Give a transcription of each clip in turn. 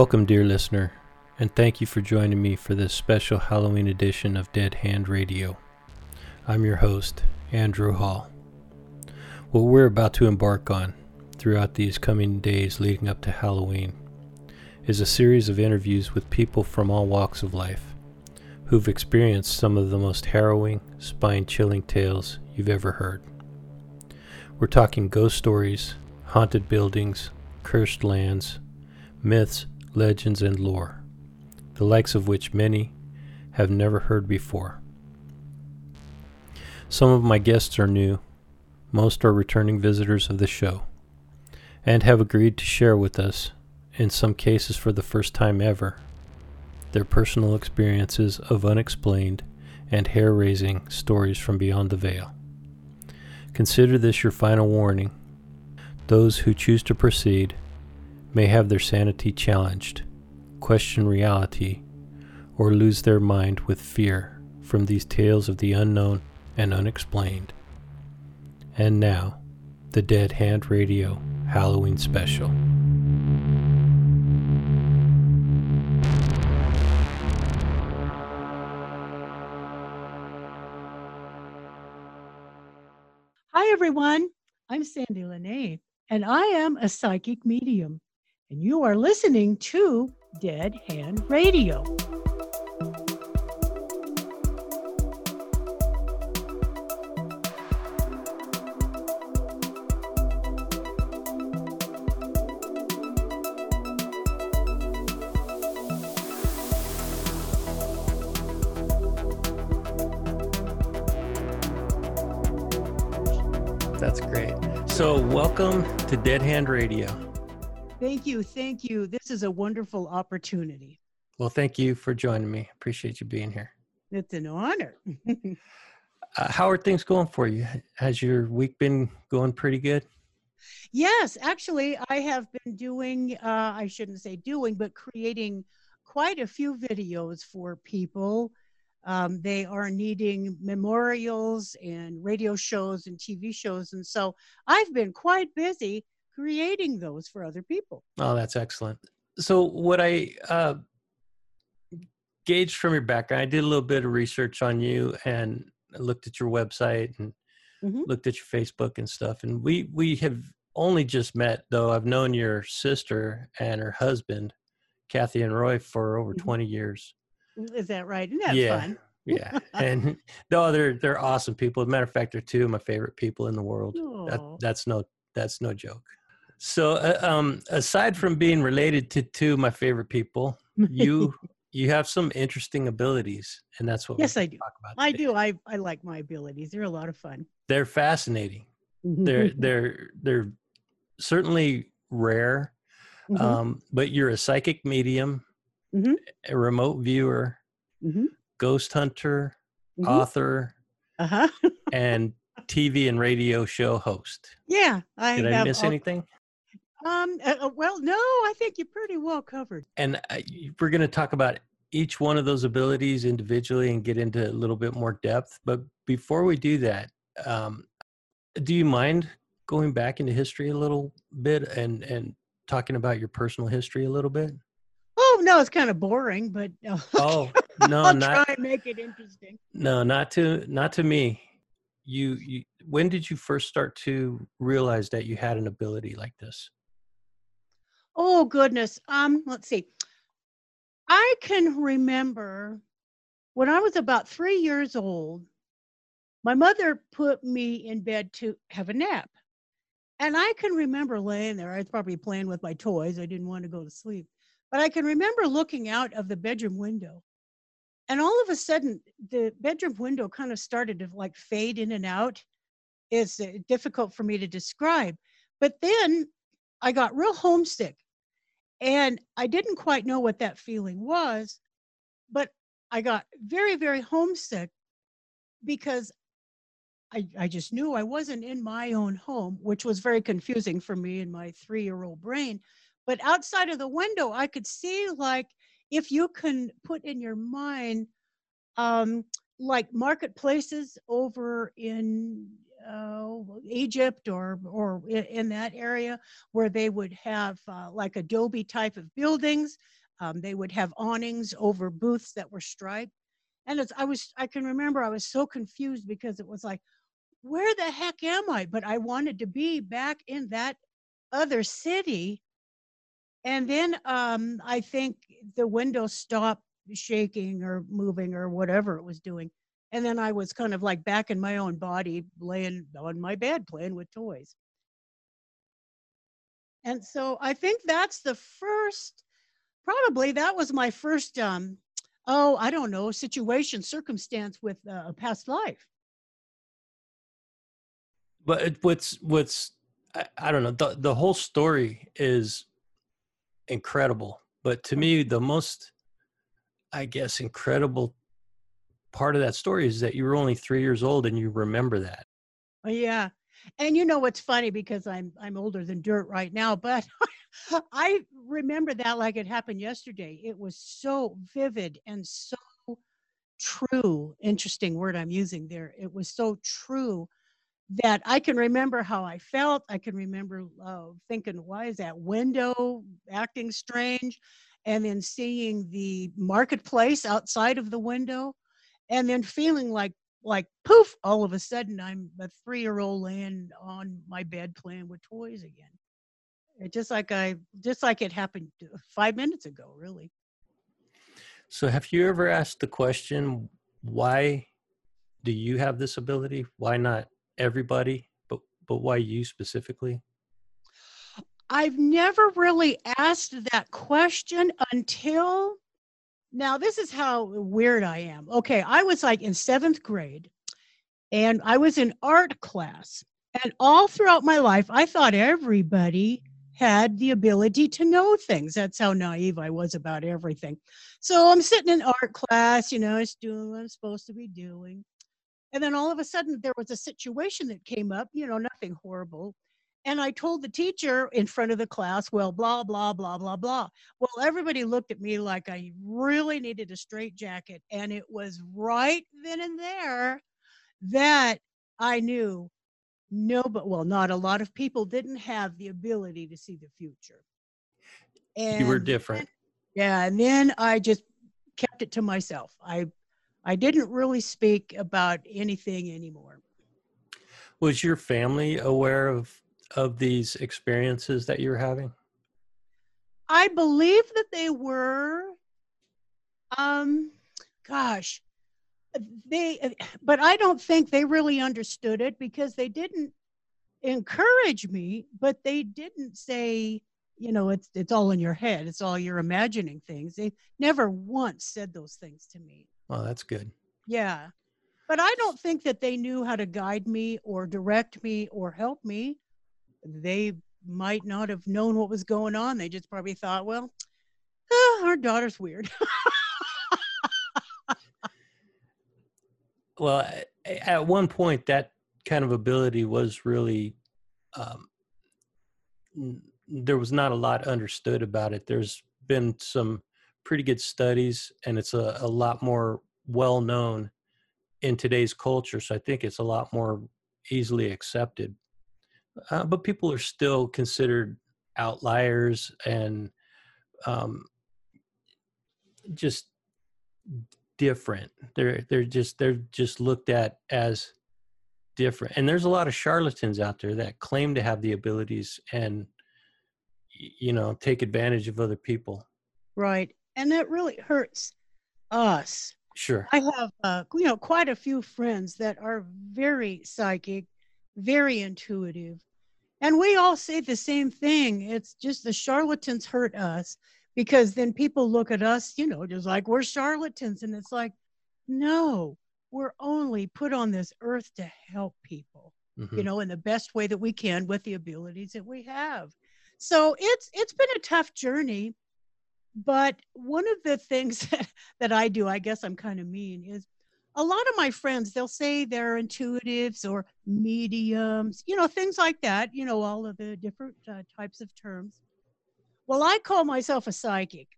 Welcome, dear listener, and thank you for joining me for this special Halloween edition of Dead Hand Radio. I'm your host, Andrew Hall. What we're about to embark on throughout these coming days leading up to Halloween is a series of interviews with people from all walks of life who've experienced some of the most harrowing, spine chilling tales you've ever heard. We're talking ghost stories, haunted buildings, cursed lands, myths, legends, and lore, the likes of which many have never heard before. Some of my guests are new, most are returning visitors of the show, and have agreed to share with us, in some cases for the first time ever, their personal experiences of unexplained and hair raising stories from beyond the veil. Consider this your final warning. Those who choose to proceed may have their sanity challenged, question reality, or lose their mind with fear from these tales of the unknown and unexplained. And now, the Dead Hand Radio Halloween Special. Hi, everyone. I'm Sandy Lene, and I am a psychic medium, and you are listening to Dead Hand Radio. That's great. So, welcome to Dead Hand Radio. Thank you. Thank you. This is a wonderful opportunity. Well, thank you for joining me. Appreciate you being here. It's an honor. Uh, how are things going for you? Has your week been going pretty good? yes, actually, I have been doing, uh, I shouldn't say doing, but creating quite a few videos for people. Um, they are needing memorials and radio shows and TV shows. And so I've been quite busy creating those for other people. Oh, that's excellent. So, what I uh, gauged from your background, I did a little bit of research on you and I looked at your website and Mhm. looked at your Facebook and stuff. And we we have only just met, though. I've known your sister and her husband, Kathy and Roy, for over Mhm. twenty years. Is that right? Isn't that yeah, fun? yeah. And no, they're they're awesome people. As a matter of fact, they're two of my favorite people in the world. That, that's no that's no joke. So, uh, um, aside from being related to two of my favorite people, you you have some interesting abilities, and that's what Yes, I do. talk about. I today. do. I, I like my abilities. They're a lot of fun. They're fascinating. They're they're they're certainly rare, Mhm, um, but you're a psychic medium, Mhm. a remote viewer, mhm, ghost hunter, mhm. author, Uh-huh. and TV and radio show host. Yeah. I Did I have miss all- anything? Um, uh, uh, well, no, I think you're pretty well covered. and I, we're going to talk about each one of those abilities individually and get into a little bit more depth but before we do that um, do you mind going back into history a little bit and and talking about your personal history a little bit Oh, no, it's kind of boring, but uh, oh no I'll not try and make it interesting. no not to not to me you, you when did you first start to realize that you had an ability like this Oh, goodness. Um, let's see. I can remember when I was about three years old, my mother put me in bed to have a nap. And I can remember laying there. I was probably playing with my toys. I didn't want to go to sleep. But I can remember looking out of the bedroom window. And all of a sudden, the bedroom window kind of started to like fade in and out. It's uh, difficult for me to describe. But then I got real homesick. And I didn't quite know what that feeling was, but I got very, very homesick because I, I just knew I wasn't in my own home, which was very confusing for me in my three year old brain. But outside of the window, I could see like if you can put in your mind, um, like marketplaces over in Egypt or or in, in, that area where they would have uh, like adobe type of buildings. Um, they would have awnings over booths that were striped, and it's I was I can remember I was so confused because it was like, where the heck am I? But I wanted to be back in that other city, and then um, I think the window stopped shaking or moving or whatever it was doing and then I was kind of like back in my own body, laying on my bed playing with toys. And so I think that's the first, probably that was my first, um, oh, I don't know, situation, circumstance with uh, a past life. But what's, what's, I, I don't know, the, the whole story is incredible. But to me, the most, I guess, incredible part of that story is that you were only three years old and you remember that. Oh, yeah. And you know what's funny because I'm I'm older than dirt right now, but I remember that like it happened yesterday. It was so vivid and so true. Interesting word I'm using there. It was so true that I can remember how I felt. I can remember uh, thinking, why is that window acting strange? And then seeing the marketplace outside of the window and then feeling like like poof all of a sudden i'm a three year old laying on my bed playing with toys again. It just like i just like it happened five minutes ago really. So have you ever asked the question why do you have this ability? Why not everybody but but why you specifically? I've never really asked that question until now, this is how weird I am. Okay, I was like in seventh grade and I was in art class. And all throughout my life, I thought everybody had the ability to know things. That's how naive I was about everything. So I'm sitting in art class, you know, it's doing what I'm supposed to be doing. And then all of a sudden, there was a situation that came up, you know, nothing horrible. And I told the teacher in front of the class, well, blah, blah, blah, blah, blah. Well, everybody looked at me like I really needed a straight jacket. And it was right then and there that I knew no, but well, not a lot of people didn't have the ability to see the future. And you were different. Then, yeah. And then I just kept it to myself. I, I didn't really speak about anything anymore. Was your family aware of of these experiences that you're having? I believe that they were um gosh they but I don't think they really understood it because they didn't encourage me but they didn't say you know it's it's all in your head. It's all you're imagining things. They never once said those things to me. Well that's good. Yeah. But i don't think that they knew how to guide me or direct me or help me they might not have known what was going on. They just probably thought, well, oh, our daughter's weird. well, at one point, that kind of ability was really, um, there was not a lot understood about it. There's been some pretty good studies, and it's a, a lot more well known in today's culture. So I think it's a lot more easily accepted uh, but people are still considered outliers and um, just different. They're they're just they're just looked at as different. And there's a lot of charlatans out there that claim to have the abilities and you know take advantage of other people. Right, and that really hurts us. Sure. I have uh, you know quite a few friends that are very psychic very intuitive. And we all say the same thing. It's just the charlatans hurt us because then people look at us, you know, just like we're charlatans. And it's like, no, we're only put on this earth to help people, mm-hmm. you know, in the best way that we can with the abilities that we have. So it's it's been a tough journey. But one of the things that, that I do, I guess I'm kind of mean, is a lot of my friends they'll say they're intuitives or mediums you know things like that you know all of the different uh, types of terms well i call myself a psychic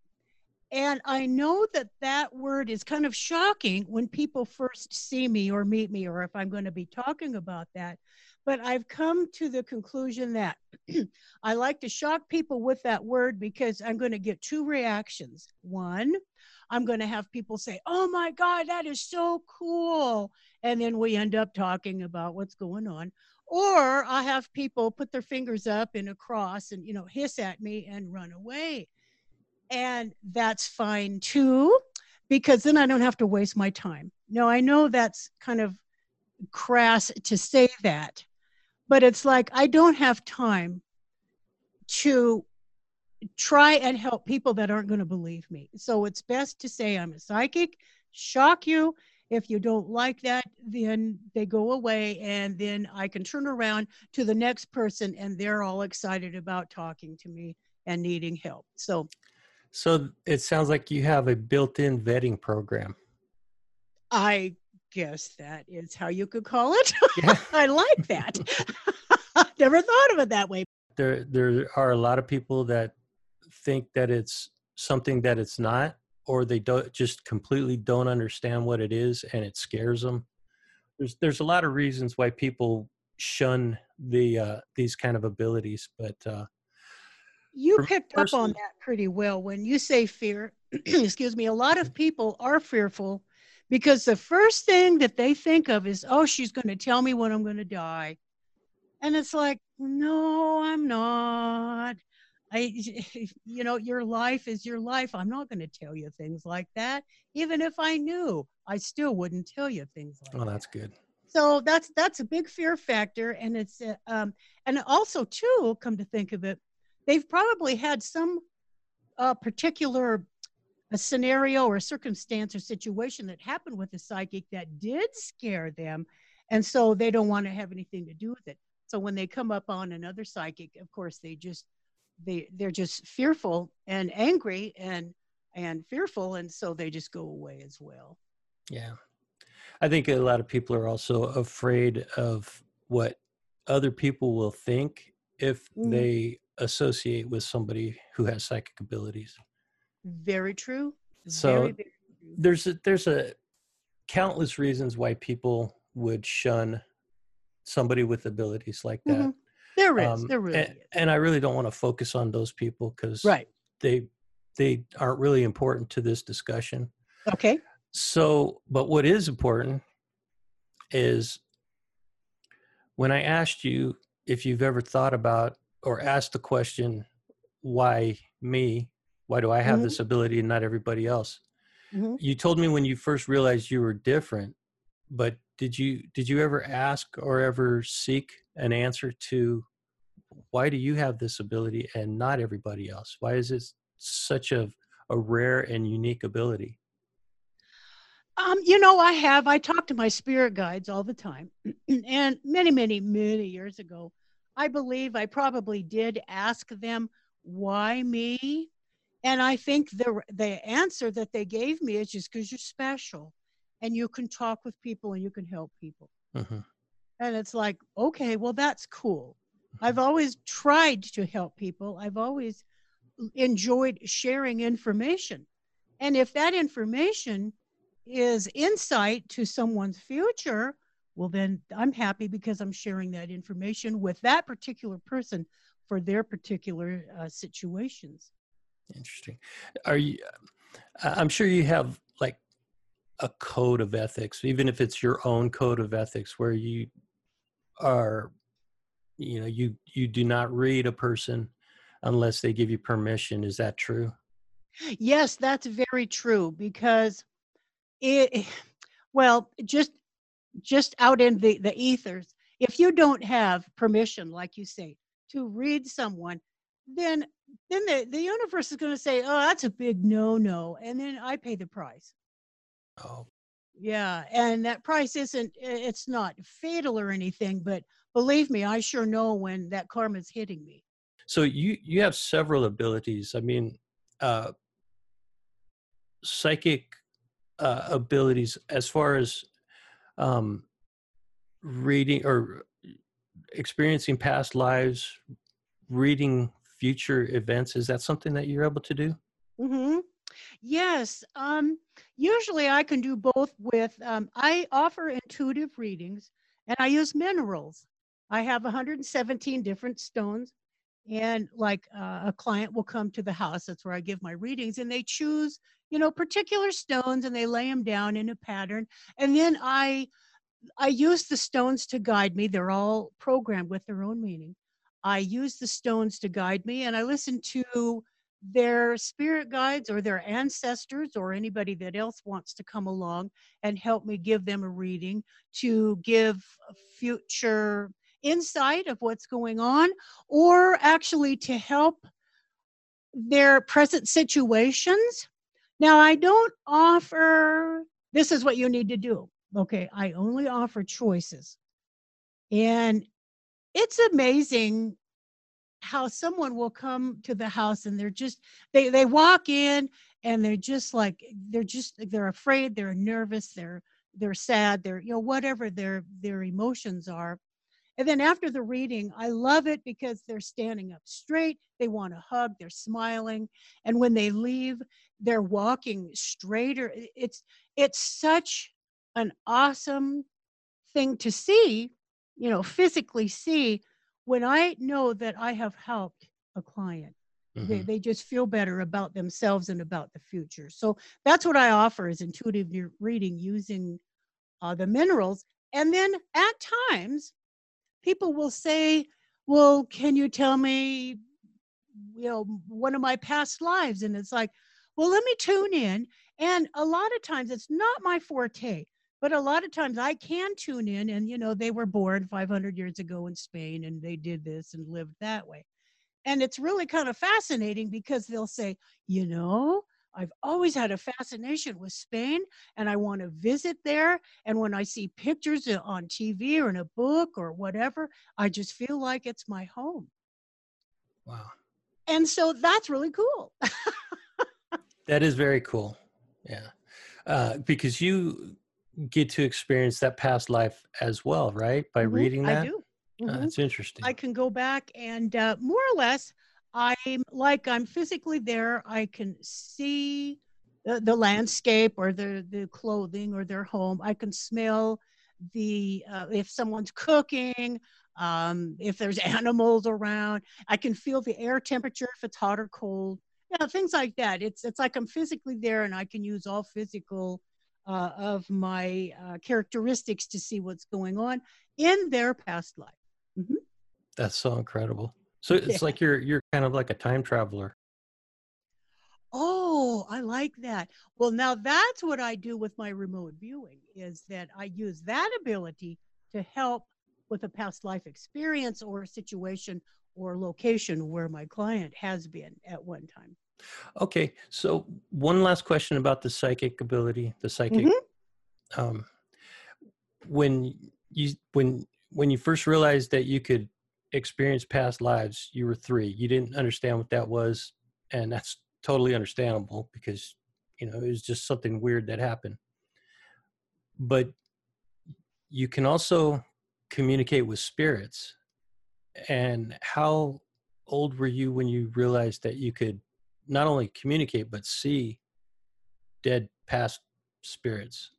And I know that that word is kind of shocking when people first see me or meet me, or if I'm going to be talking about that. But I've come to the conclusion that I like to shock people with that word because I'm going to get two reactions. One, I'm going to have people say, Oh my God, that is so cool. And then we end up talking about what's going on. Or I have people put their fingers up in a cross and, you know, hiss at me and run away. And that's fine too, because then I don't have to waste my time. Now, I know that's kind of crass to say that, but it's like I don't have time to try and help people that aren't going to believe me. So it's best to say I'm a psychic, shock you. If you don't like that, then they go away, and then I can turn around to the next person, and they're all excited about talking to me and needing help. So, so it sounds like you have a built-in vetting program. I guess that is how you could call it. Yeah. I like that. Never thought of it that way. There, there are a lot of people that think that it's something that it's not or they don't just completely don't understand what it is and it scares them there's there's a lot of reasons why people shun the uh these kind of abilities but uh you picked up on that pretty well when you say fear excuse me a lot of people are fearful because the first thing that they think of is oh she's going to tell me when i'm going to die and it's like no i'm not I, you know, your life is your life. I'm not going to tell you things like that. Even if I knew, I still wouldn't tell you things like oh, that. Oh, that's good. So that's that's a big fear factor, and it's uh, um, and also too, come to think of it, they've probably had some uh, particular a scenario or a circumstance or situation that happened with a psychic that did scare them, and so they don't want to have anything to do with it. So when they come up on another psychic, of course, they just they they're just fearful and angry and and fearful and so they just go away as well yeah i think a lot of people are also afraid of what other people will think if mm. they associate with somebody who has psychic abilities very true so very, very true. there's a there's a countless reasons why people would shun somebody with abilities like that mm-hmm. There is. Um, there really and, is. And I really don't want to focus on those people because right. they they aren't really important to this discussion. Okay. So, but what is important is when I asked you if you've ever thought about or asked the question, why me? Why do I have mm-hmm. this ability and not everybody else? Mm-hmm. You told me when you first realized you were different, but did you did you ever ask or ever seek an answer to why do you have this ability and not everybody else? Why is it such a, a rare and unique ability? Um, you know, I have. I talk to my spirit guides all the time. and many, many, many years ago, I believe I probably did ask them, why me? And I think the, the answer that they gave me is just because you're special and you can talk with people and you can help people. Mm-hmm. And it's like, okay, well, that's cool. I've always tried to help people. I've always enjoyed sharing information. And if that information is insight to someone's future, well, then I'm happy because I'm sharing that information with that particular person for their particular uh, situations. Interesting. Are you? I'm sure you have like a code of ethics, even if it's your own code of ethics, where you are you know you you do not read a person unless they give you permission is that true yes that's very true because it well just just out in the the ethers if you don't have permission like you say to read someone then then the, the universe is going to say oh that's a big no no and then i pay the price oh yeah and that price isn't it's not fatal or anything but believe me, I sure know when that karma's hitting me. So you you have several abilities. I mean, uh, psychic uh, abilities as far as um, reading or experiencing past lives, reading future events. Is that something that you're able to do? Mm-hmm. Yes. Um, usually I can do both with, um, I offer intuitive readings and I use minerals. I have 117 different stones. And like uh, a client will come to the house, that's where I give my readings, and they choose, you know, particular stones and they lay them down in a pattern. And then I I use the stones to guide me. They're all programmed with their own meaning. I use the stones to guide me and I listen to their spirit guides or their ancestors or anybody that else wants to come along and help me give them a reading to give future insight of what's going on or actually to help their present situations. Now, I don't offer this is what you need to do. Okay, I only offer choices. And it's amazing how someone will come to the house and they're just they they walk in and they're just like they're just they're afraid they're nervous they're they're sad they're you know whatever their their emotions are. And then after the reading i love it because they're standing up straight they want to hug they're smiling and when they leave they're walking straighter. It's it's such an awesome thing to see you know physically see when I know that I have helped a client, mm-hmm. they, they just feel better about themselves and about the future. So that's what I offer is intuitive reading using uh, the minerals. And then at times, people will say, well, can you tell me, you know, one of my past lives? And it's like, well, let me tune in. And a lot of times it's not my forte. But a lot of times I can tune in and, you know, they were born 500 years ago in Spain and they did this and lived that way. And it's really kind of fascinating because they'll say, you know, I've always had a fascination with Spain and I want to visit there. And when I see pictures on TV or in a book or whatever, I just feel like it's my home. Wow. And so that's really cool. that is very cool. Yeah. Uh, because you get to experience that past life as well, right? By mm-hmm, reading that. I do. Uh, mm-hmm. That's interesting. I can go back and uh, more or less, I'm like I'm physically there. I can see the, the landscape or the the clothing or their home. I can smell the uh, if someone's cooking. Um, if there's animals around, I can feel the air temperature if it's hot or cold. Yeah, things like that. It's it's like I'm physically there, and I can use all physical uh, of my uh, characteristics to see what's going on in their past life. Mm-hmm. That's so incredible. So it's yeah. like you're you're kind of like a time traveler. Oh, I like that. Well, now that's what I do with my remote viewing is that I use that ability to help with a past life experience or a situation or location where my client has been at one time. Okay, so one last question about the psychic ability, the psychic. Mm-hmm. Um, when you when when you first realized that you could experience past lives, you were three. You didn't understand what that was, and that's totally understandable because you know it was just something weird that happened. But you can also communicate with spirits. And how old were you when you realized that you could not only communicate but see dead past spirits?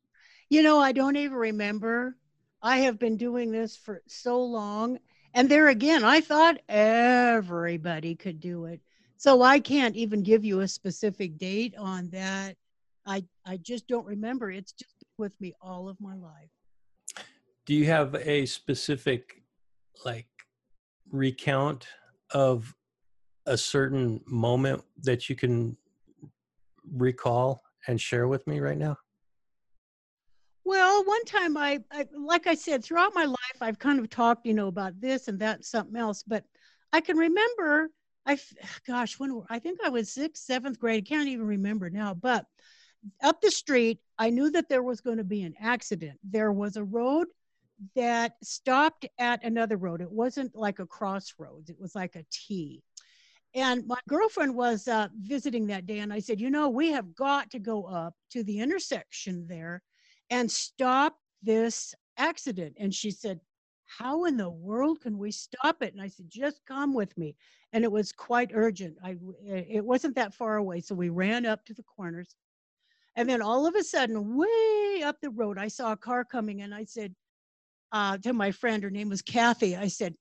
You know, I don't even remember. I have been doing this for so long. And there again, I thought everybody could do it. So I can't even give you a specific date on that. I I just don't remember. It's just with me all of my life. Do you have a specific like recount of a certain moment that you can recall and share with me right now? Well, one time I, I, like I said, throughout my life, I've kind of talked, you know, about this and that and something else, but I can remember, I, gosh, when I think I was sixth, seventh grade, I can't even remember now, but up the street, I knew that there was going to be an accident. There was a road that stopped at another road. It wasn't like a crossroads, it was like a T. And my girlfriend was uh, visiting that day, and I said, You know, we have got to go up to the intersection there and stop this accident. And she said, how in the world can we stop it? And I said, just come with me. And it was quite urgent. I, it wasn't that far away. So we ran up to the corners. And then all of a sudden, way up the road, I saw a car coming and I said uh, to my friend, her name was Kathy, I said,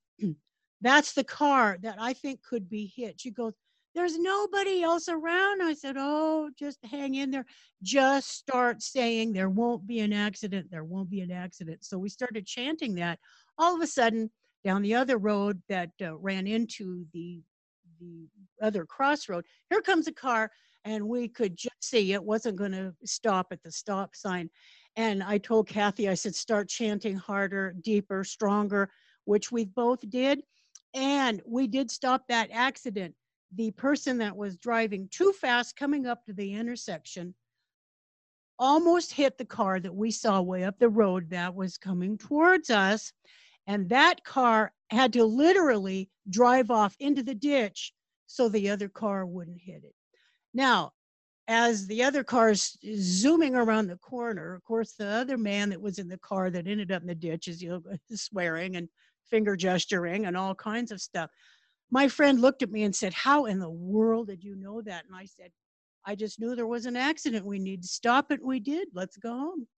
that's the car that I think could be hit. She goes, there's nobody else around. I said, Oh, just hang in there. Just start saying there won't be an accident. There won't be an accident. So we started chanting that. All of a sudden, down the other road that uh, ran into the the other crossroad, here comes a car, and we could just see it wasn't going to stop at the stop sign. And I told Kathy, I said, start chanting harder, deeper, stronger, which we both did. And we did stop that accident the person that was driving too fast coming up to the intersection almost hit the car that we saw way up the road that was coming towards us. And that car had to literally drive off into the ditch so the other car wouldn't hit it. Now, as the other car's zooming around the corner, of course, the other man that was in the car that ended up in the ditch is you know, swearing and finger gesturing and all kinds of stuff my friend looked at me and said, How in the world did you know that? And I said, I just knew there was an accident. We need to stop it. We did. Let's go home.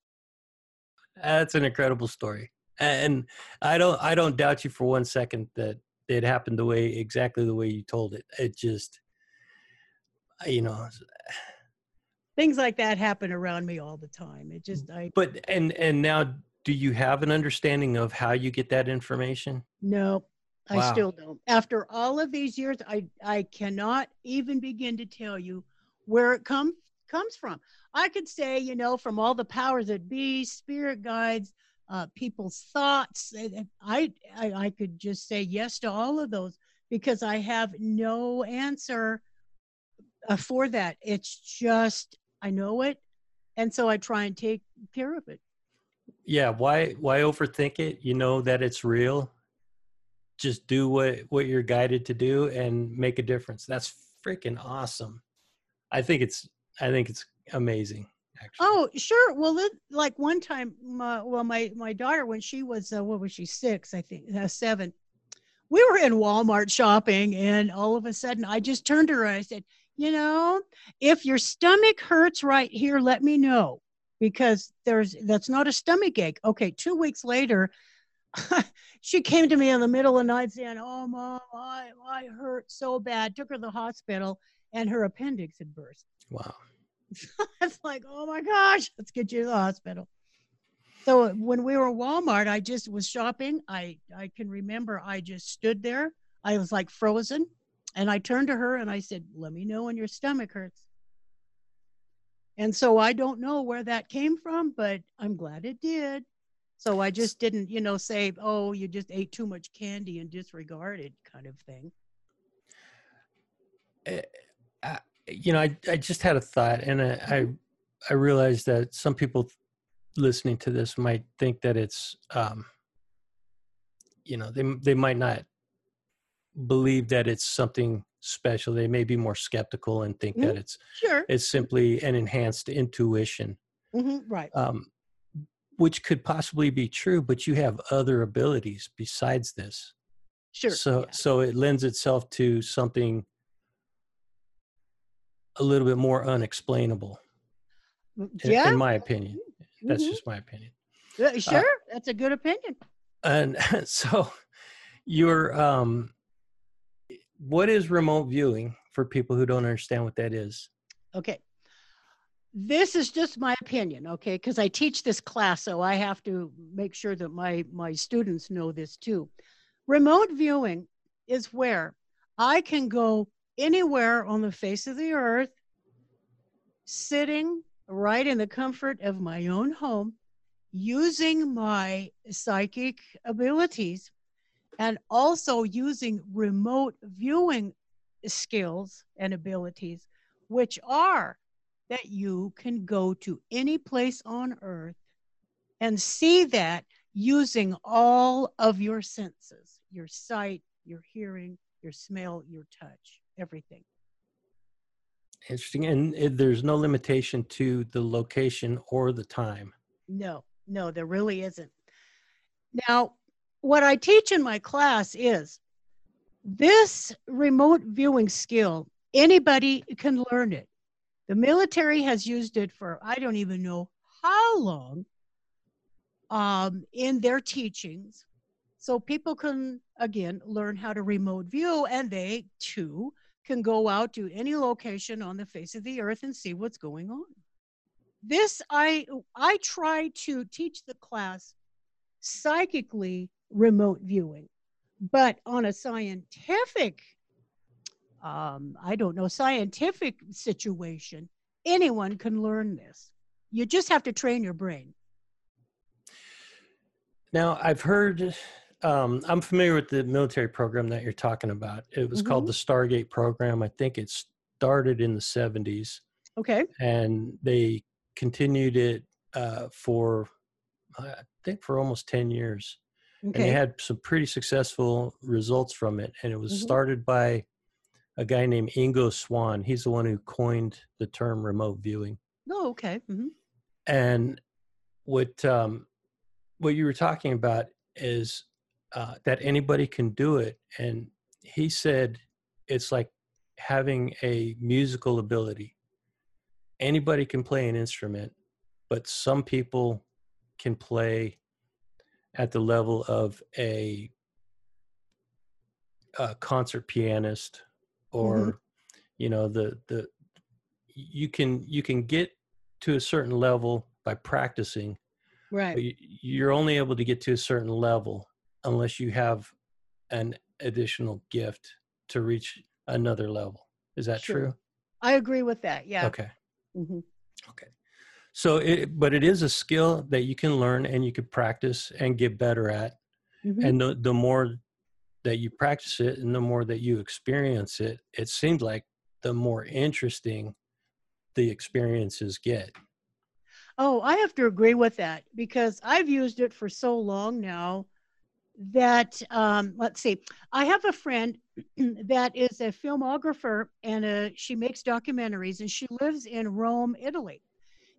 That's an incredible story. And I don't I don't doubt you for one second that it happened the way exactly the way you told it. It just you know things like that happen around me all the time. It just I But and and now do you have an understanding of how you get that information? No, I wow. still don't. After all of these years, I I cannot even begin to tell you where it comes comes from. I could say, you know, from all the powers that be, spirit guides, uh, people's thoughts. I, I I could just say yes to all of those because I have no answer uh, for that. It's just I know it, and so I try and take care of it. Yeah. Why why overthink it? You know that it's real just do what what you're guided to do and make a difference that's freaking awesome i think it's i think it's amazing actually. oh sure well it, like one time my, well my my daughter when she was uh, what was she six i think uh, seven we were in walmart shopping and all of a sudden i just turned to her and i said you know if your stomach hurts right here let me know because there's that's not a stomach ache okay two weeks later she came to me in the middle of the night saying, "Oh, mom, I I hurt so bad." Took her to the hospital, and her appendix had burst. Wow. it's like, oh my gosh, let's get you to the hospital. So when we were Walmart, I just was shopping. I I can remember I just stood there. I was like frozen, and I turned to her and I said, "Let me know when your stomach hurts." And so I don't know where that came from, but I'm glad it did. So I just didn't, you know, say, oh, you just ate too much candy and disregarded kind of thing. Uh, you know, I, I just had a thought and I, I, I realized that some people listening to this might think that it's, um, you know, they, they might not believe that it's something special. They may be more skeptical and think mm-hmm. that it's, sure. it's simply an enhanced intuition. Mm-hmm. Right. Um, which could possibly be true, but you have other abilities besides this. Sure. So yeah. so it lends itself to something a little bit more unexplainable. Yeah. In, in my opinion. That's mm-hmm. just my opinion. Uh, sure, uh, that's a good opinion. And so your um what is remote viewing for people who don't understand what that is? Okay. This is just my opinion okay? Because i teach this class so i have to make sure that my my students know this too. Remote viewing is where i can go anywhere on the face of the earth sitting right in the comfort of my own home using my psychic abilities and also using remote viewing skills and abilities which are that you can go to any place on earth and see that using all of your senses your sight, your hearing, your smell, your touch, everything. Interesting. And there's no limitation to the location or the time. No, no, there really isn't. Now, what I teach in my class is this remote viewing skill, anybody can learn it. The military has used it for, I don't even know how long, um, in their teachings. So people can, again, learn how to remote view, and they too can go out to any location on the face of the earth and see what's going on. This, I, I try to teach the class psychically remote viewing. But on a scientific, um, I don't know, scientific situation, anyone can learn this. You just have to train your brain. Now, I've heard, um, I'm familiar with the military program that you're talking about. It was mm-hmm. called the Stargate program. I think it started in the 70s. Okay. And they continued it uh, for, I think, for almost 10 years. Okay. And they had some pretty successful results from it. And it was mm-hmm. started by a guy named Ingo Swann. He's the one who coined the term remote viewing. Oh, okay. Mm-hmm. And what um, what you were talking about is uh, that anybody can do it. And he said it's like having a musical ability. Anybody can play an instrument, but some people can play at the level of a, a concert pianist or mm-hmm. you know the the you can you can get to a certain level by practicing right you're only able to get to a certain level unless you have an additional gift to reach another level is that sure. true i agree with that yeah okay mm-hmm. okay so it, but it is a skill that you can learn and you can practice and get better at. Mm-hmm. and the, the more that you practice it and the more that you experience it it seems like the more interesting the experiences get. Oh i have to agree with that because i've used it for so long now that um, let's see i have a friend that is a filmographer and a, she makes documentaries and she lives in rome italy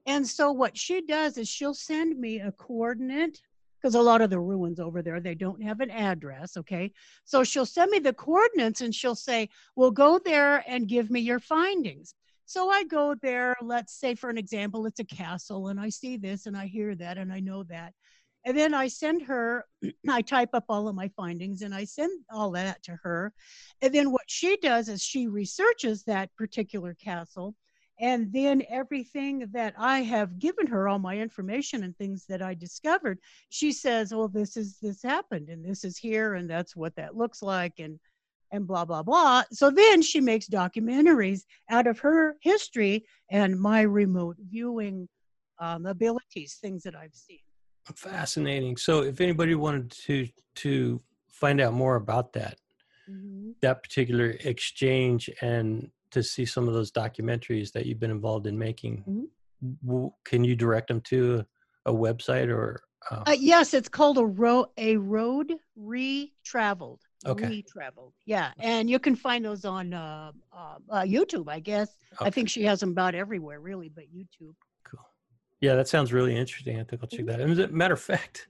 and so what she does is she'll send me a coordinate because a lot of the ruins over there they don't have an address okay? So she'll send me the coordinates and she'll say well go there and give me your findings. So i go there let's say for an example it's a castle and i see this and i hear that and i know that. And then i send her i type up all of my findings and i send all that to her. And then what she does is she researches that particular castle and then everything that i have given her all my information and things that i discovered she says well this is this happened and this is here and that's what that looks like and and blah blah blah. So then she makes documentaries out of her history and my remote viewing um, abilities things that i've seen. Fascinating. So if anybody wanted to to find out more about that mm-hmm. that particular exchange and to see some of those documentaries that you've been involved in making. Mm-hmm. Can you direct them to a, website or? Uh... Uh, yes, it's called a road a road re-traveled. Okay. Re-traveled. Yeah, and you can find those on uh, uh, uh YouTube, I guess. Okay. I think she has them about everywhere, really, but YouTube. Cool. Yeah, that sounds really interesting. I think I'll check mm-hmm. that. out. As a matter of fact,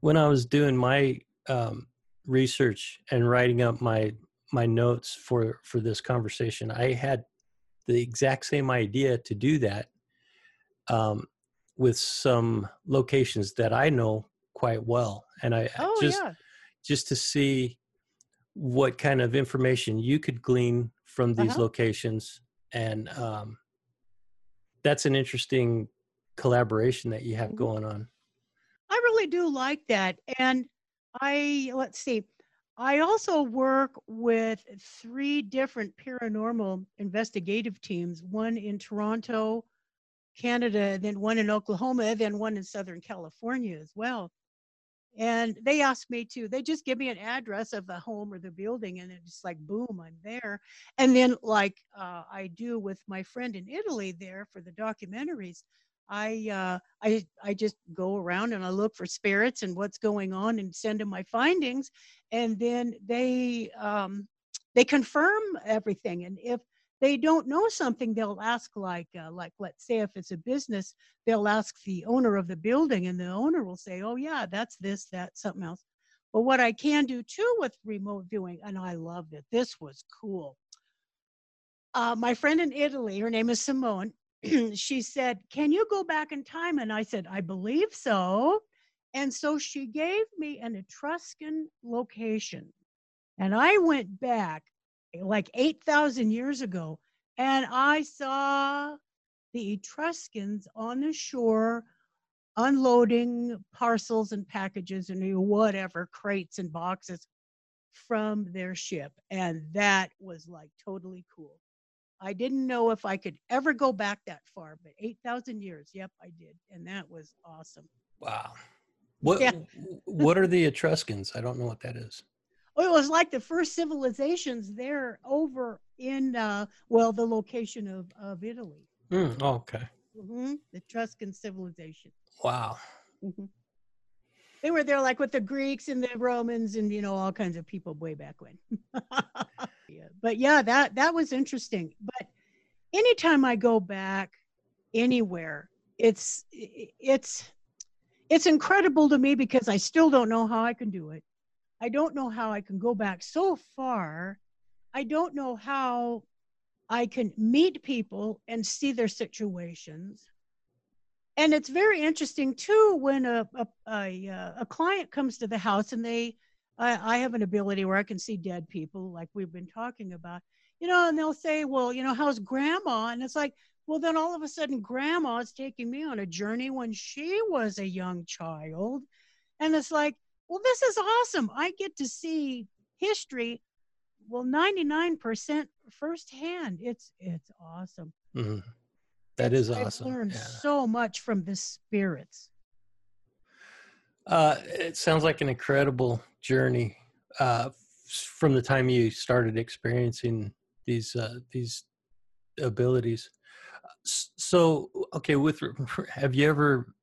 when I was doing my um, research and writing up my my notes for for this conversation i had the exact same idea to do that um, with some locations that i know quite well and i oh, just yeah. just to see what kind of information you could glean from these uh-huh. locations and um, that's an interesting collaboration that you have mm-hmm. going on i really do like that and i let's see I also work with three different paranormal investigative teams one in Toronto, Canada, then one in Oklahoma, then one in Southern California as well. And they asked me to, they just give me an address of the home or the building, and it's like, boom, I'm there. And then, like uh, I do with my friend in Italy there for the documentaries, I uh, I I just go around and I look for spirits and what's going on and send them my findings, and then they um, they confirm everything. And if they don't know something, they'll ask like uh, like let's say if it's a business, they'll ask the owner of the building, and the owner will say, "Oh yeah, that's this, that, something else." But what I can do too with remote viewing, and I loved it, this was cool. Uh, my friend in Italy, her name is Simone, she said, Can you go back in time? And I said, I believe so. And so she gave me an Etruscan location. And I went back eh, like 8,000 years ago and I saw the Etruscans on the shore unloading parcels and packages and whatever, crates and boxes from their ship. And that was like totally cool. I didn't know if I could ever go back that far, but 8,000 years, yep, I did. And that was awesome. Wow. What yeah. what are the Etruscans? I don't know what that is. Oh, it was like the first civilizations there over in uh, well, the location of of Italy. Mm, okay. Mm-hmm. The Etruscan civilization. Wow. Mm-hmm. They were there like with the Greeks and the Romans and you know all kinds of people way back when. But yeah, that that was interesting. But anytime I go back anywhere, it's it's it's incredible to me because I still don't know how I can do it. I don't know how I can go back so far. I don't know how I can meet people and see their situations. And it's very interesting too when a a, a, uh, a client comes to the house and they, I, I have an ability where I can see dead people, like we've been talking about, you know, and they'll say, well, you know, how's grandma? And it's like, well, then all of a sudden, grandma is taking me on a journey when she was a young child. And it's like, well, this is awesome. I get to see history, well, 99% firsthand. It's it's awesome. Mm-hmm. That is I've awesome. learned yeah. so much from the spirits. Uh, it sounds like an incredible journey uh, from the time you started experiencing these uh, these abilities. So, okay, with have you ever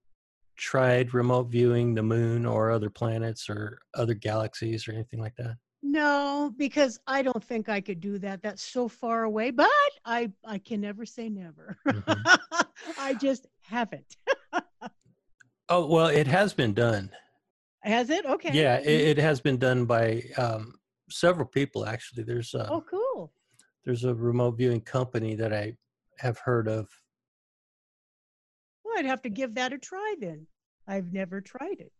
tried remote viewing the moon or other planets or other galaxies or anything like that? No, because I don't think I could do that. That's so far away. But I I can never say never. Mm-hmm. I just haven't. oh well, it has been done. Has it? Okay. Yeah, it, mm-hmm. it has been done by um, several people actually. There's uh, oh cool. There's a remote viewing company that I have heard of. Well, I'd have to give that a try then. I've never tried it.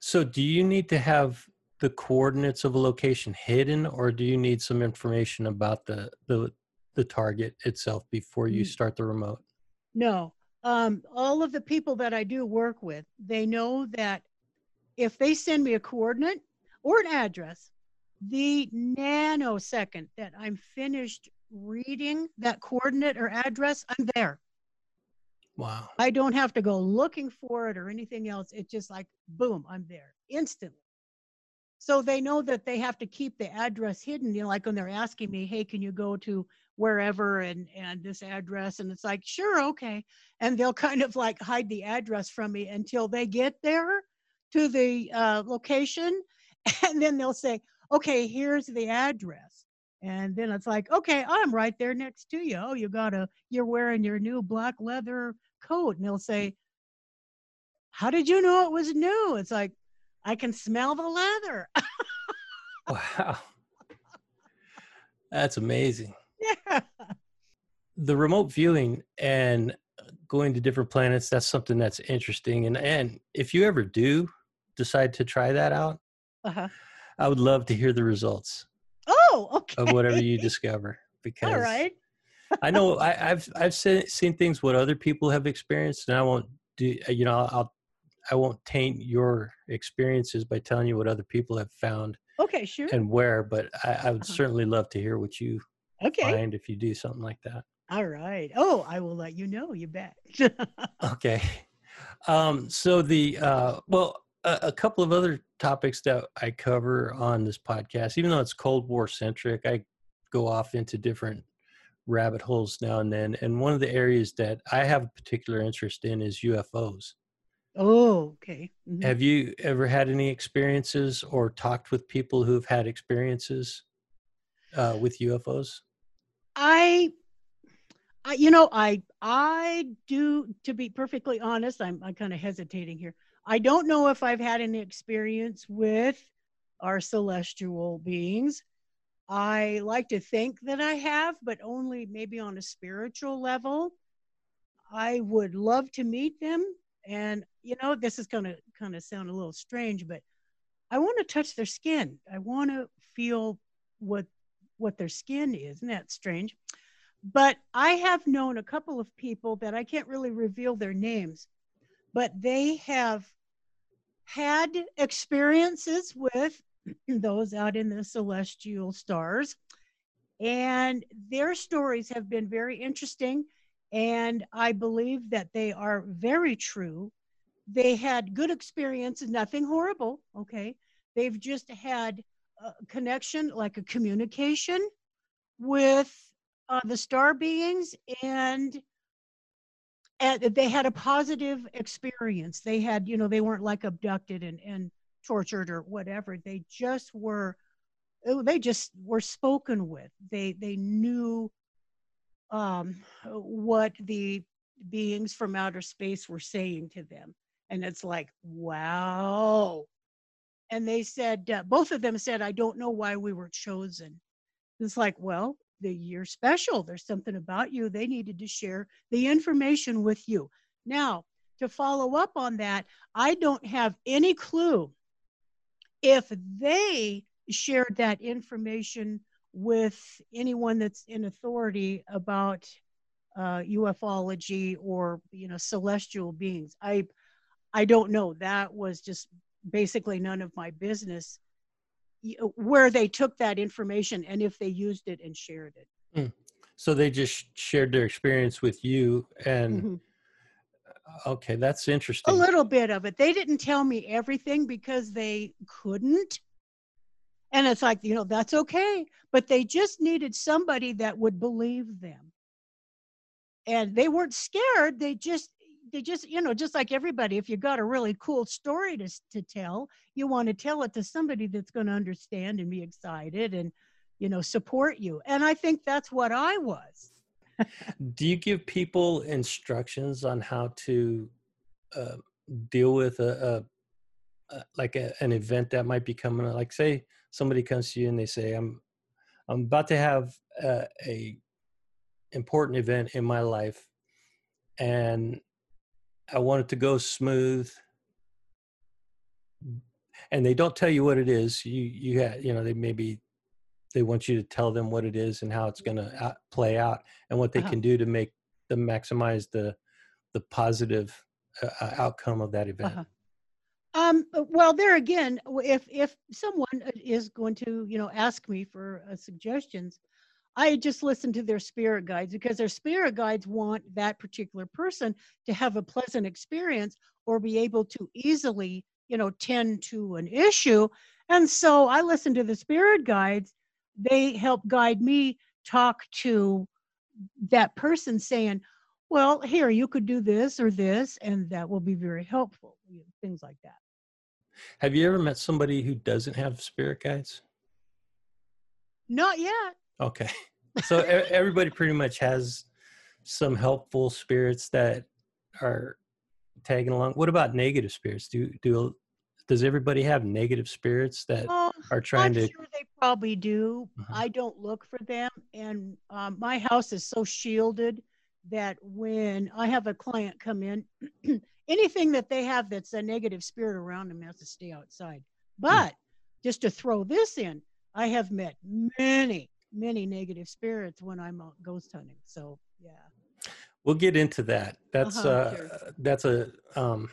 So, do you need to have the coordinates of a location hidden, or do you need some information about the the the target itself before you start the remote? No. Um, all of the people that I do work with, they know that if they send me a coordinate or an address, the nanosecond that I'm finished reading that coordinate or address, I'm there. Wow. I don't have to go looking for it or anything else. It's just like, boom, I'm there instantly. So they know that they have to keep the address hidden. You know, like when they're asking me, hey, can you go to wherever and and this address? And it's like, sure, okay. And they'll kind of like hide the address from me until they get there to the uh, location. And then they'll say, okay, here's the address and then it's like, okay, I'm right there next to you. Oh, you got a, you're wearing your new black leather coat. And they'll say, how did you know it was new? It's like, I can smell the leather. wow. That's amazing. Yeah. The remote viewing and going to different planets, that's something that's interesting. And, and if you ever do decide to try that out, uh-huh. I would love to hear the results. Oh, okay. Of whatever you discover, because all right. I know I, have I've seen, seen things what other people have experienced, and I won't do you know I'll I won't taint your experiences by telling you what other people have found. Okay, sure. And where, but I, I would uh-huh. certainly love to hear what you okay. find if you do something like that. All right. Oh, I will let you know. You bet. okay. Um, so the uh, well, a, a, couple of other topics that I cover on this podcast, even though it's Cold War centric, I go off into different rabbit holes now and then. And one of the areas that I have a particular interest in is UFOs. Oh, okay. Mm-hmm. Have you ever had any experiences or talked with people who've had experiences uh, with UFOs? I, I, you know, I, I do. To be perfectly honest, I'm, I'm kind of hesitating here. I don't know if I've had any experience with our celestial beings. I like to think that I have, but only maybe on a spiritual level. I would love to meet them. And, you know, this is to kind of sound a little strange, but I want to touch their skin. I want to feel what what their skin is. Isn't that strange? But I have known a couple of people that I can't really reveal their names, but they have had experiences with those out in the celestial stars. And their stories have been very interesting. And I believe that they are very true. They had good experiences, nothing horrible. Okay. They've just had connection, like a communication with uh, the star beings and and they had a positive experience. They had you know they weren't like abducted and and tortured or whatever. They just were oh, they just were spoken with. They they knew um what the beings from outer space were saying to them. And it's like wow and they said uh, both of them said i don't know why we were chosen. It's like well the you're special. There's something about you. They needed to share the information with you. Now to follow up on that i don't have any clue if they shared that information with anyone that's in authority about uh, ufology or you know celestial beings. I i don't know. That was just basically none of my business where they took that information and if they used it and shared it mm. so they just shared their experience with you and mm-hmm okay, that's interesting. A little bit of it. They didn't tell me everything because they couldn't. And it's like, you know, that's okay. But they just needed somebody that would believe them. And they weren't scared. They just, they just, you know, just like everybody, if you got a really cool story to, to tell, you want to tell it to somebody that's going to understand and be excited and, you know, support you. And I think that's what I was. Do you give people instructions on how to uh, deal with a, a, a like a, an event that might be coming? Like, say somebody comes to you and they say, "I'm I'm about to have a, a important event in my life, and I want it to go smooth." And they don't tell you what it is. You you had you know they maybe they want you to tell them what it is and how it's going to play out and what they uh-huh. can do to make them maximize the the positive uh, uh, outcome of that event uh-huh. um, uh, well there again if if someone uh, is going to you know ask me for uh, suggestions i just listen to their spirit guides because their spirit guides want that particular person to have a pleasant experience or be able to easily you know tend to an issue and so i listen to the spirit guides they help guide me talk to that person saying, well, here, you could do this or this, and that will be very helpful, things like that. Have you ever met somebody who doesn't have spirit guides? Not yet. Okay. So everybody pretty much has some helpful spirits that are tagging along. What about negative spirits? Do do does everybody have negative spirits that oh, are trying I'm to sure they probably do uh-huh. i don't look for them and um, my house is so shielded that when i have a client come in anything that they have that's a negative spirit around them has to stay outside hmm. but hmm. just to throw this in i have met many many negative spirits when i'm out ghost hunting so yeah we'll get into that that's uh-huh, uh sure. that's a um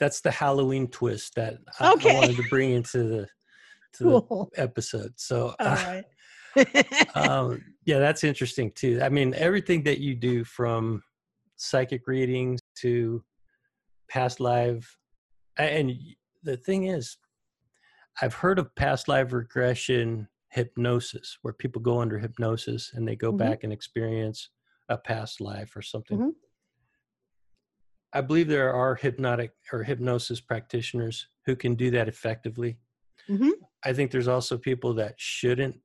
that's the Halloween twist that I, okay. I wanted to bring into the to cool. the episode. So, uh, um, yeah, that's interesting too. I mean, everything that you do from psychic readings to past live, and the thing is, I've heard of past live regression hypnosis, where people go under hypnosis and they go mm-hmm. back and experience a past life or something. Mm-hmm. I believe there are hypnotic or hypnosis practitioners who can do that effectively. Mm-hmm. I think there's also people that shouldn't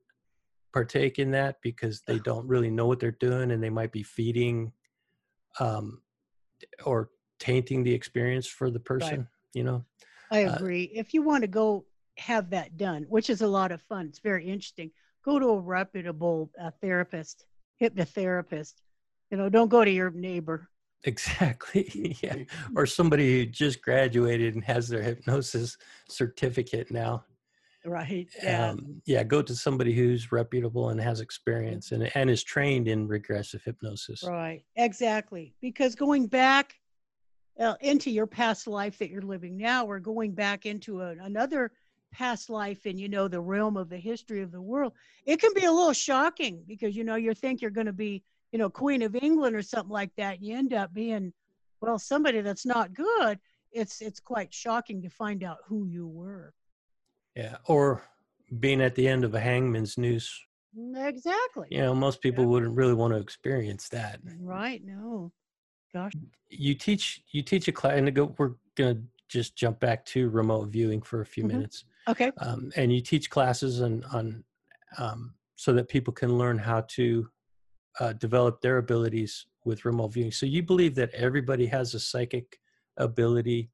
partake in that because they don't really know what they're doing and they might be feeding um, or tainting the experience for the person, right. you know? I uh agree. Uh, if you want to go have that done, which is a lot of fun. It's very interesting. Go to a reputable uh, therapist, hypnotherapist. You know, don't go to your neighbor. Exactly. yeah. Or somebody who just graduated and has their hypnosis certificate now. Right. Yeah. Um, yeah. Go to somebody who's reputable and has experience and, and is trained in regressive hypnosis. Right. Exactly. Because going back uh, into your past life that you're living now, or going back into a, another past life and you know, the realm of the history of the world, it can be a little shocking because, you know, you think you're going to be, you know, Queen of England or something like that. And you end up being, well, somebody that's not good. It's, it's quite shocking to find out who you were. Yeah. Or being at the end of a hangman's noose. Exactly. You know, most people yeah. wouldn't really want to experience that. Right. No. Gosh. You teach you teach a class and go we're gonna just jump back to remote viewing for a few mm-hmm. minutes. Okay. Um, and you teach classes on on um, so that people can learn how to uh, develop their abilities with remote viewing. So you believe that everybody has a psychic ability.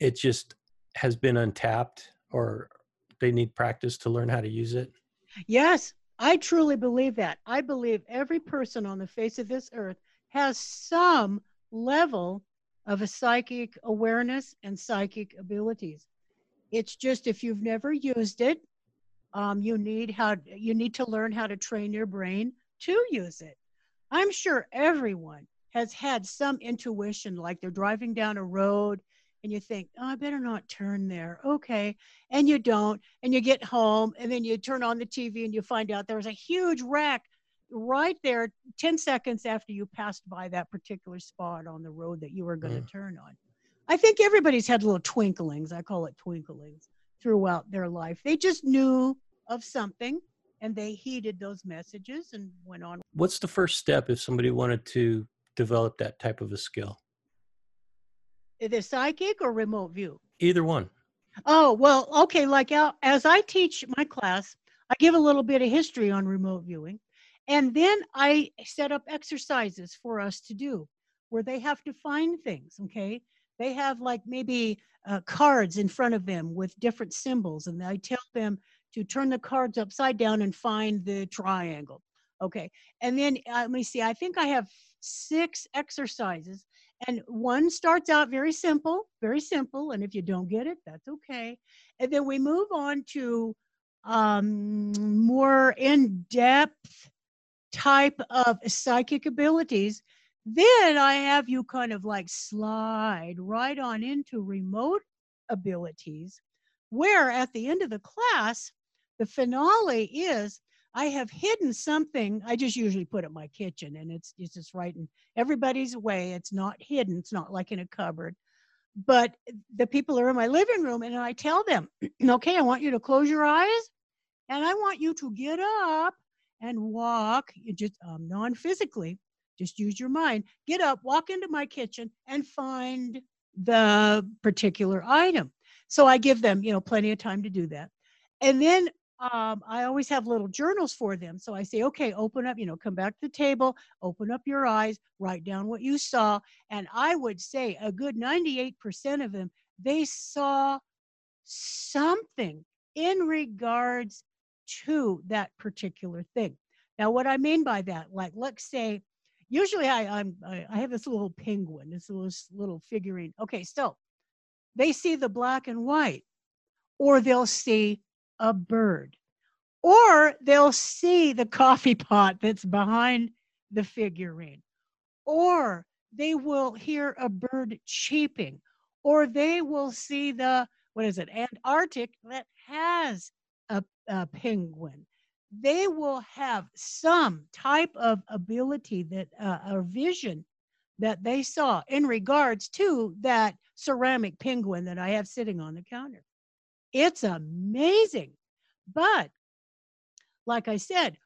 It just has been untapped or they need practice to learn how to use it? Yes, I truly believe that. I believe every person on the face of this earth has some level of a psychic awareness and psychic abilities. It's just if you've never used it, um, you need how you need to learn how to train your brain to use it. I'm sure everyone has had some intuition, like they're driving down a road and you think, oh, I better not turn there. Okay. And you don't. And you get home and then you turn on the TV and you find out there was a huge wreck right there 10 seconds after you passed by that particular spot on the road that you were going to mm. turn on. I think everybody's had little twinklings. I call it twinklings throughout their life. They just knew of something and they heeded those messages and went on. What's the first step if somebody wanted to develop that type of a skill? It psychic or remote view? Either one. Oh, well, okay. Like uh, as I teach my class, I give a little bit of history on remote viewing. And then I set up exercises for us to do where they have to find things. Okay. They have like maybe uh, cards in front of them with different symbols, and I tell them to turn the cards upside down and find the triangle. Okay. And then uh, let me see, I think I have six exercises and one starts out very simple, very simple. And if you don't get it, that's okay. And then we move on to um, more in depth type of psychic abilities. Then I have you kind of like slide right on into remote abilities, where at the end of the class, the finale is I have hidden something. I just usually put it in my kitchen and it's, it's just right in everybody's way. It's not hidden. It's not like in a cupboard. But the people are in my living room and I tell them, okay, I want you to close your eyes and I want you to get up and walk, just um, non physically, just use your mind. Get up, walk into my kitchen and find the particular item. So I give them, you know, plenty of time to do that. And then um, I always have little journals for them. So I say, okay, open up, you know, come back to the table, open up your eyes, write down what you saw. And I would say a good 98% of them, they saw something in regards to that particular thing. Now, what I mean by that, like, let's say, usually I, I'm, I have this little penguin, this little, little figurine. Okay, so they see the black and white, or they'll see a bird. Or they'll see the coffee pot that's behind the figurine. Or they will hear a bird cheeping. Or they will see the, what is it, Antarctic that has a, a penguin. They will have some type of ability that, uh, a vision that they saw in regards to that ceramic penguin that I have sitting on the counter. It's amazing. But like I said,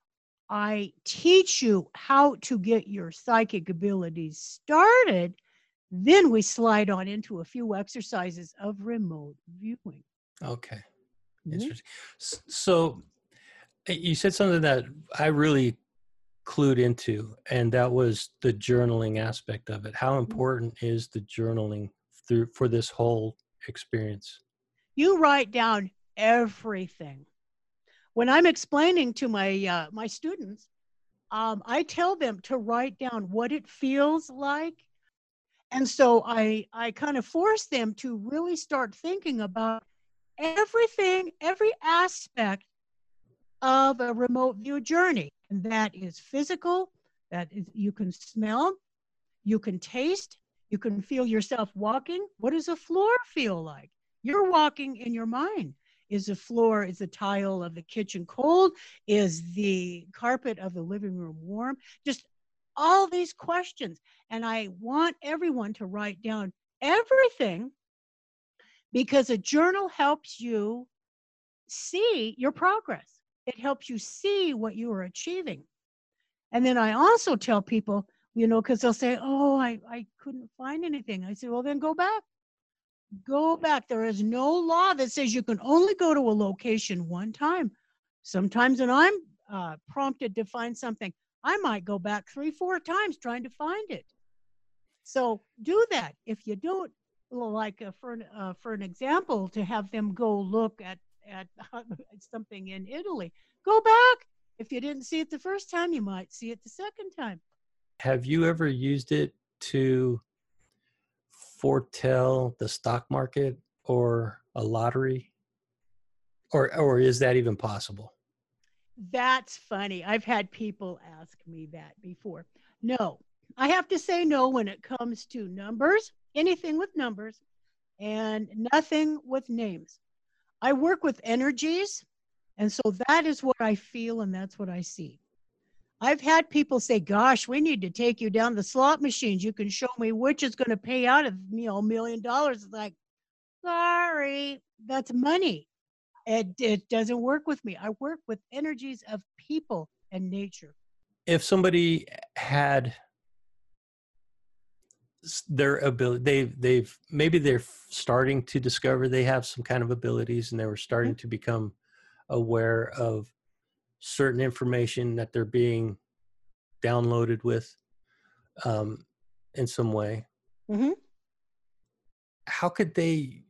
I teach you how to get your psychic abilities started. Then we slide on into a few exercises of remote viewing. Okay. Mm-hmm. Interesting. So eh, you said something that I really clued into, and that was the journaling aspect of it. How mm-hmm. important is the journaling through for this whole experience? you write down everything. When I'm explaining to my uh, my students, um, I tell them to write down what it feels like, and so I I kind of force them to really start thinking about everything, every aspect of a remote view journey, and that is physical. That is you can smell, you can taste, you can feel yourself walking. What does a floor feel like? You're walking in your mind. Is the floor, is the tile of the kitchen cold? Is the carpet of the living room warm? Just all these questions. And I want everyone to write down everything because a journal helps you see your progress. It helps you see what you are achieving. And then I also tell people, you know, because they'll say, Oh, I, I couldn't find anything. I say, Well, then go back go back. There is no law that says you can only go to a location one time. Sometimes when I'm uh, prompted to find something, I might go back three, four times trying to find it. So do that. If you don't, like uh, for uh, for an example, to have them go look at at something in Italy, go back. If you didn't see it the first time, you might see it the second time. Have you ever used it to foretell the stock market or a lottery? Or or is that even possible? That's funny. I've had people ask me that before. No, I have to say no when it comes to numbers, anything with numbers, and nothing with names. I work with energies, and so that is what I feel and that's what I see. I've had people say, "Gosh, we need to take you down the slot machines. You can show me which is going to pay out of you know a million dollars." It's like, sorry, that's money. It it doesn't work with me. I work with energies of people and nature. If somebody had their ability they've they've maybe they're starting to discover they have some kind of abilities and they were starting mm-hmm. to become aware of certain information that they're being downloaded with um, in some way. Mm-hmm. How could they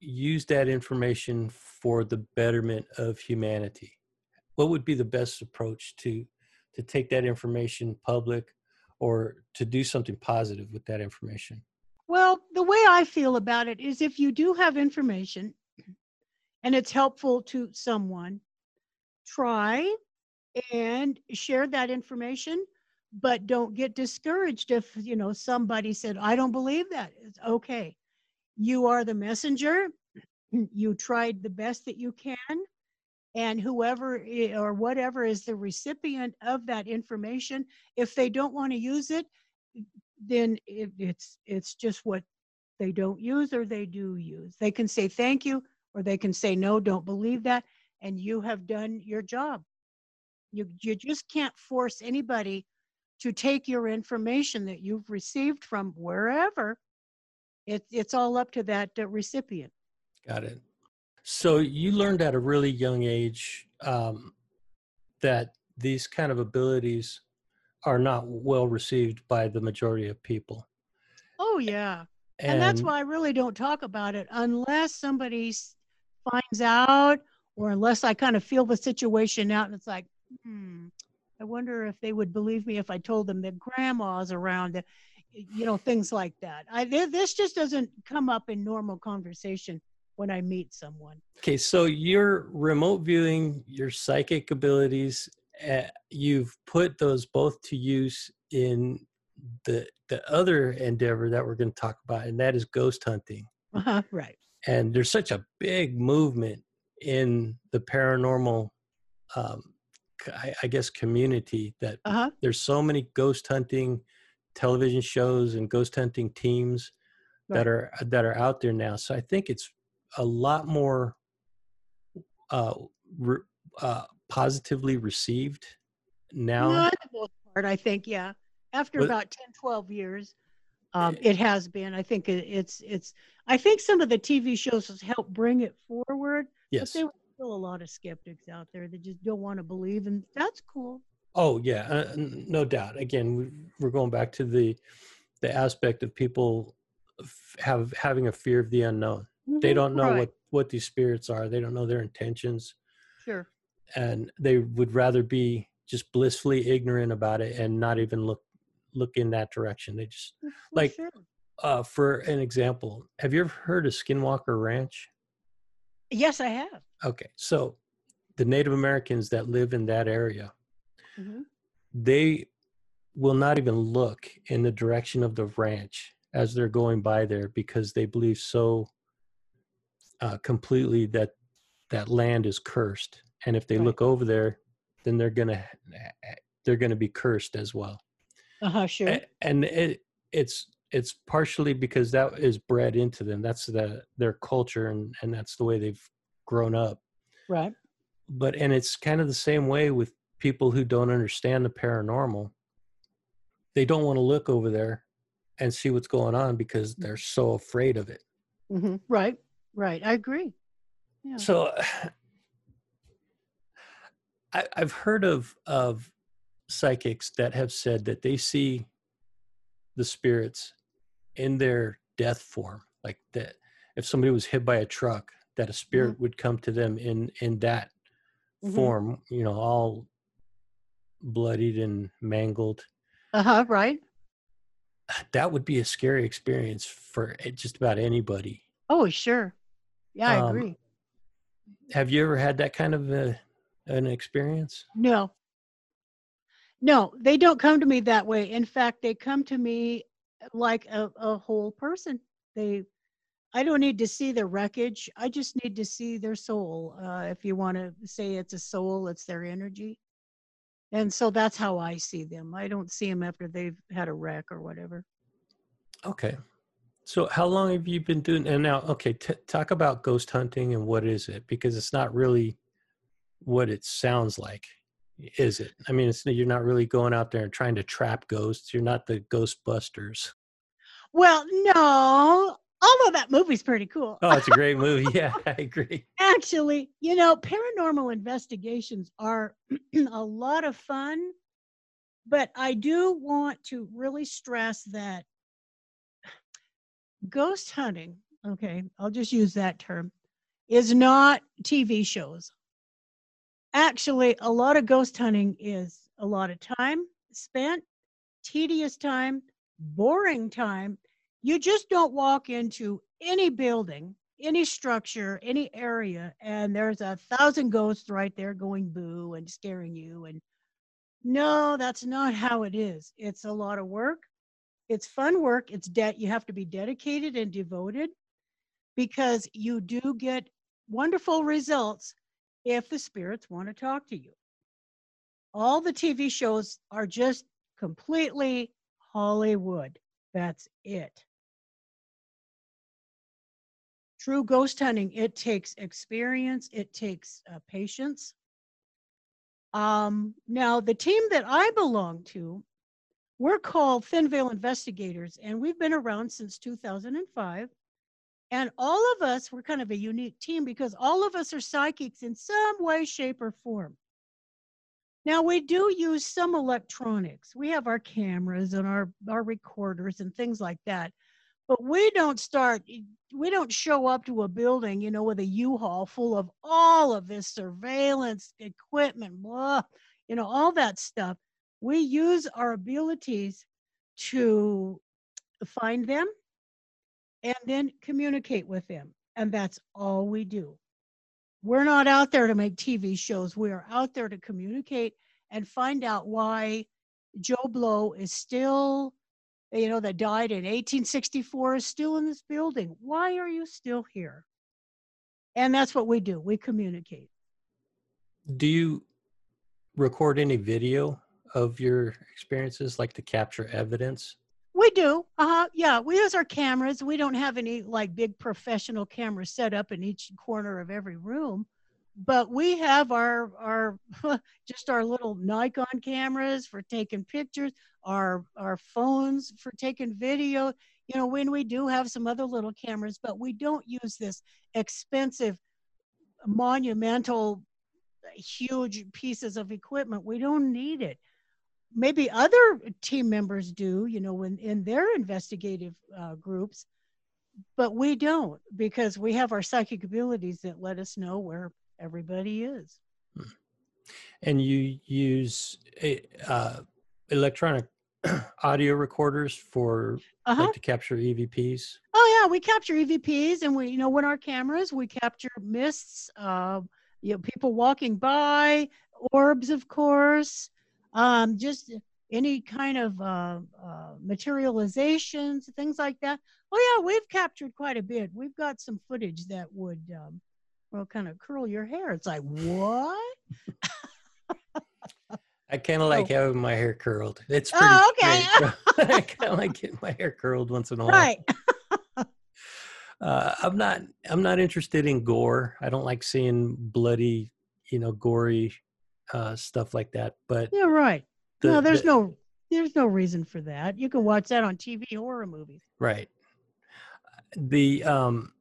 use that information for the betterment of humanity? What would be the best approach to to take that information public or to do something positive with that information? Well, the way I feel about it is if you do have information and it's helpful to someone, try and share that information but don't get discouraged if you know somebody said i don't believe that. It's okay. You are the messenger. You tried the best that you can and whoever or whatever is the recipient of that information if they don't want to use it then it, it's it's just what they don't use or they do use they can say thank you or they can say no don't believe that and you have done your job. You, you just can't force anybody to take your information that you've received from wherever. It, it's all up to that uh, recipient. Got it. So you learned at a really young age um, that these kind of abilities are not well received by the majority of people. Oh yeah. And, and that's why I really don't talk about it unless somebody finds out or unless I kind of feel the situation out and it's like, hmm, I wonder if they would believe me if I told them that grandma's around, you know, things like that. I this just doesn't come up in normal conversation when I meet someone. Okay, so you're remote viewing your psychic abilities. Uh, you've put those both to use in the the other endeavor that we're going to talk about, and that is ghost hunting. Uh-huh, right. And there's such a big movement in the paranormal um, I, I, guess community that uh-huh. there's so many ghost hunting television shows and ghost hunting teams right. that are that are out there now so i think it's a lot more uh, re, uh, positively received now Not the most part i think yeah after about 10 12 years um, it has been i think it, it's it's i think some of the tv shows has helped bring it forward Yes. But there are still a lot of skeptics out there that just don't want to believe, and that's cool. Oh yeah, uh, no doubt. Again, we're going back to the the aspect of people have having a fear of the unknown. Mm-hmm, they don't know right. what what these spirits are. They don't know their intentions. Sure. And they would rather be just blissfully ignorant about it and not even look look in that direction. They just Well, like sure. uh for an example, have you ever heard of Skinwalker Ranch? Yes, I have. Okay. So the Native Americans that live in that area, Mhm. they will not even look in the direction of the ranch as they're going by there because they believe so uh, completely that that land is cursed and if they Right. look over there then they're gonna they're gonna be cursed as well Uh-huh, sure. A- and it it's it's partially because that is bred into them that's the their culture and and that's the way they've grown up right. but and it's kind of the same way with people who don't understand the paranormal they don't want to look over there and see what's going on because they're so afraid of it hmm Right. Right. I agree. Yeah. so I, i've heard of of psychics that have said that they see the spirits in their death form like that if somebody was hit by a truck that a spirit would come to them in in that Mhm. form you know all bloodied and mangled Uh-huh, right. that would be a scary experience for eh, just about anybody Oh, sure. Yeah, I Um, agree. have you ever had that kind of a, an experience No. No, they don't come to me that way. In fact, they come to me like a, a whole person. They I don't need to see their wreckage. I just need to see their soul. Uh, if you want to say it's a soul, it's their energy. And so that's how I see them. I don't see them after they've had a wreck or whatever. okay so how long have you been doing and now okay t- talk about ghost hunting and what is it? Because it's not really what it sounds like is it? I mean it's you're not really going out there and trying to trap ghosts. You're not the ghostbusters. Well, no, although that movie's pretty cool. oh it's a great movie. Yeah i agree. Actually, you know, paranormal investigations are a lot of fun, but I do want to really stress that ghost hunting, okay, I'll just use that term, is not TV shows. Actually, a lot of ghost hunting is a lot of time spent, tedious time, boring time. You just don't walk into any building, any structure, any area, and there's a thousand ghosts right there going boo and scaring you. And no, that's not how it is. It's a lot of work. It's fun work. It's debt. You have to be dedicated and devoted because you do get wonderful results if the spirits want to talk to you. All the TV shows are just completely Hollywood. That's it. True ghost hunting, it takes experience, it takes uh, patience. Um, now, the team that I belong to, we're called Thin Investigators, and we've been around since 2005. And all of us, we're kind of a unique team because all of us are psychics in some way, shape, or form. Now, we do use some electronics. We have our cameras and our, our recorders and things like that. But we don't start, we don't show up to a building, you know, with a U-Haul full of all of this surveillance equipment, blah, you know, all that stuff. We use our abilities to find them and then communicate with them. And that's all we do. We're not out there to make TV shows. We are out there to communicate and find out why Joe Blow is still, you know, that died in 1864 is still in this building. Why are you still here? And that's what we do. We communicate. do you record any video of your experiences like to capture evidence We do. Uh-huh. Yeah. We use our cameras. We don't have any like big professional cameras set up in each corner of every room. But we have our our just our little Nikon cameras for taking pictures, our our phones for taking video. You know, when we do have some other little cameras, but we don't use this expensive monumental huge pieces of equipment. We don't need it maybe other team members do, you know, when in their investigative uh, groups, but we don't because we have our psychic abilities that let us know where everybody is. And you use uh, electronic audio recorders for Uh-huh. like to capture EVPs. Oh yeah, we capture EVPs, and we, you know, with our cameras, we capture mists, uh, you know, people walking by, orbs, of course, um, just any kind of uh, uh, materializations, things like that. Oh yeah, we've captured quite a bit. We've got some footage that would, um, well, kind of curl your hair. It's like what? I kind of like Oh. having my hair curled. It's pretty Oh, okay. I kind of like getting my hair curled once in a while. Right. Uh, I'm not. I'm not interested in gore. I don't like seeing bloody, you know, gory uh, stuff like that. But Yeah, right. the, no, there's the- no, there's no reason for that. You can watch that on TV horror movies. right. The um,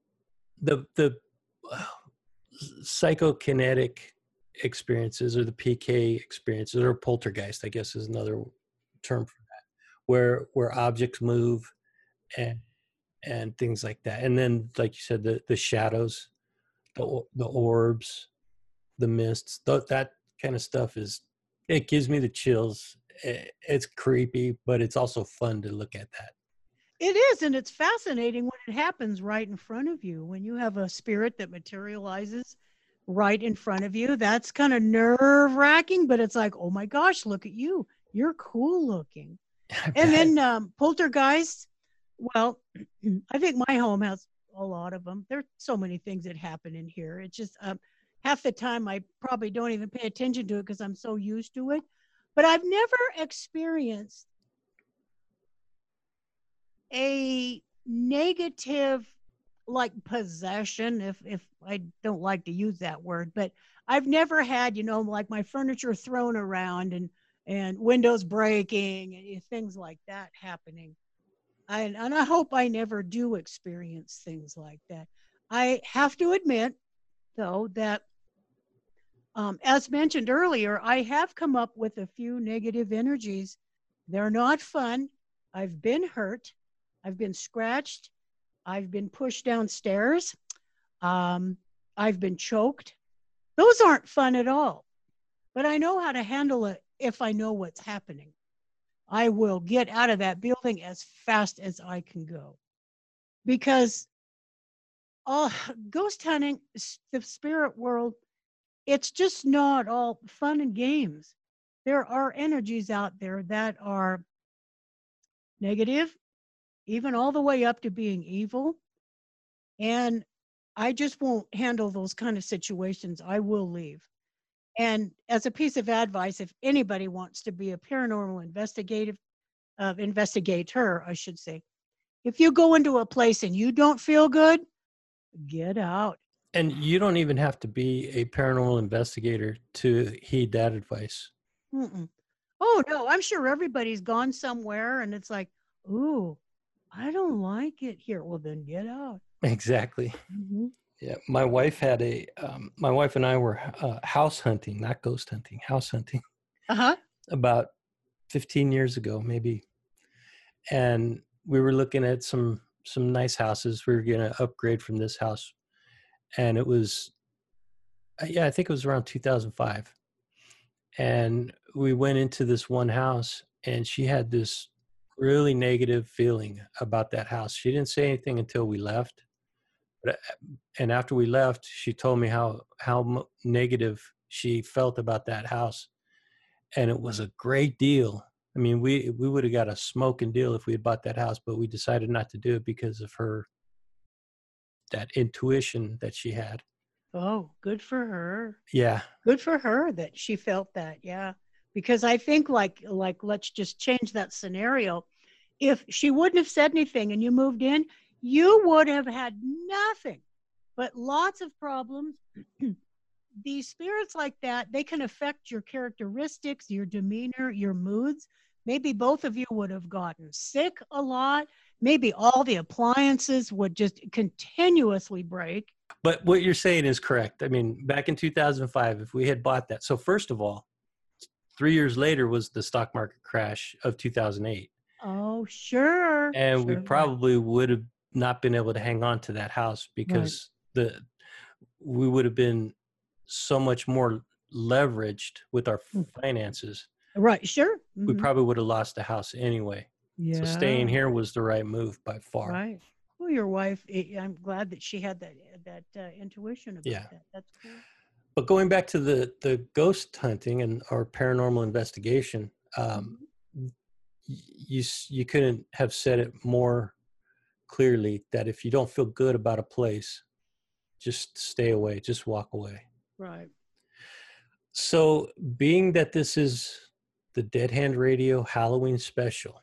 the the uh, psychokinetic experiences or the PK experiences or poltergeist, I guess, is another term for that, where where objects move and and things like that. And then, like you said, the the shadows, the the orbs, the mists, th- that kind of stuff is it gives me the chills. It's creepy, but it's also fun to look at that. It is, and it's fascinating when it happens right in front of you. When you have a spirit that materializes right in front of you, that's kind of nerve wracking, but it's like, oh my gosh, look at you. You're cool looking. And then um, poltergeist, well, I think my home has a lot of them. There are so many things that happen in here. It's just um, half the time I probably don't even pay attention to it because I'm so used to it. But I've never experienced a negative like possession if if I don't like to use that word but I've never had you know like my furniture thrown around and and windows breaking and things like that happening and, and I hope I never do experience things like that I have to admit though that um, as mentioned earlier I have come up with a few negative energies they're not fun I've been hurt I've been scratched. I've been pushed downstairs. Um, I've been choked. Those aren't fun at all. But I know how to handle it if I know what's happening. I will get out of that building as fast as I can go. Because uh, ghost hunting, the spirit world, it's just not all fun and games. There are energies out there that are negative, even all the way up to being evil. And I just won't handle those kind of situations. I will leave. And as a piece of advice, if anybody wants to be a paranormal investigative uh, investigator, I should say, if you go into a place and you don't feel good, get out. And you don't even have to be a paranormal investigator to heed that advice. Mm-mm. Oh no, I'm sure everybody's gone somewhere and it's like, ooh, I don't like it here. Well, then get out. Exactly. Mhm. Yeah, my wife had a. Um, my wife and I were uh, house hunting, not ghost hunting, house hunting, Uh-huh. about 15 years ago, maybe. And we were looking at some some nice houses. We were going to upgrade from this house, and it was, uh, yeah, I think it was around 2005. And we went into this one house, and she had this really negative feeling about that house. She didn't say anything until we left but uh, and after we left she told me how how negative she felt about that house and it was a great deal i mean we we would have got a smoking deal if we had bought that house but we decided not to do it because of her that intuition that she had. Oh, good for her. yeah. Good for her that she felt that yeah. Because i think like like let's just change that scenario. If she wouldn't have said anything and you moved in you would have had nothing but lots of problems. These spirits like that they can affect your characteristics your demeanor your moods. Maybe both of you would have gotten sick a lot maybe all the appliances would just continuously break but what you're saying is correct i mean back in 2005 if we had bought that so first of all three years later was the stock market crash of 2008 oh sure and we sure, right. probably would have not been able to hang on to that house because right. the we would have been so much more leveraged with our mm. finances. Right, sure. Mm-hmm. We probably would have lost the house anyway. Yeah. So staying here was the right move by far. Right. Well, your wife, eh, I'm glad that she had that that uh, intuition about yeah. that. That's cool. But going back to the the ghost hunting and our paranormal investigation, um, mm-hmm. you you couldn't have said it more clearly that if you don't feel good about a place, just stay away, just walk away. Right. So, being that this is the Dead Hand Radio Halloween special,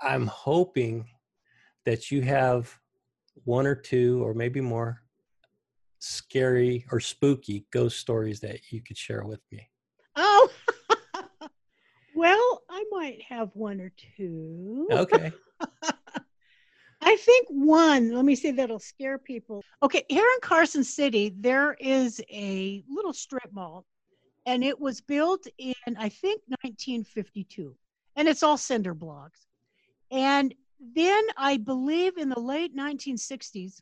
I'm hoping that you have one or two, or maybe more, scary or spooky ghost stories that you could share with me. Oh, well, I might have one or two. Okay. I think one, let me say that'll scare people. Okay, here in Carson City, there is a little strip mall, and it was built in, I think, 1952, and it's all cinder blocks. And then I believe in the late 1960s,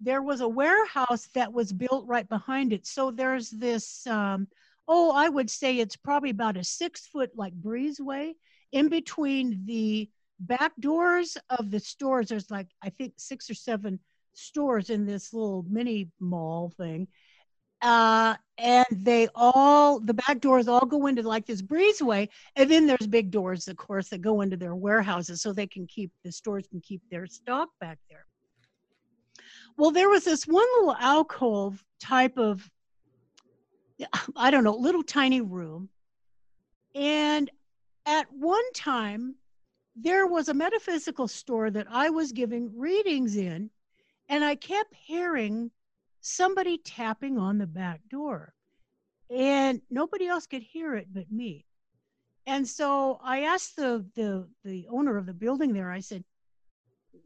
there was a warehouse that was built right behind it. So there's this, um, oh, I would say it's probably about a six foot like breezeway in between the back doors of the stores there's like i think six or seven stores in this little mini mall thing uh, and they all the back doors all go into like this breezeway and then there's big doors of course that go into their warehouses so they can keep the stores can keep their stock back there. Well there was this one little alcove type of i don't know little tiny room and at one time there was a metaphysical store that I was giving readings in, and I kept hearing somebody tapping on the back door. And nobody else could hear it but me. And so I asked the the the owner of the building there, I said,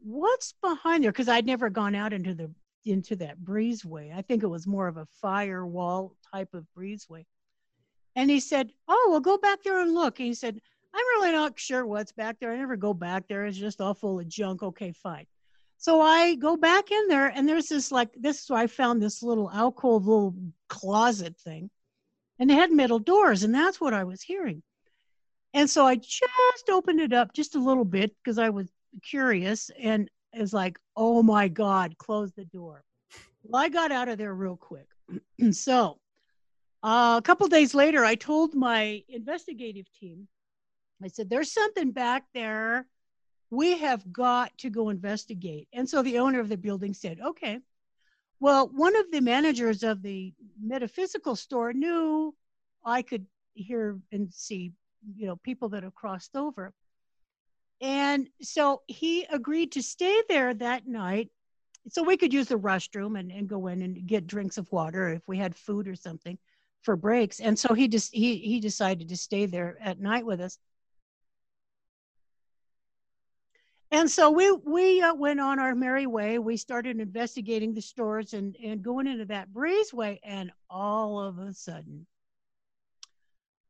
What's behind there? Because I'd never gone out into the into that breezeway. I think it was more of a firewall type of breezeway. And he said, Oh, well, go back there and look. And he said, I'm really not sure what's back there. I never go back there. It's just all full of junk. Okay, fine. So I go back in there, and there's this like this is where I found this little alcove, little closet thing, and it had metal doors, and that's what I was hearing. And so I just opened it up just a little bit because I was curious, and was like, oh my God, close the door. Well, I got out of there real quick. so uh, a couple days later, I told my investigative team I said, There's something back there. We have got to go investigate. And so the owner of the building said, Okay. Well, one of the managers of the metaphysical store knew I could hear and see, you know, people that have crossed over. And so he agreed to stay there that night so we could use the restroom and, and go in and get drinks of water if we had food or something for breaks. And so he just he he decided to stay there at night with us. And so we we uh, went on our merry way. We started investigating the stores and and going into that breezeway, and all of a sudden,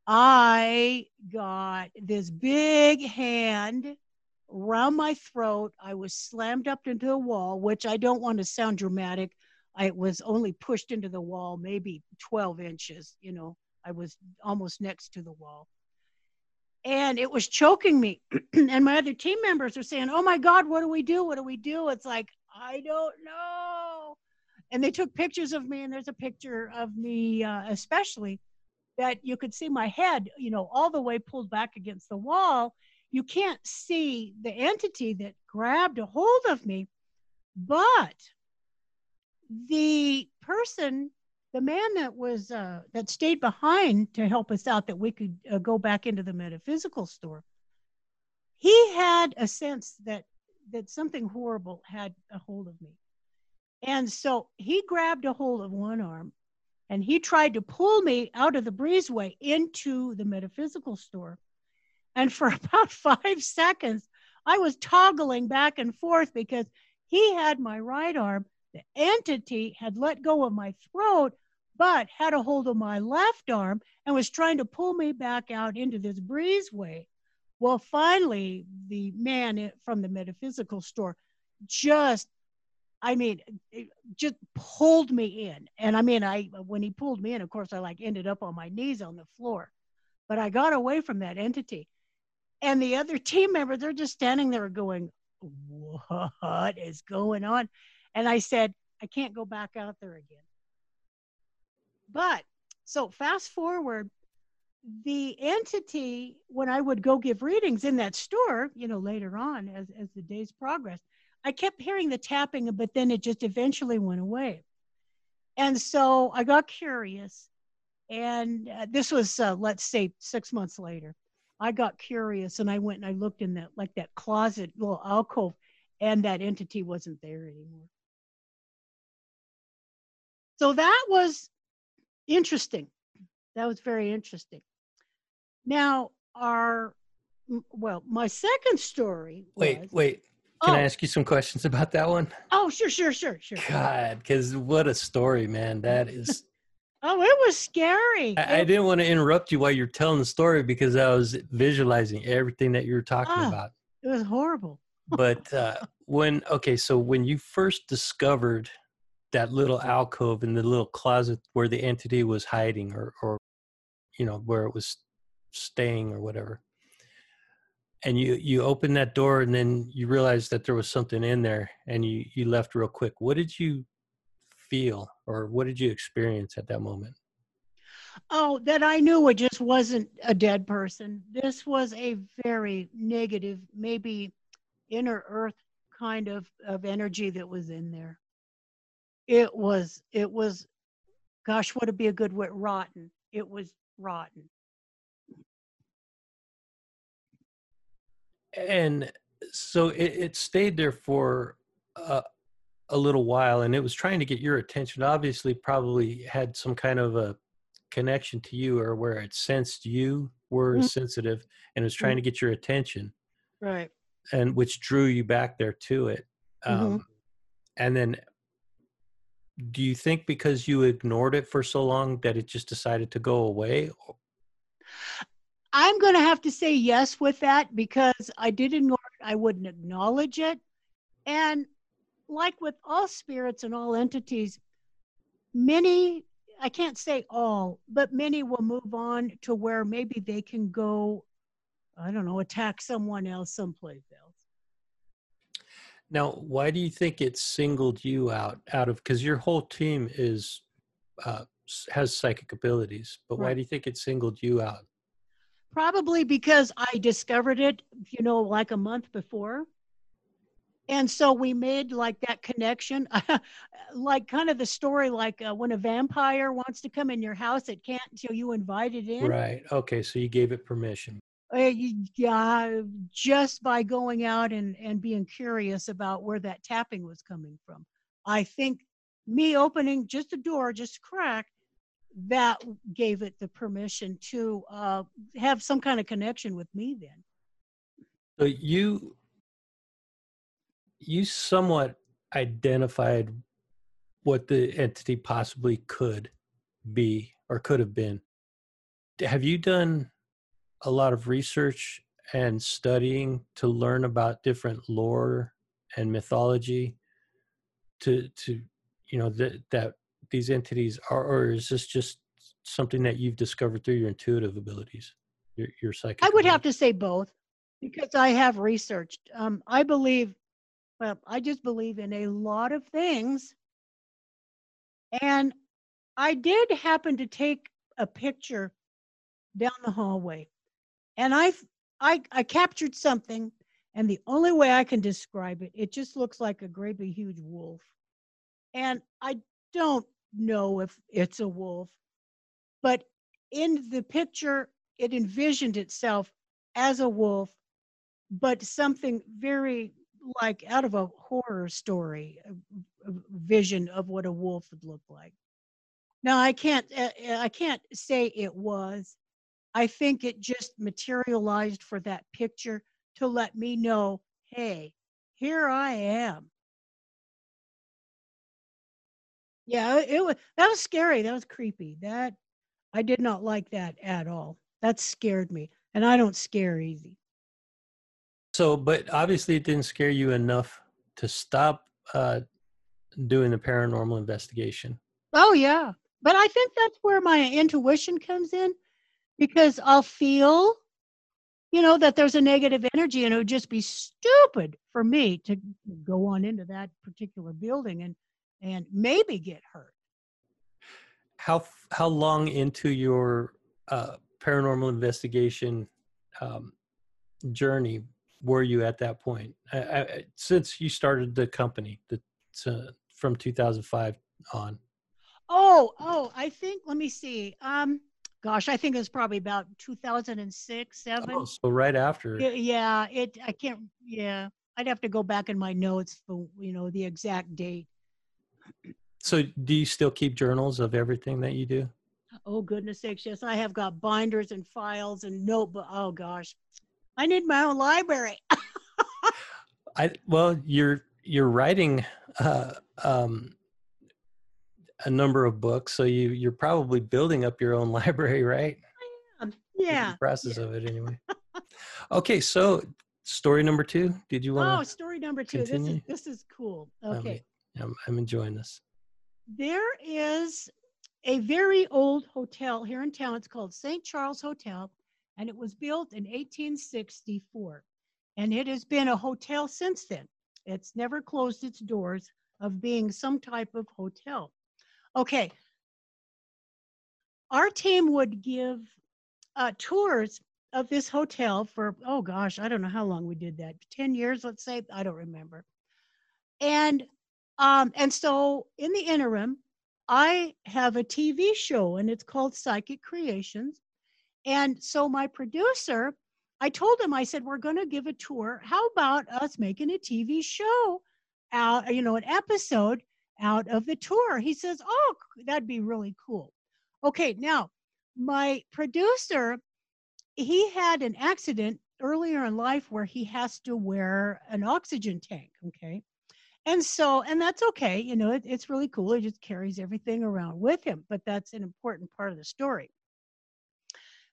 I got this big hand around my throat. I was slammed up into a wall, which I don't want to sound dramatic. I was only pushed into the wall, maybe 12 inches. You know, I was almost next to the wall and it was choking me. and my other team members were saying, "Oh my God, what do we do? What do we do?" It's like I don't know. And they took pictures of me, and there's a picture of me, uh, especially that you could see my head, you know, all the way pulled back against the wall. You can't see the entity that grabbed a hold of me, but the person the man that was uh, that stayed behind to help us out that we could uh, go back into the metaphysical store he had a sense that that something horrible had a hold of me. And so he grabbed a hold of one arm and he tried to pull me out of the breezeway into the metaphysical store. And for about five seconds i was toggling back and forth because he had my right arm. The entity had let go of my throat but had a hold of my left arm and was trying to pull me back out into this breezeway. Well, finally, the man from the metaphysical store just, I mean, eh, just pulled me in. And I mean, I when he pulled me in, of course, I like ended up on my knees on the floor, but I got away from that entity. And the other team members, they're just standing there going, "What is going on?" And I said, "I can't go back out there again." But so fast forward the entity when i would go give readings in that store you know later on as, as the days progressed i kept hearing the tapping but then it just eventually went away. And so i got curious and uh, this was uh, let's say six months later. I got curious and i went and i looked in that like that closet little alcove and that entity wasn't there anymore. So that was interesting that was very interesting now, our well, my second story. Wait, was, wait. Can oh, I ask you some questions about that one? Oh, sure, sure, sure, sure. God, because what a story, man. That is. oh, it was scary. I, I, didn't want to interrupt you while you're telling the story because I was visualizing everything that you were talking oh, about. It was horrible. but uh, when, okay, so when you first discovered that little mm-hmm. alcove in the little closet where the entity was hiding or, or you know, where it was staying or whatever. And you you open that door and then you realize that there was something in there and you you left real quick. What did you feel or what did you experience at that moment? Oh that i knew it just wasn't a dead person. This was a very negative maybe inner earth kind of of energy that was in there it was it was gosh what would be a good word rotten it was rotten and so it, it stayed there for uh, a little while and it was trying to get your attention obviously probably had some kind of a connection to you or where it sensed you were mm-hmm. sensitive and was trying mm-hmm. to get your attention right and which drew you back there to it mm-hmm. um, mm-hmm. and then do you think because you ignored it for so long that it just decided to go away I'm going to have to say yes with that because I did ignore it. I wouldn't acknowledge it. And like with all spirits and all entities, many, I can't say all, but many will move on to where maybe they can go, I don't know, attack someone else someplace else. Now, why do you think it singled you out out of because your whole team is uh, has psychic abilities, but right. why do you think it singled you out? Probably because I discovered it, you know, like a month before. And so we made like that connection, like kind of the story like uh, when a vampire wants to come in your house, it can't until you invite it in. Right. Okay. So you gave it permission. Uh, yeah, just by going out and, and being curious about where that tapping was coming from. I think me opening just a door, just a crack, that gave it the permission to uh, have some kind of connection with me then so you you somewhat identified what the entity possibly could be or could have been have you done a lot of research and studying to learn about different lore and mythology to to you know that that these entities are, or is this just something that you've discovered through your intuitive abilities, your, your psychic? I would have to say both because I have researched. Um, I believe, well, I just believe in a lot of things. And I did happen to take a picture down the hallway and I, I, I captured something and the only way I can describe it, it just looks like a great big huge wolf. And I don't know if it's a wolf, but in the picture, it envisioned itself as a wolf, but something very like out of a horror story, a, a vision of what a wolf would look like. Now I can't uh, uh, I can't say it was. I think it just materialized for that picture to let me know, hey, here I am. Yeah, it was that was scary. That was creepy. That I did not like that at all. That scared me. And I don't scare easy. So, but obviously, it didn't scare you enough to stop uh, doing the paranormal investigation. Oh yeah. But I think that's where my intuition comes in because I'll feel you know that there's a negative energy and it would just be stupid for me to go on into that particular building and and maybe get hurt. How how long into your uh, paranormal investigation um, journey were you at that point? I, I, since you started the company, that's uh, from 2005 on. Oh, oh, I think. Let me see. Um, gosh, I think it was probably about 2006, seven. Oh, so right after. Yeah, it. I can't. Yeah, I'd have to go back in my notes for you know the exact date. So, do you still keep journals of everything that you do? Oh goodness sakes, yes, I have got binders and files and notebook. Oh gosh, I need my own library. I well, you're you're writing uh, um, a number of books, so you you're probably building up your own library, right? I am. Yeah. The process yeah. of it, anyway. okay, so story number two. Did you want? Oh, story number two. Continue? This is this is cool. Okay. I'm, I'm enjoying this. There is a very old hotel here in town. It's called St. Charles Hotel, and it was built in 1864. And it has been a hotel since then. It's never closed its doors of being some type of hotel. Okay. Our team would give uh, tours of this hotel for, oh gosh, I don't know how long we did that. 10 years, let's say. I don't remember. And um, and so in the interim, I have a TV show and it's called Psychic Creations. And so my producer, I told him, I said, we're going to give a tour. How about us making a TV show out, you know, an episode out of the tour? He says, oh, that'd be really cool. Okay, now my producer, he had an accident earlier in life where he has to wear an oxygen tank. Okay. And so, and that's okay. You know, it, it's really cool. He just carries everything around with him, but that's an important part of the story.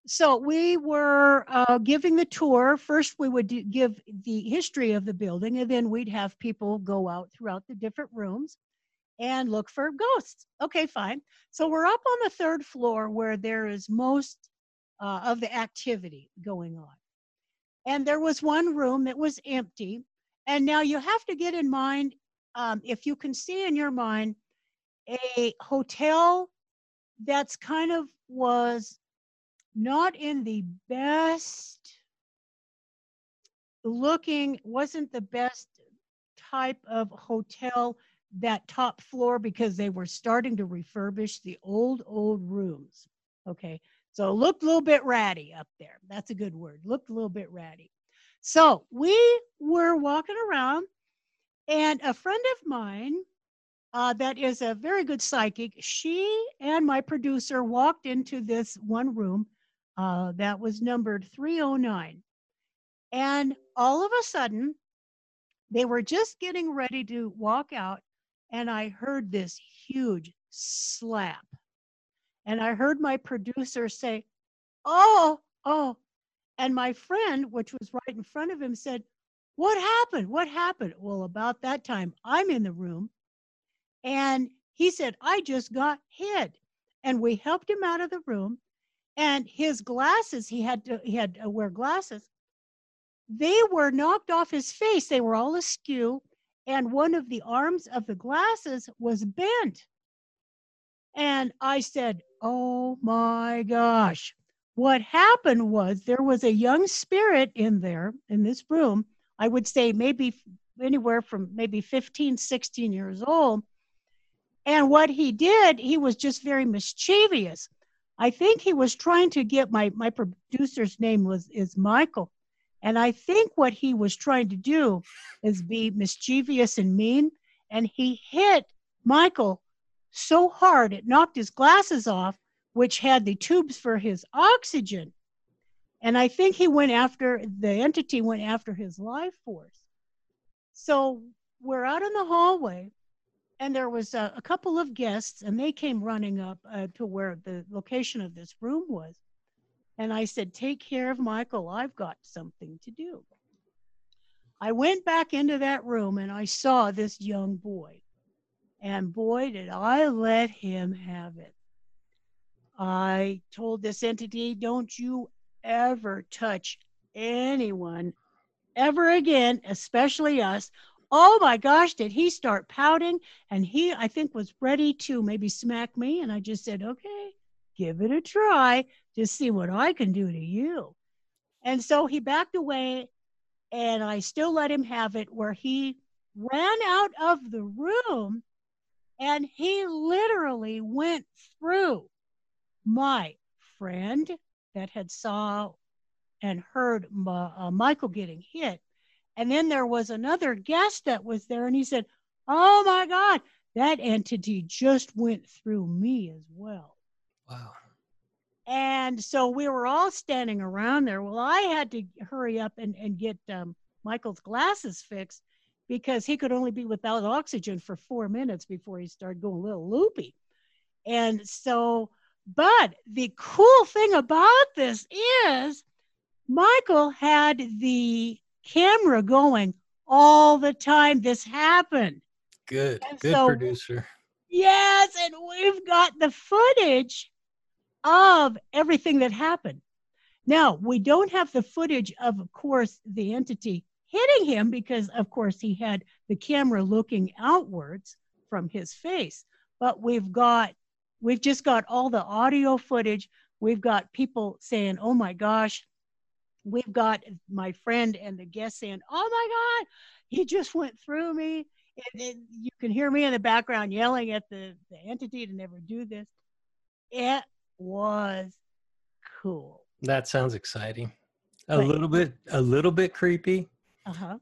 So we were uh, giving the tour. First, we would do, give the history of the building, and then we'd have people go out throughout the different rooms and look for ghosts. Okay, fine. So we're up on the third floor where there is most uh, of the activity going on. And there was one room that was empty. And now you have to get in mind um, if you can see in your mind a hotel that's kind of was not in the best looking wasn't the best type of hotel that top floor because they were starting to refurbish the old old rooms okay? So looked a little bit ratty up there. That's a good word. Looked a little bit ratty. So we were walking around and a friend of mine uh, that is a very good psychic, she and my producer walked into this one room uh, that was numbered 309. And all of a sudden, they were just getting ready to walk out, and I heard this huge slap. And I heard my producer say, Oh, oh. And my friend, which was right in front of him, said, what happened? What happened? Well, about that time, I'm in the room and he said, I just got hit. And we helped him out of the room. And his glasses, he had to he had to wear glasses. They were knocked off his face. They were all askew. And one of the arms of the glasses was bent. And I said, Oh my gosh. What happened was there was a young spirit in there in this room I would say maybe anywhere from maybe 15, 16 years old. And what he did, he was just very mischievous. I think he was trying to get my my producer's name was is Michael. And I think what he was trying to do is be mischievous and mean. And he hit Michael so hard it knocked his glasses off, which had the tubes for his oxygen. And I think he went after, the entity went after his life force. So we're out in the hallway, and there was a, a couple of guests, and they came running up uh, to where the location of this room was. And I said, Take care of Michael. I've got something to do. I went back into that room and I saw this young boy. And boy, did I let him have it. I told this entity, don't you ever touch anyone ever again, especially us. Oh my gosh, did he start pouting? And he, I think, was ready to maybe smack me. And I just said, okay, give it a try. Just see what I can do to you. And so he backed away, and I still let him have it where he ran out of the room and he literally went through my friend that had saw and heard Ma, uh, Michael getting hit. And then there was another guest that was there, and he said, Oh my God, that entity just went through me as well. Wow. And so we were all standing around there. Well, I had to hurry up and, and get um, Michael's glasses fixed because he could only be without oxygen for four minutes before he started going a little loopy. And so, but the cool thing about this is Michael had the camera going all the time this happened. Good, and good so, producer. Yes, and we've got the footage of everything that happened. Now, we don't have the footage of, of course, the entity hitting him because, of course, he had the camera looking outwards from his face. But we've got, we've just got all the audio footage. We've got people saying, oh my gosh, we've got my friend and the guest saying, "Oh my God, he just went through me." And, and you can hear me in the background yelling at the, the entity to never do this. It was cool. That sounds exciting. A but, little bit, a little bit creepy. Uh huh.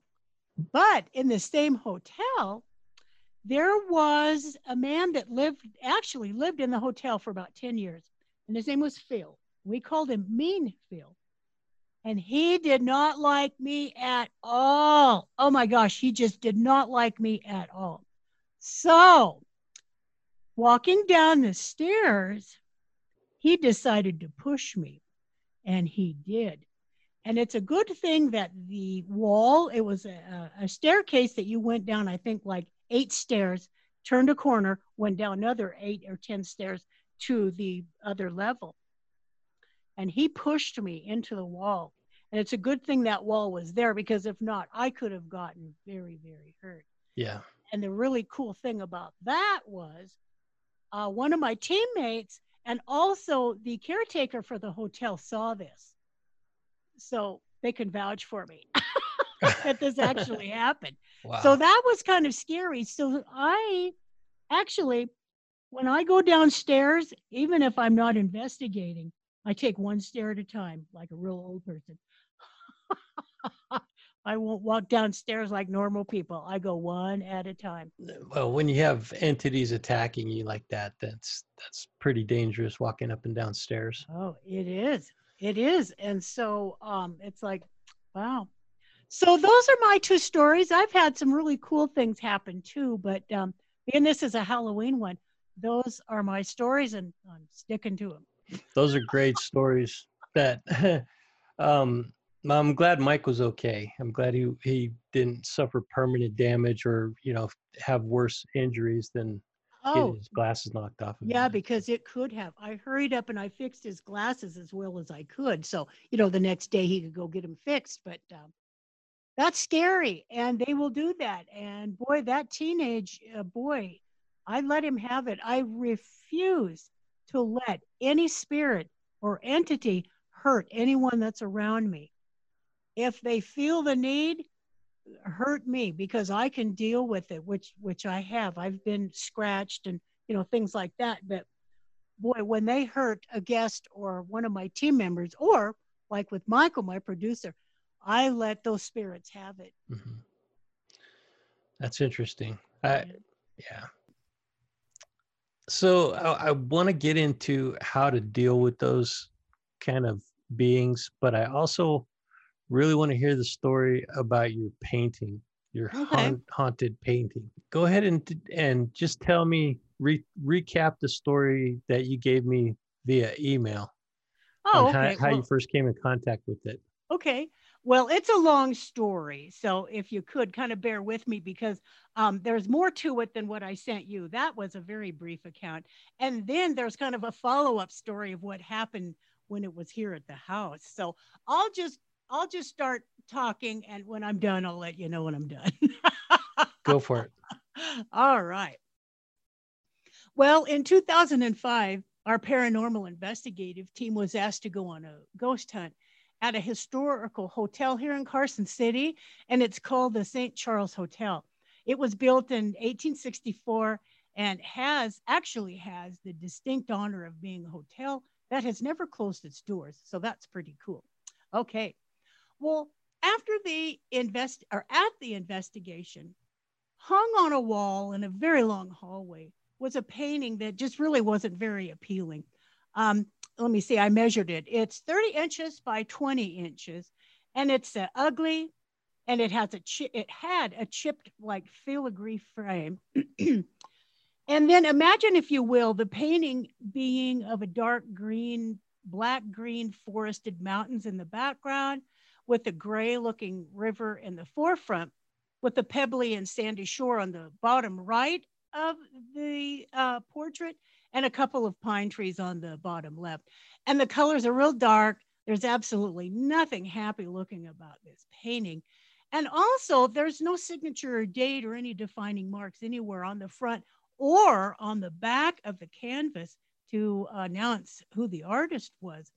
But in the same hotel, there was a man that lived, actually lived in the hotel for about 10 years, and his name was Phil. We called him Mean Phil and he did not like me at all. Oh my gosh, he just did not like me at all. So, walking down the stairs, he decided to push me, and he did. And it's a good thing that the wall, it was a, a staircase that you went down, I think like eight stairs, turned a corner, went down another eight or 10 stairs to the other level and he pushed me into the wall. And it's a good thing that wall was there because if not, I could have gotten very, very hurt. Yeah. And the really cool thing about that was uh, one of my teammates and also the caretaker for the hotel saw this. So they can vouch for me that this actually happened. Wow. So that was kind of scary. So I actually, when I go downstairs, even if I'm not investigating, I take one stair at a time, like a real old person. I won't walk downstairs like normal people. I go one at a time. Well, when you have entities attacking you like that, that's that's pretty dangerous walking up and down stairs. Oh, it is. It is. And so um it's like, wow. So those are my two stories. I've had some really cool things happen too, but um being this is a Halloween one, those are my stories and I'm sticking to them. Those are great stories that um, I'm glad Mike was okay. I'm glad he he didn't suffer permanent damage or you know have worse injuries than oh, his glasses knocked off. Of yeah, him. because it could have. I hurried up and I fixed his glasses as well as I could. So you know the next day he could go get them fixed. But um, that's scary, and they will do that. And boy, that teenage uh, boy, I let him have it. I refuse to let any spirit or entity hurt anyone that's around me. If they feel the need, hurt me because I can deal with it, which which I have. I've been scratched and you know things like that. But boy, when they hurt a guest or one of my team members, or like with Michael, my producer, I let those spirits have it. Mm-hmm. That's interesting. I, yeah, so I, I want to get into how to deal with those kind of beings, but I also really want to hear the story about your painting, your okay. haunt, haunted painting. Go ahead and and just tell me re, recap the story that you gave me via email. Oh, okay. How, how well, you first came in contact with it. Okay. Well, it's a long story. So if you could kind of bear with me because um, there's more to it than what I sent you. That was a very brief account. And then there's kind of a follow up story of what happened when it was here at the house. So I'll just I'll just start talking and when I'm done I'll let you know when I'm done. Go for it. All right. Well, in 2005, our paranormal investigative team was asked to go on a ghost hunt at a historical hotel here in Carson City, and it's called the St. Charles Hotel. It was built in 1864 and has actually has the distinct honor of being a hotel that has never closed its doors. So that's pretty cool. Okay. Well, after the invest or at the investigation, hung on a wall in a very long hallway was a painting that just really wasn't very appealing. Um, let me see, I measured it. It's 30 inches by 20 inches, and it's uh, ugly, and it has a chi- it had a chipped like filigree frame. and then imagine, if you will, the painting being of a dark green, black green forested mountains in the background, with a gray looking river in the forefront, with the pebbly and sandy shore on the bottom right of the uh, portrait and a couple of pine trees on the bottom left. And the colors are real dark. There's absolutely nothing happy looking about this painting. And also, there's no signature or date or any defining marks anywhere on the front or on the back of the canvas to announce who the artist was.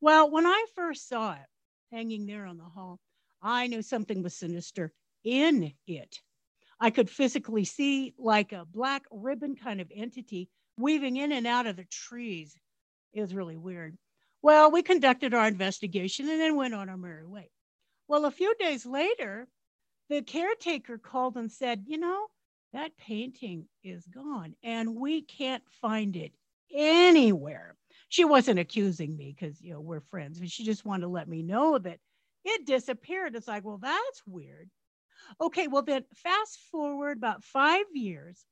Well, when I first saw it hanging there on the hall, I knew something was sinister in it. I could physically see like a black ribbon kind of entity weaving in and out of the trees. It was really weird. Well, we conducted our investigation and then went on our merry way. Well, a few days later, the caretaker called and said, You know, that painting is gone and we can't find it anywhere. She wasn't accusing me because, you know, we're friends, but she just wanted to let me know that it disappeared. It's like, well, that's weird. Okay, well, then fast forward about five years,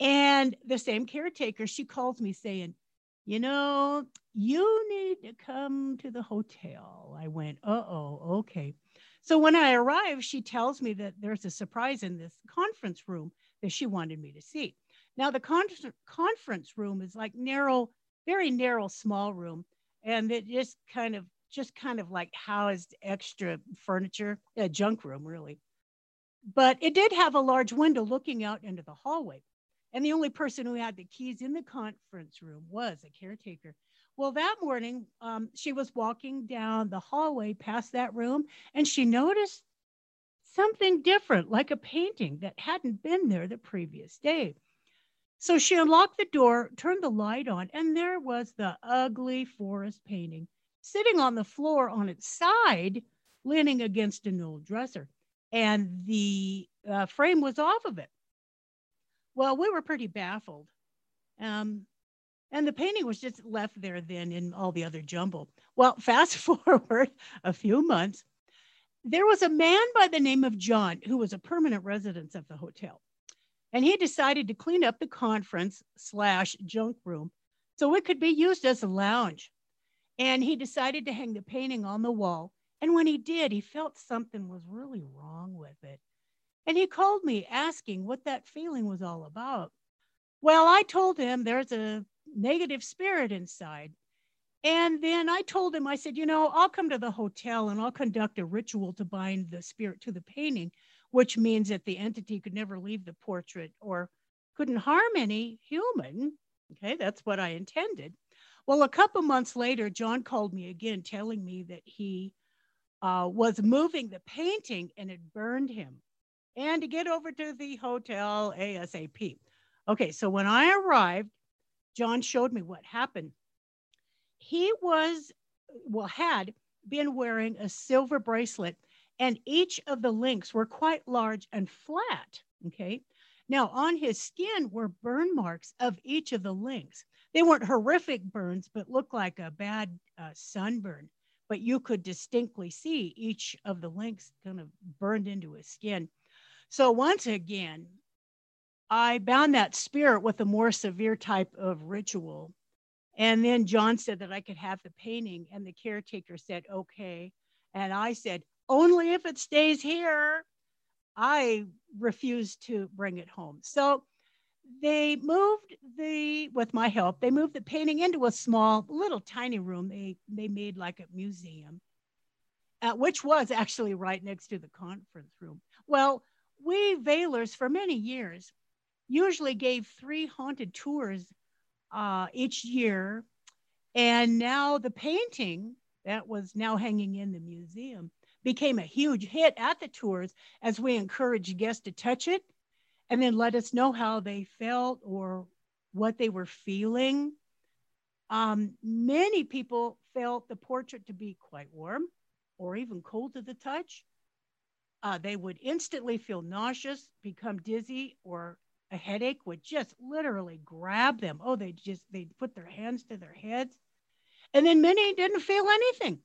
and the same caretaker, she calls me saying, You know, you need to come to the hotel. I went, Uh oh, okay. So when I arrive, she tells me that there's a surprise in this conference room that she wanted me to see. Now, the con- conference room is like narrow, very narrow, small room, and it just kind of, just kind of like housed extra furniture, a junk room, really. But it did have a large window looking out into the hallway. And the only person who had the keys in the conference room was a caretaker. Well, that morning, um, she was walking down the hallway past that room and she noticed something different, like a painting that hadn't been there the previous day. So she unlocked the door, turned the light on, and there was the ugly forest painting sitting on the floor on its side, leaning against an old dresser. And the uh, frame was off of it. Well, we were pretty baffled. Um, and the painting was just left there then in all the other jumble. Well, fast forward a few months, there was a man by the name of John who was a permanent resident of the hotel. And he decided to clean up the conference slash junk room so it could be used as a lounge. And he decided to hang the painting on the wall. And when he did, he felt something was really wrong with it. And he called me asking what that feeling was all about. Well, I told him there's a negative spirit inside. And then I told him, I said, you know, I'll come to the hotel and I'll conduct a ritual to bind the spirit to the painting, which means that the entity could never leave the portrait or couldn't harm any human. Okay, that's what I intended. Well, a couple months later, John called me again, telling me that he uh, was moving the painting and it burned him and to get over to the hotel ASAP. Okay, so when I arrived, John showed me what happened. He was, well, had been wearing a silver bracelet, and each of the links were quite large and flat. Okay. Now, on his skin were burn marks of each of the links. They weren't horrific burns, but looked like a bad uh, sunburn. But you could distinctly see each of the links kind of burned into his skin. So once again, I bound that spirit with a more severe type of ritual. And then John said that I could have the painting, and the caretaker said, okay. And I said, only if it stays here. I refuse to bring it home. So they moved the, with my help, they moved the painting into a small, little tiny room they, they made like a museum, uh, which was actually right next to the conference room. Well, we Veilers for many years usually gave three haunted tours uh, each year. And now the painting that was now hanging in the museum became a huge hit at the tours as we encouraged guests to touch it and then let us know how they felt or what they were feeling. Um, many people felt the portrait to be quite warm or even cold to the touch. Uh, they would instantly feel nauseous, become dizzy, or a headache would just literally grab them. Oh, they just they'd put their hands to their heads. And then many didn't feel anything.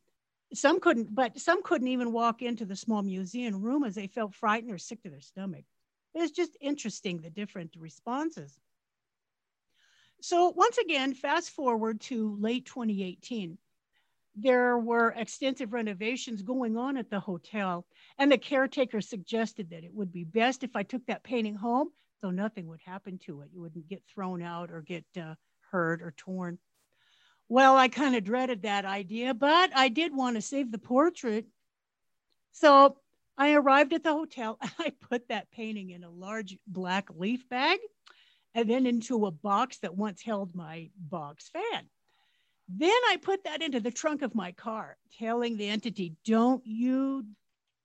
Some couldn't, but some couldn't even walk into the small museum room as they felt frightened or sick to their stomach. It's just interesting the different responses. So once again, fast forward to late 2018 there were extensive renovations going on at the hotel, and the caretaker suggested that it would be best if I took that painting home so nothing would happen to it. You wouldn't get thrown out or get uh, hurt or torn. Well, I kind of dreaded that idea, but I did want to save the portrait. So I arrived at the hotel I put that painting in a large black leaf bag and then into a box that once held my box fan. Then I put that into the trunk of my car, telling the entity, don't you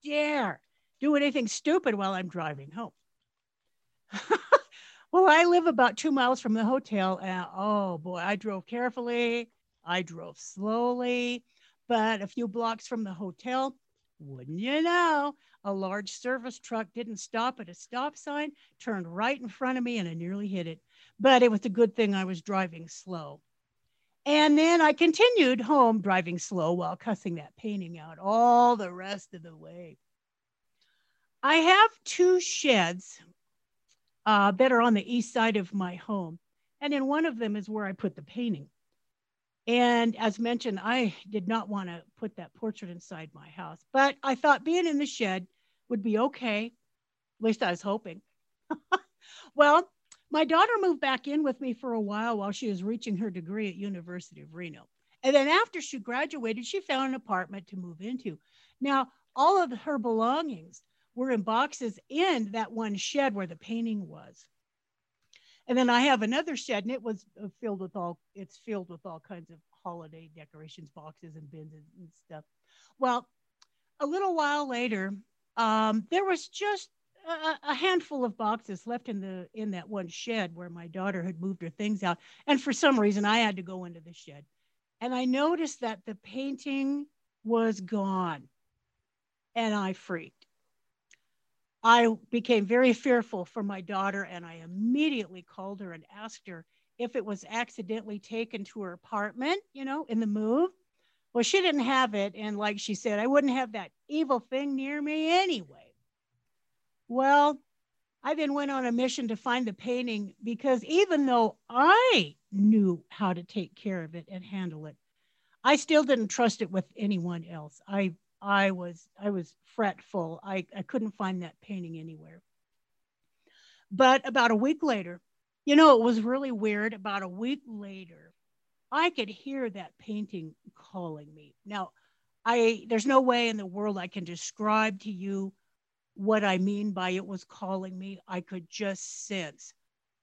dare do anything stupid while I'm driving home. well, I live about two miles from the hotel, and oh boy, I drove carefully. I drove slowly, but a few blocks from the hotel, wouldn't you know, a large service truck didn't stop at a stop sign, turned right in front of me, and I nearly hit it. But it was a good thing I was driving slow. And then I continued home driving slow while cussing that painting out all the rest of the way. I have two sheds uh, that are on the east side of my home. And in one of them is where I put the painting. And as mentioned, I did not want to put that portrait inside my house, but I thought being in the shed would be okay. At least I was hoping. well, my daughter moved back in with me for a while while she was reaching her degree at University of Reno. And then after she graduated, she found an apartment to move into. Now, all of her belongings were in boxes in that one shed where the painting was. And then I have another shed, and it was filled with all it's filled with all kinds of holiday decorations, boxes and bins and stuff. Well, a little while later, um, there was just a, a, handful of boxes left in the in that one shed where my daughter had moved her things out and for some reason i had to go into the shed and i noticed that the painting was gone and i freaked i became very fearful for my daughter and i immediately called her and asked her if it was accidentally taken to her apartment you know in the move well she didn't have it and like she said i wouldn't have that evil thing near me anyway well, I then went on a mission to find the painting because even though I knew how to take care of it and handle it, I still didn't trust it with anyone else. I I was I was fretful. I, I couldn't find that painting anywhere. But about a week later, you know, it was really weird. About a week later, I could hear that painting calling me. Now, I there's no way in the world I can describe to you what I mean by it was calling me. I could just sense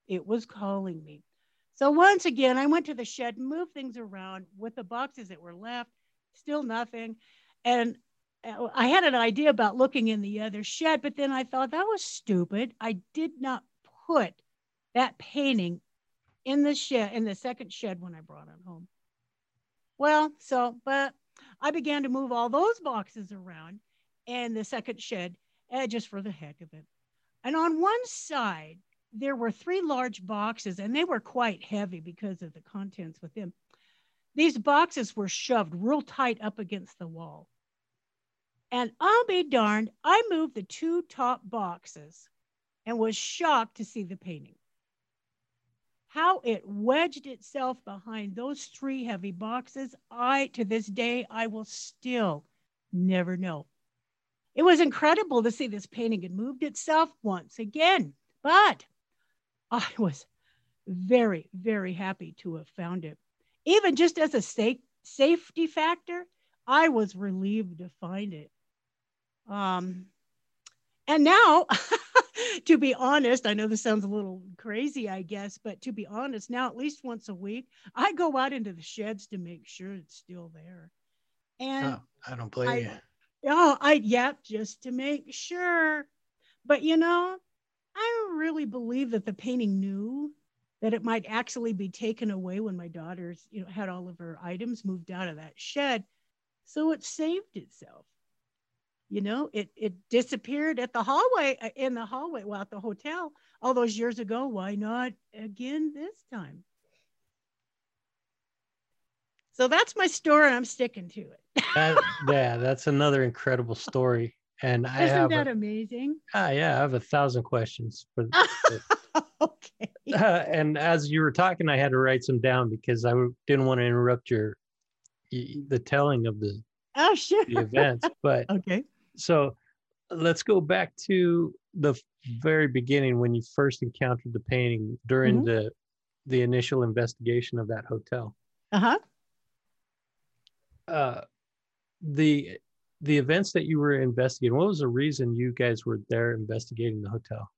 it was calling me. So once again, I went to the shed, moved things around with the boxes that were left, still nothing. And I had an idea about looking in the other shed, but then I thought that was stupid. I did not put that painting in the shed, in the second shed when I brought it home. Well, so, but I began to move all those boxes around and the second shed uh, just for the heck of it. And on one side, there were three large boxes, and they were quite heavy because of the contents within. These boxes were shoved real tight up against the wall. And I'll be darned, I moved the two top boxes and was shocked to see the painting. How it wedged itself behind those three heavy boxes, I, to this day, I will still never know. It was incredible to see this painting. It moved itself once again, but I was very, very happy to have found it. Even just as a safe, safety factor, I was relieved to find it. Um, and now, to be honest, I know this sounds a little crazy, I guess, but to be honest, now at least once a week, I go out into the sheds to make sure it's still there. And oh, I don't blame I, you. Oh, I yep, just to make sure. But you know, I really believe that the painting knew that it might actually be taken away when my daughter's, you know, had all of her items moved out of that shed. So it saved itself you know it it disappeared at the hallway uh, in the hallway well at the hotel all those years ago. Why not again this time? So that's my story. I'm sticking to it. That, yeah that's another incredible story. And I isn't that a, amazing? Ah, yeah i have a thousand questions for okay. uh, and as you were talking i had to write some down because i didn't want to interrupt your the telling of the oh sure. the events but okay so let's go back to the very beginning when you first encountered the painting during mm-hmm. the the initial investigation of that hotel. Uh-huh. Uh the the events that you were investigating, what was the reason you guys were there investigating the hotel?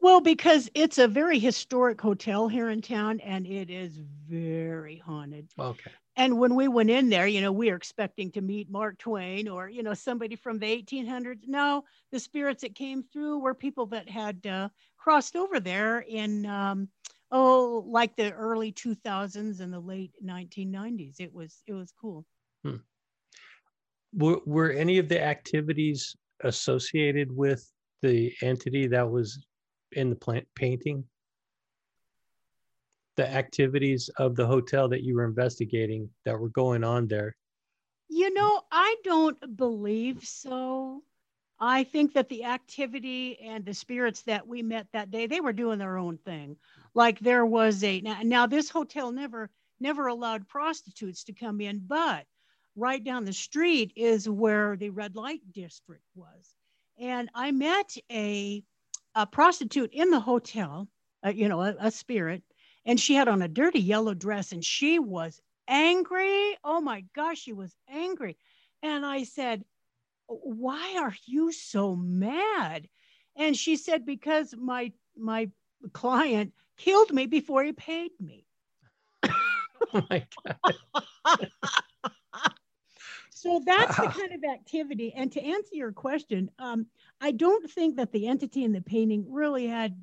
Well, because it's a very historic hotel here in town and it is very haunted. Okay and when we went in there, you know, we were expecting to meet Mark Twain or, you know, somebody from the 1800s. No, the spirits that came through were people that had uh, crossed over there in, um, oh, like the early 2000s and the late 1990s. It was, it was cool. Hmm. Were, were any of the activities associated with the entity that was in the plant painting? the activities of the hotel that you were investigating that were going on there? You know, I don't believe so. I think that the activity and the spirits that we met that day, they were doing their own thing. Like there was a now, now this hotel never never allowed prostitutes to come in, but right down the street is where the red light district was. And I met a a prostitute in the hotel, uh, you know, a, a spirit, and she had on a dirty yellow dress and she was angry. Oh my gosh, she was angry. And I said, Why are you so mad? And she said, Because my my client killed me before he paid me. oh my God. so that's the kind of activity. And to answer your question, um, I don't think that the entity in the painting really had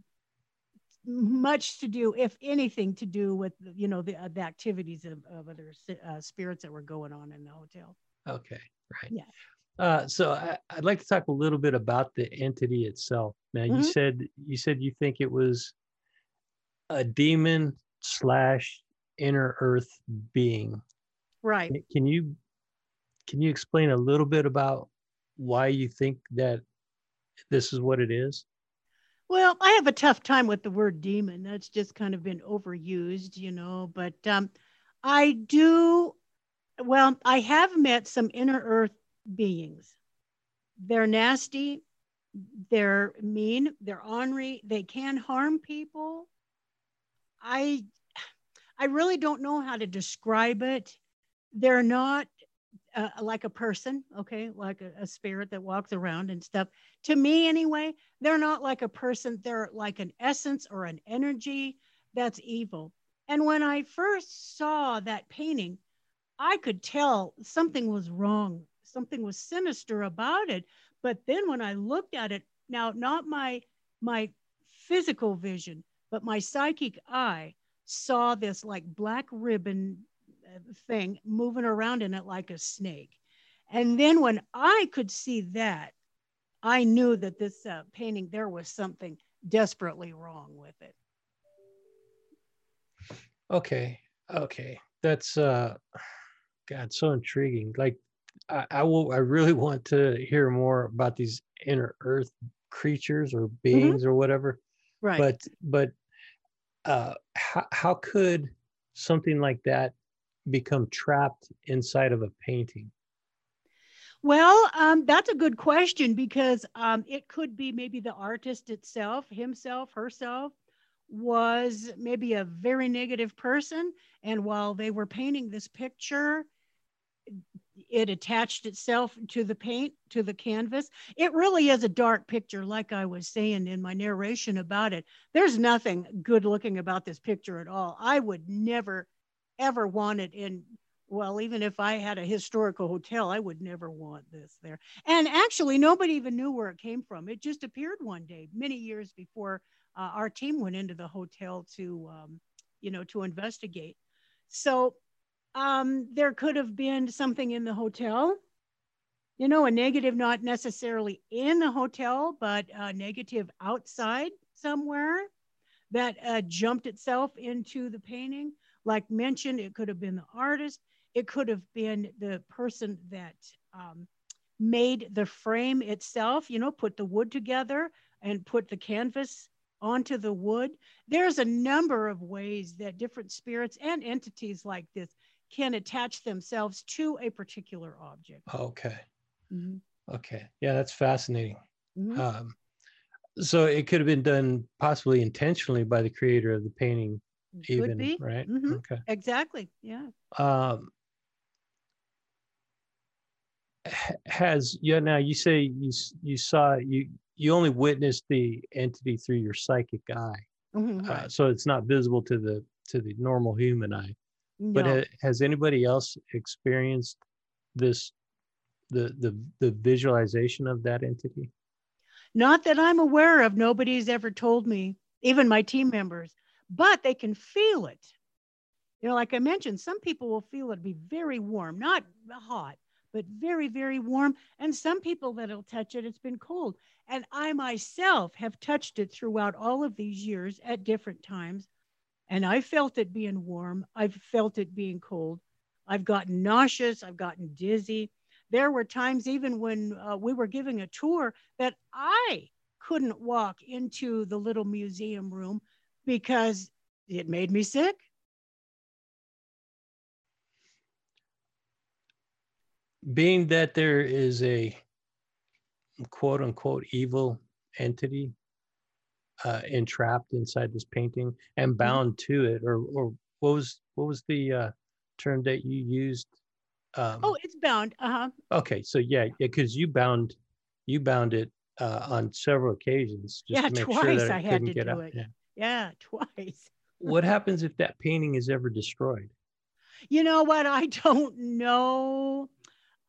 much to do, if anything, to do with you know the, uh, the activities of, of other uh, spirits that were going on in the hotel. Okay, right. Yeah. Uh, so I, would like to talk a little bit about the entity itself. Now, mm-hmm. you said you said you think it was a demon slash inner earth being. Right. Can you can you explain a little bit about why you think that this is what it is? Well, I have a tough time with the word demon. That's just kind of been overused, you know. But um, I do, well, I have met some inner earth beings. They're nasty, they're mean, they're ornery, they can harm people. I, I really don't know how to describe it. They're not uh, like a person, okay, like a, a, spirit that walks around and stuff. To me, anyway, they're not like a person. They're like an essence or an energy that's evil. And when I first saw that painting, I could tell something was wrong. Something was sinister about it. But then when I looked at it, now not my my physical vision, but my psychic eye saw this like black ribbon thing moving around in it like a snake. And then when I could see that, I knew that this uh, painting, there was something desperately wrong with it. Okay. Okay. That's, uh, God, so intriguing. Like, I, I will, I really want to hear more about these inner earth creatures or mm-hmm. beings mm-hmm. or whatever. Right. But, but, uh, how, how could something like that become trapped inside of a painting? Well, um, that's a good question because um, it could be maybe the artist itself, himself, herself, was maybe a very negative person. And while they were painting this picture, it attached itself to the paint, to the canvas. It really is a dark picture, like I was saying in my narration about it. There's nothing good looking about this picture at all. I would never, ever want it in well, even if I had a historical hotel, I would never want this there. And actually, nobody even knew where it came from. It just appeared one day, many years before uh, our team went into the hotel to, um, you know, to investigate. So um, there could have been something in the hotel, you know, a negative, not necessarily in the hotel, but a negative outside somewhere that uh, jumped itself into the painting. Like mentioned, it could have been the artist it could have been the person that um, made the frame itself, you know, put the wood together and put the canvas onto the wood. There's a number of ways that different spirits and entities like this can attach themselves to a particular object. Okay. Mm-hmm. Okay. Yeah, that's fascinating. Mm-hmm. Um, so it could have been done possibly intentionally by the creator of the painting, could even be. right? Mm-hmm. Okay. Exactly. Yeah. Um, has yeah now you say you you saw you you only witnessed the entity through your psychic eye mm-hmm, uh, right. uh, so it's not visible to the to the normal human eye no. but ha, has anybody else experienced this the the the visualization of that entity not that i'm aware of nobody's ever told me even my team members but they can feel it you know like i mentioned some people will feel it be very warm not hot but very, very warm. And some people that'll touch it, it's been cold. And I myself have touched it throughout all of these years at different times. And I felt it being warm. I've felt it being cold. I've gotten nauseous. I've gotten dizzy. There were times, even when uh, we were giving a tour, that I couldn't walk into the little museum room because it made me sick. being that there is a quote unquote evil entity uh, entrapped inside this painting and mm-hmm. bound to it, or or what was what was the uh, term that you used? Um, oh, it's bound. Uh huh. Okay, so yeah, because you bound you bound it uh, on several occasions. yeah, twice sure I had to do out. it. Yeah. Yeah, twice. what happens if that painting is ever destroyed? You know what? I don't know.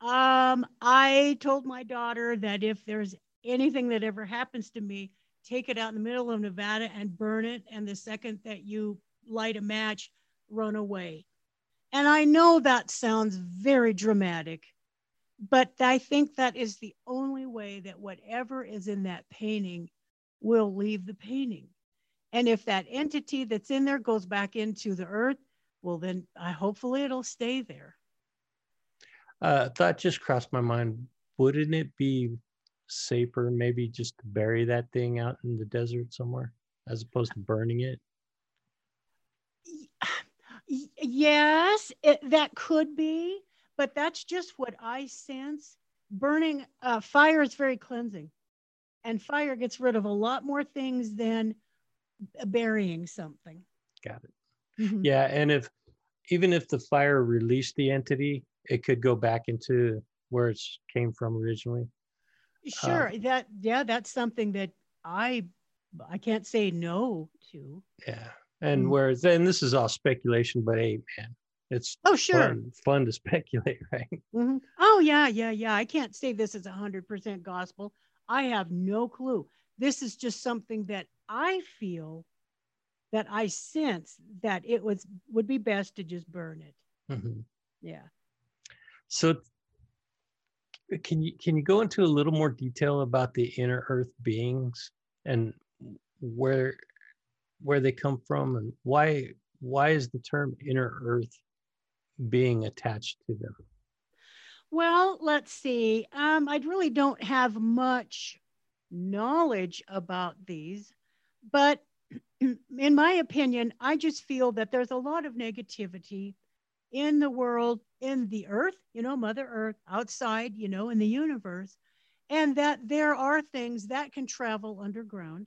Um, I told my daughter that if there's anything that ever happens to me, take it out in the middle of Nevada and burn it. And the second that you light a match, run away. And I know that sounds very dramatic, but I think that is the only way that whatever is in that painting will leave the painting. And if that entity that's in there goes back into the earth, well, then I hopefully it'll stay there uh, thought just crossed my mind. Wouldn't it be safer maybe just to bury that thing out in the desert somewhere as opposed to burning it? Yes, it, that could be, but that's just what I sense. Burning uh, fire is very cleansing, and fire gets rid of a lot more things than burying something. Got it. Mm-hmm. Yeah, and if even if the fire released the entity, it could go back into where it came from originally. Sure, uh, that yeah, that's something that I I can't say no to. Yeah, and mm whereas and this is all speculation, but hey, man, it's oh sure fun, fun to speculate, right? Mm-hmm. Oh yeah, yeah, yeah. I can't say this is a hundred percent gospel. I have no clue. This is just something that I feel that I sense that it was would be best to just burn it. Mm-hmm. Yeah. So can you can you go into a little more detail about the inner earth beings and where where they come from and why why is the term inner earth being attached to them? Well, let's see. Um, I really don't have much knowledge about these, but in my opinion, I just feel that there's a lot of negativity in the world, in the earth, you know, Mother Earth, outside, you know, in the universe, and that there are things that can travel underground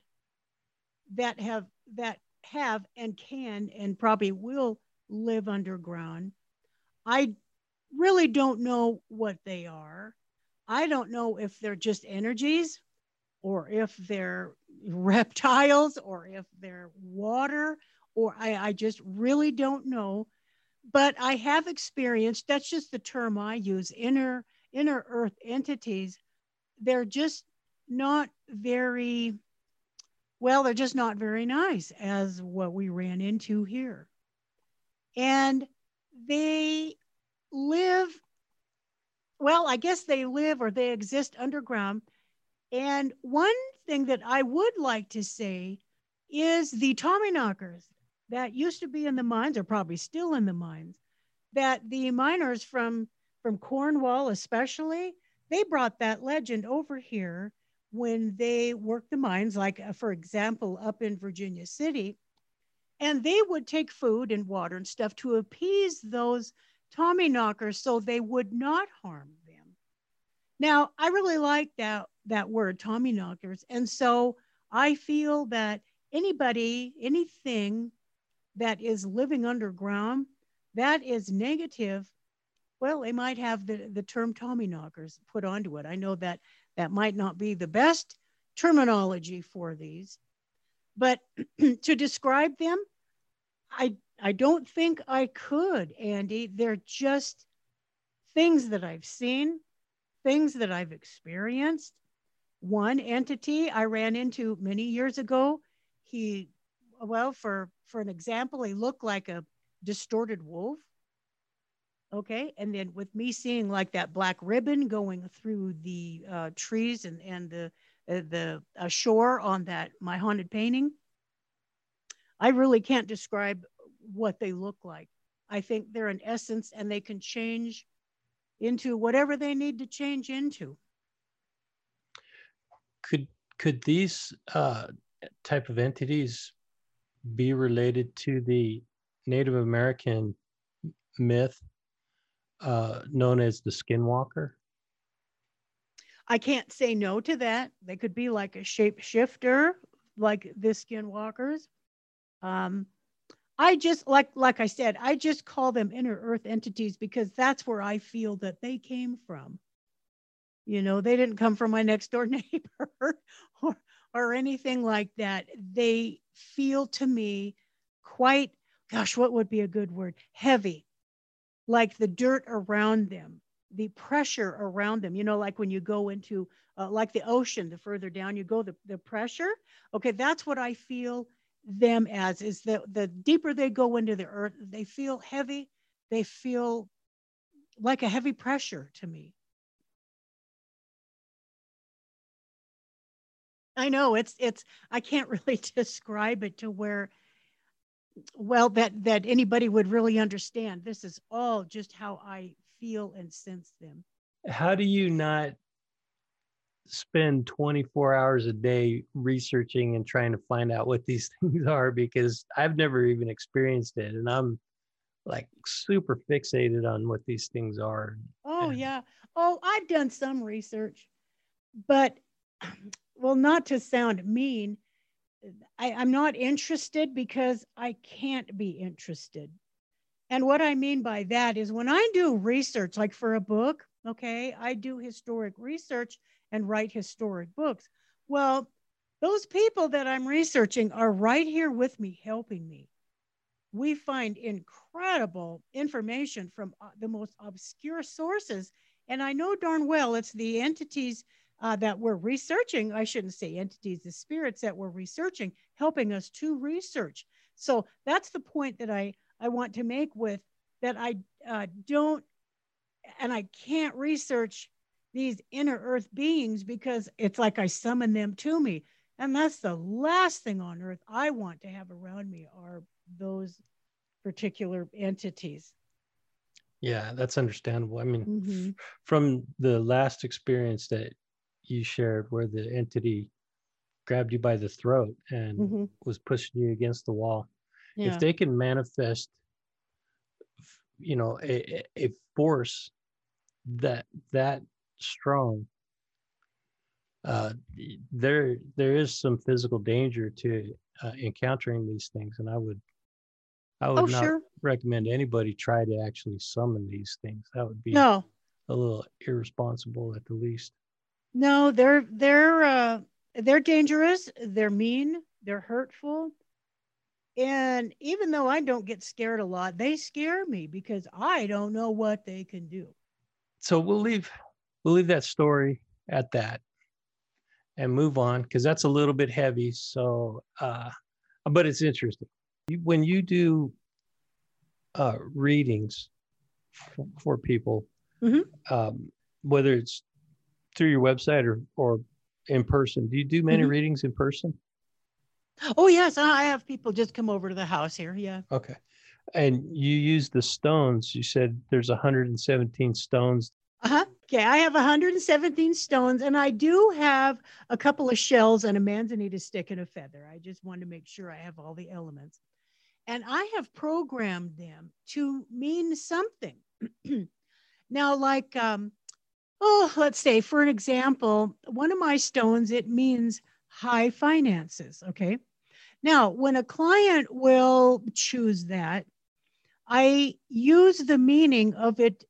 that have that have and can and probably will live underground. I really don't know what they are. I don't know if they're just energies or if they're reptiles or if they're water or I, I just really don't know. But I have experienced, that's just the term I use, inner inner earth entities. They're just not very well, they're just not very nice as what we ran into here. And they live, well, I guess they live or they exist underground. And one thing that I would like to say is the Tommyknockers that used to be in the mines, are probably still in the mines, that the miners from, from Cornwall, especially, they brought that legend over here when they worked the mines, like, uh, for example, up in Virginia City. And they would take food and water and stuff to appease those Tommy knockers so they would not harm. Now, I really like that that word Tommy knockers, and so I feel that anybody, anything that is living underground that is negative, well, they might have the, the term Tommy knockers put onto it. I know that that might not be the best terminology for these, but to describe them, I I don't think I could, Andy. They're just things that I've seen, things that I've experienced. One entity I ran into many years ago, he, well, for, for an example, he looked like a distorted wolf. Okay. And then with me seeing like that black ribbon going through the uh, trees and, and the, uh, the uh, shore on that, my haunted painting, I really can't describe what they look like. I think they're an essence and they can change into whatever they need to change into. Could could these uh, type of entities be related to the Native American myth uh, known as the skinwalker? I can't say no to that. They could be like a shapeshifter, like the skinwalkers. Um, I just like like I said, I just call them inner earth entities because that's where I feel that they came from. You know, they didn't come from my next door neighbor or or anything like that. They feel to me quite gosh, what would be a good word? Heavy. Like the dirt around them, the pressure around them. You know, like when you go into uh, like the ocean, the further down you go, the, the pressure. Okay, that's what I feel them as is that the deeper they go into the earth, they feel heavy. They feel like a heavy pressure to me. I know it's it's I can't really describe it to where well that that anybody would really understand. This is all just how I feel and sense them. How do you not spend 24 hours a day researching and trying to find out what these things are because I've never even experienced it and I'm like super fixated on what these things are. Oh and, yeah. Oh, I've done some research, but well, not to sound mean, I, I'm not interested because I can't be interested. And what I mean by that is when I do research, like for a book, okay, I do historic research and write historic books. Well, those people that I'm researching are right here with me, helping me. We find incredible information from uh, the most obscure sources. And I know darn well it's the entities uh, that we're researching. I shouldn't say entities, the spirits that we're researching, helping us to research. So that's the point that I, I want to make with that I uh, don't and I can't research these inner earth beings because it's like I summon them to me. And that's the last thing on earth I want to have around me are those particular entities. Yeah, that's understandable. I mean, mm-hmm. f- from the last experience that you shared where the entity grabbed you by the throat and mm-hmm. was pushing you against the wall, yeah. if they can manifest you know a, a force that that strong uh, there there is some physical danger to uh, encountering these things, and I would I would Oh, not sure. recommend anybody try to actually summon these things. That would be No, a little irresponsible at the least. no, they're they're uh, they're dangerous. They're mean. They're hurtful. And even though I don't get scared a lot, they scare me because I don't know what they can do. So we'll leave we'll leave that story at that and move on because that's a little bit heavy. So, uh, but it's interesting. You- When you do uh, readings for, for people, Mhm. um, whether it's through your website or or in person, do you do many Mhm. readings in person? Oh yes, I have people just come over to the house here. Yeah. Okay. And you use the stones. You said there's 117 stones. Uh-huh. Okay, I have 117 stones, and I do have a couple of shells and a manzanita stick and a feather. I just wanted to make sure I have all the elements. And I have programmed them to mean something. now, like, um, oh, let's say, for an example, one of my stones, it means high finances. Okay. Now, when a client will choose that, I use the meaning of it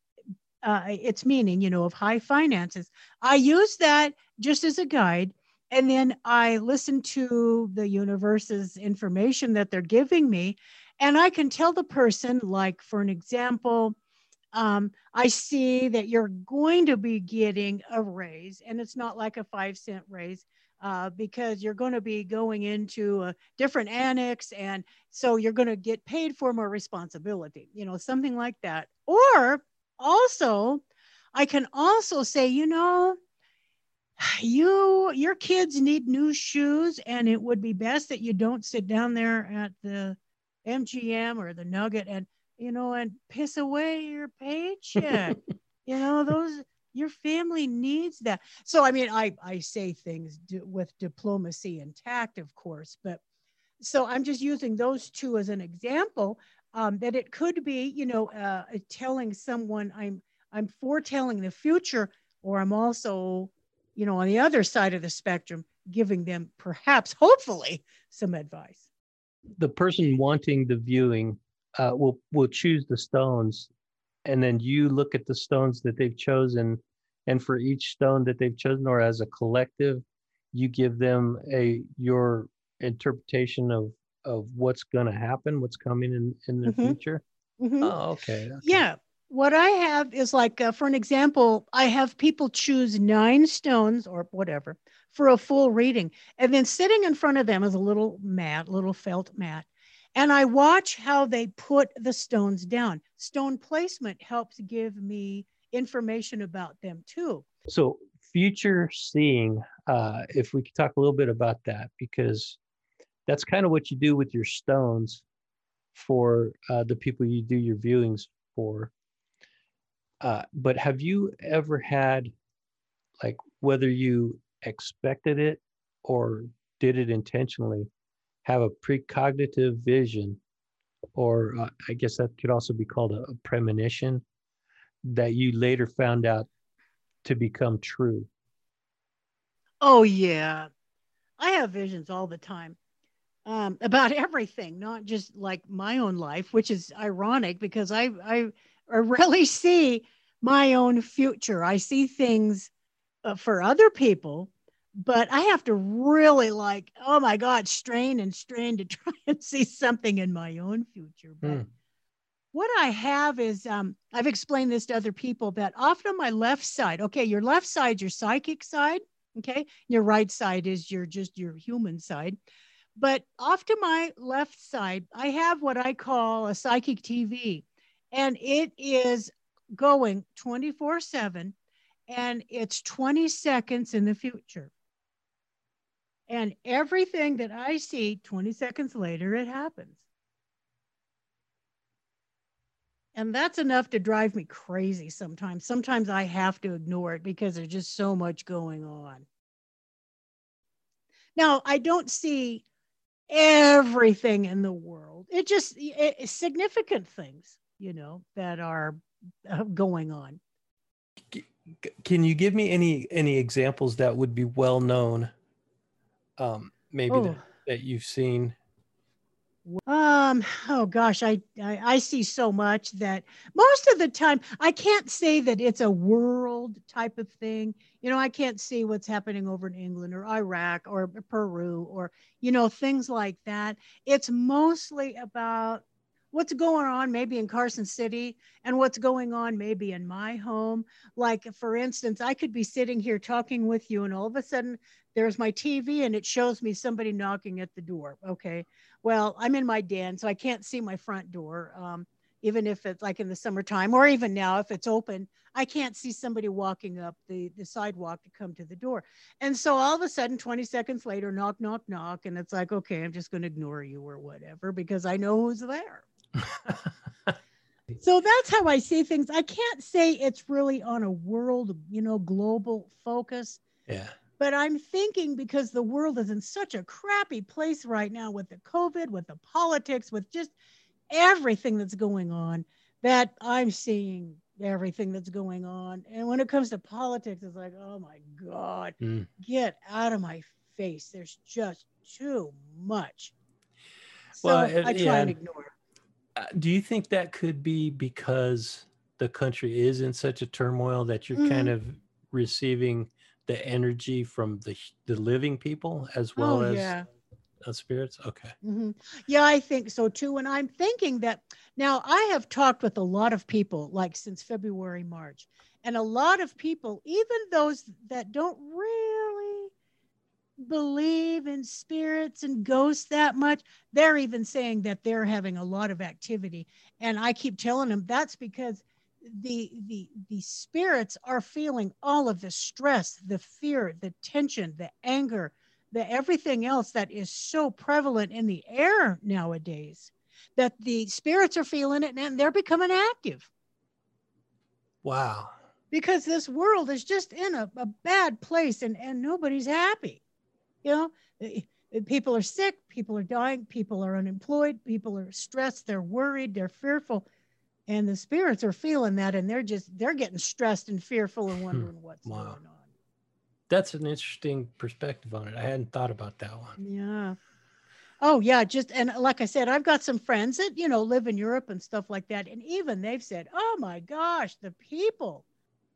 uh, its meaning, you know, of high finances. I use that just as a guide. And then I listen to the universe's information that they're giving me. And I can tell the person, like, for an example, um, I see that you're going to be getting a raise, and it's not like a five cent raise. Uh, because you're going to be going into a different annex and so you're going to get paid for more responsibility you know something like that or also i can also say you know you your kids need new shoes and it would be best that you don't sit down there at the mgm or the nugget and you know and piss away your paycheck. You know those your family needs that. So i mean i i say things d- with diplomacy and tact of course but so i'm just using those two as an example um, that it could be, you know, uh, telling someone I'm I'm foretelling the future, or I'm also, you know, on the other side of the spectrum, giving them perhaps, hopefully, some advice. The person wanting the viewing uh, will will choose the stones, and then you look at the stones that they've chosen, and for each stone that they've chosen, or as a collective, you give them a your interpretation of of what's going to happen, what's coming in in the Mhm. future. Mhm. Oh, okay. okay. Yeah. What I have is like, uh, for an example, I have people choose nine stones or whatever for a full reading. And then sitting in front of them is a little mat, little felt mat. And I watch how they put the stones down. Stone placement helps give me information about them too. So future seeing, uh, if we could talk a little bit about that, because that's kind of what you do with your stones for uh, the people you do your viewings for. Uh, but have you ever had, like, whether you expected it or did it intentionally, have a precognitive vision, or uh, I guess that could also be called a, a premonition that you later found out to become true? Oh, yeah. I have visions all the time um, about everything, not just like my own life, which is ironic because I, I, I really see my own future. I see things uh, for other people, but I have to really like, oh my God, strain and strain to try and see something in my own future. But Hmm. what I have is um, I've explained this to other people that often on my left side, okay, your left side, your psychic side, okay, your right side is your just your human side. But off to my left side, I have what I call a psychic TV, and it is going 24 7 and it's 20 seconds in the future. And everything that I see 20 seconds later, it happens. And that's enough to drive me crazy sometimes. Sometimes I have to ignore it because there's just so much going on. Now, I don't see everything in the world. It just it, significant things, you know, that are uh, going on. Can you give me any any examples that would be well known? Um, maybe Oh. that, that you've seen. Um, oh gosh, I, I I see so much that most of the time I can't say that it's a world type of thing. You know, I can't see what's happening over in England or Iraq or Peru or you know things like that. It's mostly about what's going on maybe in Carson City and what's going on maybe in my home. Like for instance, I could be sitting here talking with you and all of a sudden there's my TV and it shows me somebody knocking at the door. Okay well, I'm in my den, so I can't see my front door. Um, even if it's like in the summertime or even now, if it's open, I can't see somebody walking up the, the sidewalk to come to the door. And so all of a sudden, 20 seconds later, knock, knock, knock. And it's like, okay, I'm just going to ignore you or whatever because I know who's there. So that's how I see things. I can't say it's really on a world, you know, global focus yeah. but I'm thinking because the world is in such a crappy place right now with the COVID, with the politics, with just everything that's going on, that I'm seeing everything that's going on. And when it comes to politics, it's like, oh my God, Mm. get out of my face. There's just too much. So Well, it- I try yeah. and ignore it. Do you think that could be because the country is in such a turmoil that you're kind Mm-hmm. of receiving the energy from the the living people as well oh, as yeah. uh, spirits? Okay. hmm Yeah, I think so too. And I'm thinking that now I have talked with a lot of people like since February, March, and a lot of people, even those that don't really believe in spirits and ghosts that much, they're even saying that they're having a lot of activity. And I keep telling them that's because the the the spirits are feeling all of the stress, the fear, the tension, the anger, the everything else that is so prevalent in the air nowadays that the spirits are feeling it and they're becoming active Wow. because this world is just in a, a bad place and, and nobody's happy. You know, people are sick, people are dying, people are unemployed, people are stressed, they're worried, they're fearful. And the spirits are feeling that and they're just they're getting stressed and fearful and hmm. wondering what's Wow. going on. That's an interesting perspective on it. I hadn't thought about that one. Yeah. Oh yeah, just and like I said, I've got some friends that you know live in Europe and stuff like that, and even they've said, "Oh my gosh, the people,"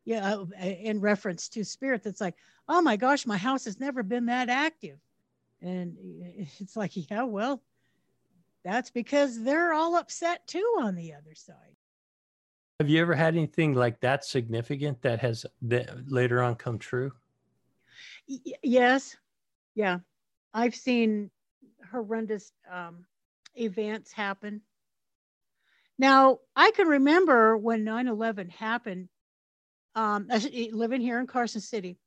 yeah, uh, in reference to spirit. That's like, "Oh my gosh, my house has never been that active," and it's like, yeah, well, that's because they're all upset too on the other side. Have you ever had anything like that significant that has that later on come true? Y- y- yes, yeah, I've seen horrendous um, events happen. Now, I can remember when 9 11 happened, um, living here in Carson City.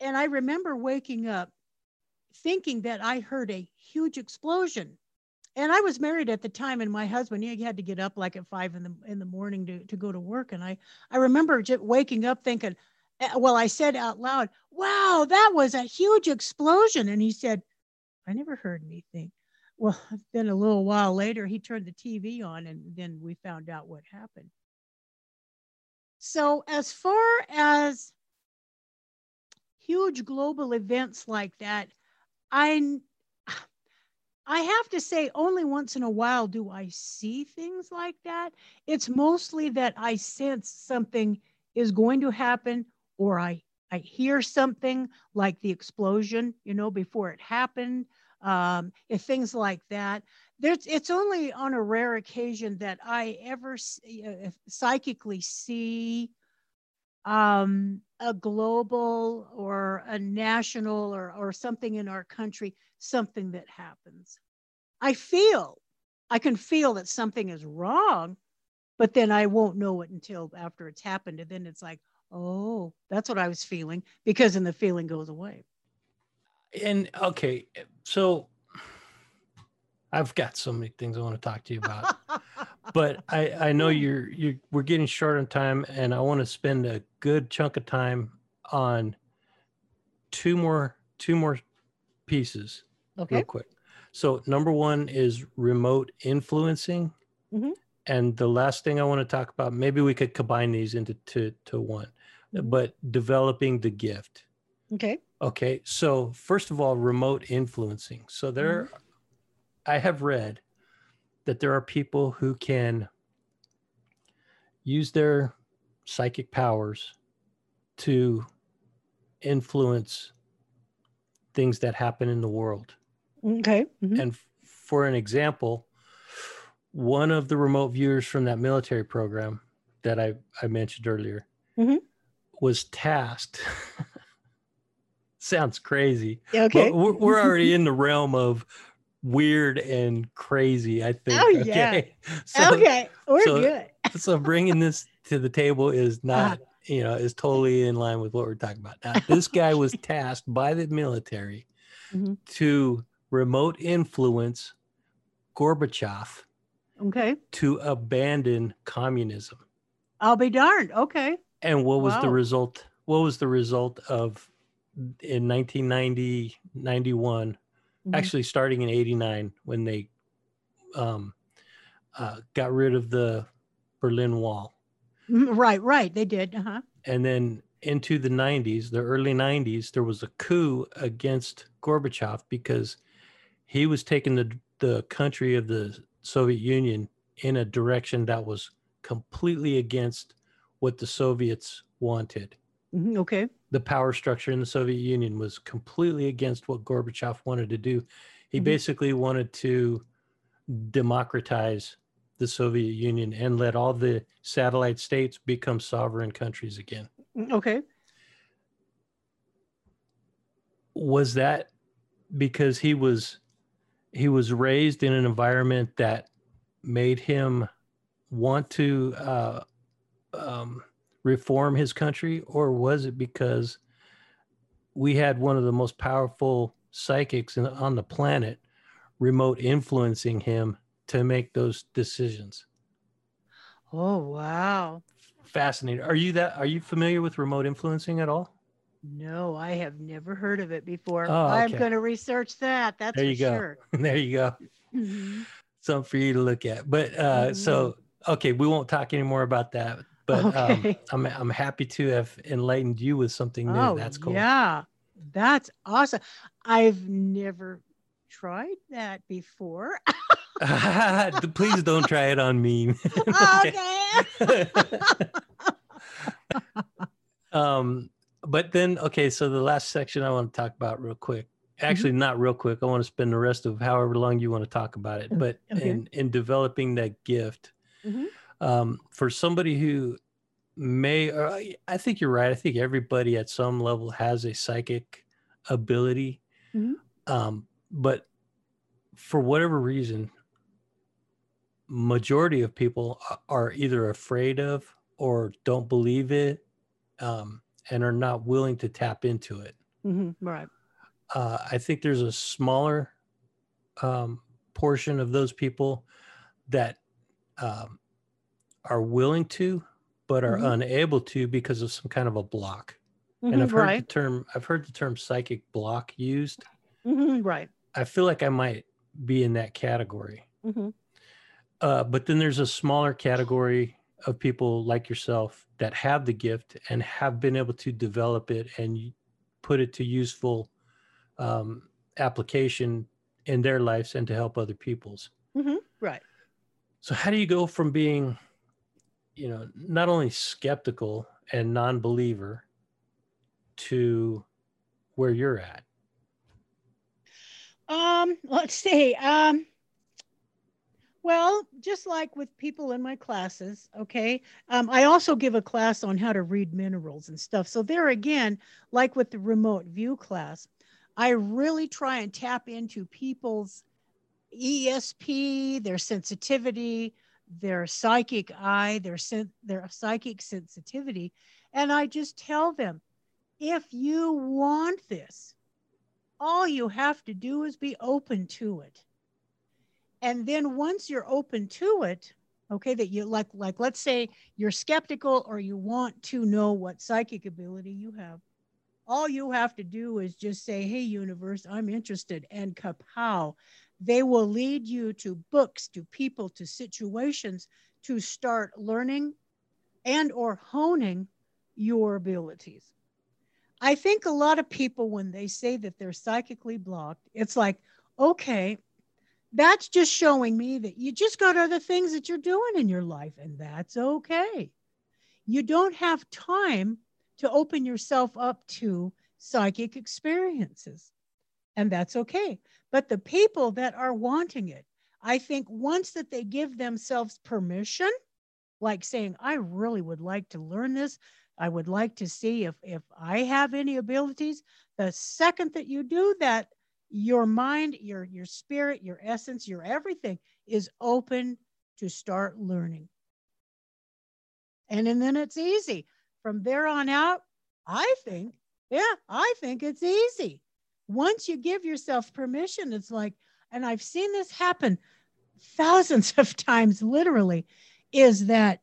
And I remember waking up thinking that I heard a huge explosion. And I was married at the time, and my husband, he had to get up like at five in the in the morning to, to go to work. And I, I remember just waking up thinking, eh, well, I said out loud, wow, that was a huge explosion. And he said, I never heard anything. Well, then a little while later, he turned the TV on, and then we found out what happened. So, as far as huge global events like that, I I have to say, only once in a while do I see things like that. It's mostly that I sense something is going to happen, or I I hear something like the explosion, you know, before it happened, um, if things like that. There's, it's only on a rare occasion that I ever s- uh, psychically see um, a global or a national or, or something in our country, something that happens. I feel, I can feel that something is wrong, but then I won't know it until after it's happened. And then it's like, oh, that's what I was feeling because then the feeling goes away. And okay, so I've got so many things I want to talk to you about. but I, I know you're you we're getting short on time and I want to spend a good chunk of time on two more two more pieces okay. real quick. So number one is remote influencing. Mhm. and the last thing I want to talk about, maybe we could combine these into to, to one, Mhm. but developing the gift. Okay. Okay, so first of all, remote influencing. So there, I have read that there are people who can use their psychic powers to influence things that happen in the world. Okay. mhm. And f- for an example, one of the remote viewers from that military program that I, I mentioned earlier Mhm. was tasked. Sounds crazy. Okay. But we're, we're already in the realm of weird and crazy, I think. Oh, yeah. Okay. So, okay. We're so- good. so bringing this to the table is not, Uh-huh. you know, is totally in line with what we're talking about. Now, this guy was tasked by the military Mhm. to remote influence Gorbachev Okay. to abandon communism. I'll be darned. Okay. And what was the result? What was the result of in 1990, 91, Mhm. actually starting in 89 when they um, uh, got rid of the Berlin Wall. Mhm, Right. Right. They did. Uh huh. And then into the 90s, the early 90s, there was a coup against Gorbachev because he was taking the, the country of the Soviet Union in a direction that was completely against what the Soviets wanted. Mhm, Okay. The power structure in the Soviet Union was completely against what Gorbachev wanted to do. He Mhm. basically wanted to democratize the Soviet Union and let all the satellite states become sovereign countries again. Mm, Okay. was that because he was he was raised in an environment that made him want to uh, um, reform his country, or was it because we had one of the most powerful psychics in, on the planet remote influencing him to make those decisions? Oh wow. Fascinating. Are you that? Are you familiar with remote influencing at all? No, I have never heard of it before. Oh, I'm going to research that. That's There for you go. sure. there you go. Mhm. something for you to look at. But uh, so okay, we won't talk anymore about that. But um, I'm I'm happy to have enlightened you with something new. Oh, That's cool. Yeah, that's awesome. I've never tried that before. Please don't try it on me. okay. um, but then okay, so the last section I want to talk about real quick. Mm-hmm. Actually, not real quick. I want to spend the rest of however long you want to talk about it. But Okay. in in developing that gift, Mhm. Um, for somebody who may, or I- I think you're right. I think everybody at some level has a psychic ability, Mhm. um, but for whatever reason, majority of people are either afraid of or don't believe it, um, and are not willing to tap into it. Mhm, Right. Uh, I think there's a smaller um, portion of those people that um, are willing to, but are Mhm. unable to because of some kind of a block. Mhm, And I've heard the term I've heard the term psychic block used. Mhm, Right. I feel like I might be in that category. Mhm. Uh, but then there's a smaller category of people like yourself that have the gift and have been able to develop it and put it to useful um, application in their lives and to help other people's. Mhm, Right. So how do you go from being, you know, not only skeptical and non-believer to where you're at? Um, let's see. Um, well, just like with people in my classes, okay. Um, I also give a class on how to read minerals and stuff. So there again, like with the remote view class, I really try and tap into people's ESP, their sensitivity, their psychic eye, their sen- their psychic sensitivity, and I just tell them, if you want this, all you have to do is be open to it. And then once you're open to it okay that you like like let's say you're skeptical or you want to know what psychic ability you have all you have to do is just say hey universe i'm interested and kapow they will lead you to books to people to situations to start learning and or honing your abilities. I think a lot of people when they say that they're psychically blocked, it's like, okay, that's just showing me that you just got other things that you're doing in your life and that's okay. You don't have time to open yourself up to psychic experiences. And that's okay. But the people that are wanting it, I think once that they give themselves permission, like saying, I really would like to learn this. I would like to see if, if I have any abilities. The second that you do that, your mind, your, your spirit, your essence, your everything is open to start learning. And, and then it's easy. From there on out, I think, yeah, I think it's easy. Once you give yourself permission, it's like, and I've seen this happen thousands of times, literally, is that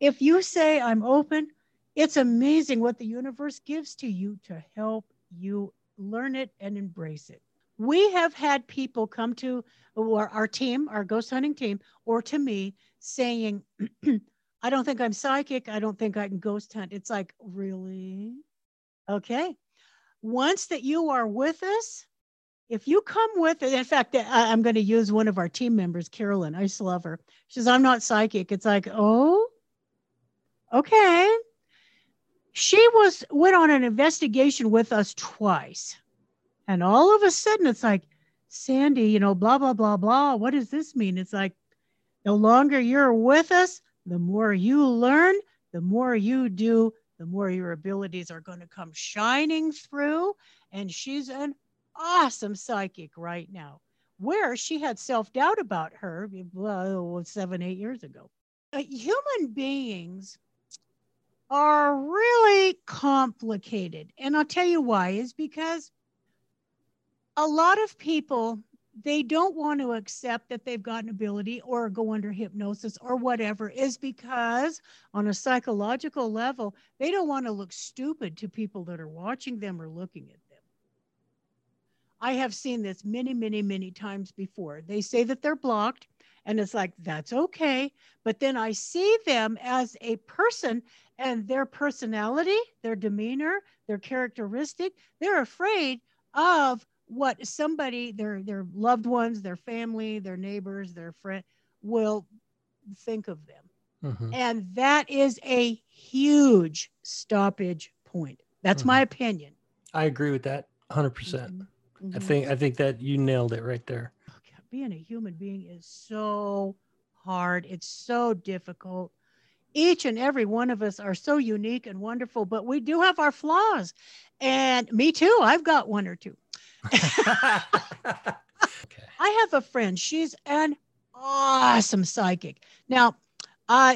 if you say, I'm open, it's amazing what the universe gives to you to help you learn it and embrace it. We have had people come to our, our team, our ghost hunting team, or to me saying, I don't think I'm psychic. I don't think I can ghost hunt. It's like, really? Okay. Once that you are with us, if you come with it, in fact, I, am going to use one of our team members, Carolyn. I just love her. She says, I'm not psychic. It's like, oh, okay. She was went on an investigation with us twice. And all of a sudden it's like, Sandy, you know, blah, blah, blah, blah. What does this mean? It's like, the longer you're with us, the more you learn, the more you do, the more your abilities are going to come shining through. And she's an awesome psychic right now, where she had self doubt about her well, seven, eight years ago. Uh, human beings are really complicated. And I'll tell you why, is because a lot of people they don't want to accept that they've got an ability or go under hypnosis or whatever is because on a psychological level they don't want to look stupid to people that are watching them or looking at them. I have seen this many many many times before. They say that they're blocked and it's like that's okay. But then i see them as a person and their personality their demeanor their characteristic they're afraid of what somebody their their loved ones their family their neighbors their friend will think of them. Mm-hmm. and that is a huge stoppage point. That's mm-hmm. my opinion. I agree with that 100%. Mm-hmm. i think i think that you nailed it right there. Being a human being is so hard. It's so difficult. Each and every one of us are so unique and wonderful but we do have our flaws. And me too i've got one or two okay. I have a friend. She's an awesome psychic. Now,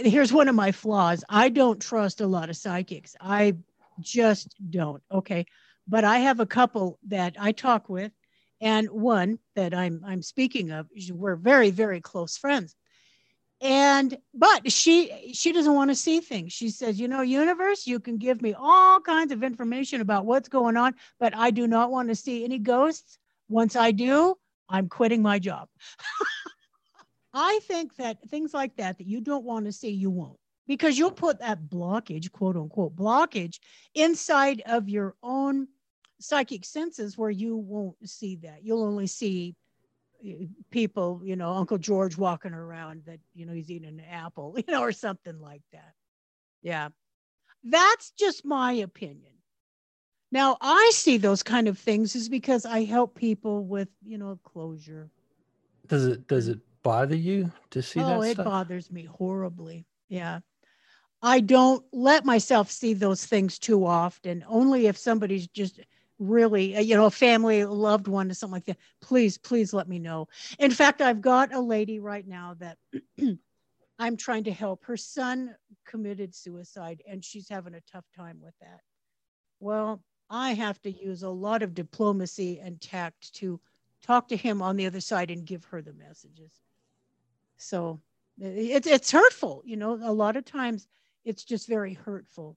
here's one of my flaws. I don't trust a lot of psychics. I just don't. Okay. But I have a couple that I talk with, and one that I'm I'm speaking of. We're very very close friends and but she she doesn't want to see things. She says you know universe you can give me all kinds of information about what's going on but i do not want to see any ghosts. Once i do i'm quitting my job. I think that things like that that you don't want to see you won't. Because you'll put that blockage quote unquote blockage inside of your own psychic senses where you won't see that. You'll only see people, you know, Uncle George walking around that, you know, he's eating an apple, you know, or something like that. Yeah. That's just my opinion. Now, I see those kind of things is because I help people with, you know, closure. Does it does mm-hmm. it bother you to see oh, that? Oh, it bothers me horribly. Yeah. I don't let myself see those things too often, only if somebody's just really, uh, you know, a family, a loved one, or something like that, please, please let me know. In fact, I've got a lady right now that I'm trying to help. Her son committed suicide and she's having a tough time with that. Well, I have to use a lot of diplomacy and tact to talk to him on the other side and give her the messages. So it's it's hurtful, you know. A lot of times, it's just very hurtful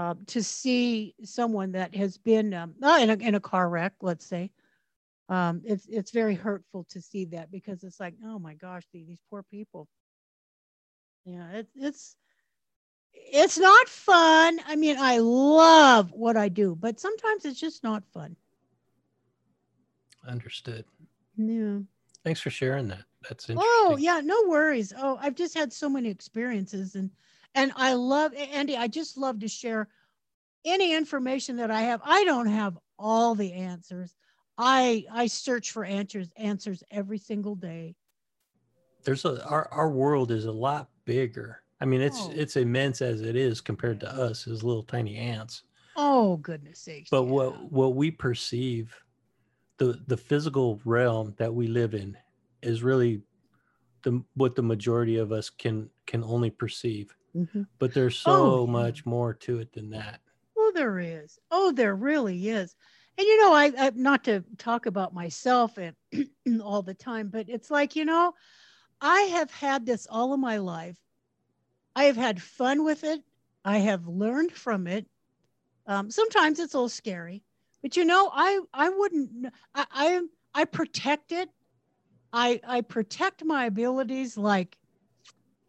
uh, to see someone that has been um, in, a, in a car wreck, let's say, um, it's it's very hurtful to see that because it's like, oh my gosh, these, these poor people. Yeah, it, it's it's not fun. I mean, I love what I do, but sometimes it's just not fun. Understood. Yeah. Thanks for sharing that. That's interesting. Oh, yeah, no worries. Oh, I've just had so many experiences and and I love Andy, I just love to share any information that I have. I don't have all the answers. I I search for answers answers every single day. There's a our our world is a lot bigger. I mean, it's Oh. it's immense as it is compared to us as little tiny ants. Oh, goodness sakes. But yeah. what what we perceive, the the physical realm that we live in, is really the what the majority of us can can only perceive. Mhm. But there's Oh, so yeah. much more to it than that. Oh, there is. Oh, there really is. And you know, I, I not to talk about myself and all the time, but it's like you know, I have had this all of my life. I have had fun with it. I have learned from it. Um, sometimes it's a little scary, but you know, I I wouldn't. I I, I protect it. I I protect my abilities like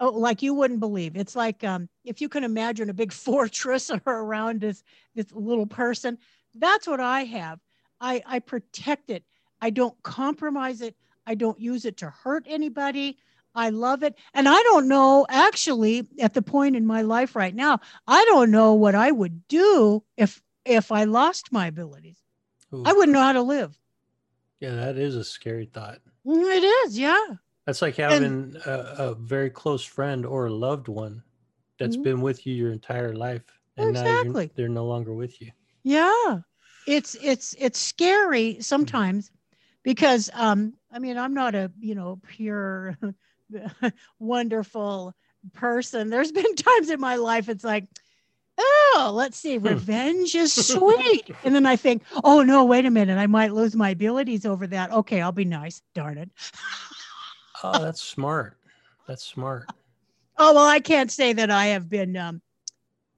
oh like you wouldn't believe. It's like um, if you can imagine a big fortress around this this little person. That's what I have. I I protect it. I don't compromise it. I don't use it to hurt anybody. I love it. And I don't know actually at the point in my life right now, I don't know what I would do if if I lost my abilities. Ooh, I wouldn't know how to live. yeah, that is a scary thought. Mm, It is, yeah. That's like having a, a very close friend or a loved one that's Mhm. been with you your entire life, and now Exactly. you're, they're no longer with you. Yeah. It's it's it's scary sometimes because um I mean I'm not a, you know, pure wonderful person. There's been times in my life it's like oh, let's see, revenge is sweet. and then I think, oh no, wait a minute, I might lose my abilities over that. Okay, I'll be nice. Darn it. Oh, that's smart. That's smart. Oh well, I can't say that I have been um,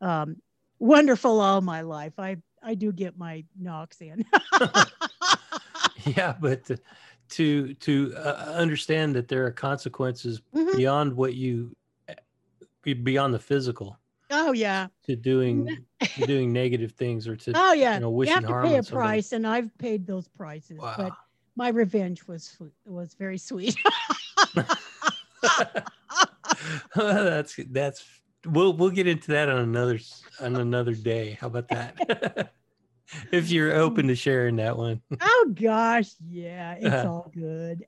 um, wonderful all my life. I I do get my knocks in. yeah, but to to, to uh, understand that there are consequences Mhm. beyond what you beyond the physical Oh yeah, to doing to doing negative things or to oh yeah. you know you have to harm pay a price, and I've paid those prices. But Wow. my revenge was was very sweet. that's that's we'll we'll get into that on another on another day. How about that? if you're open to sharing that one. oh gosh, yeah, it's Uh-huh. all good.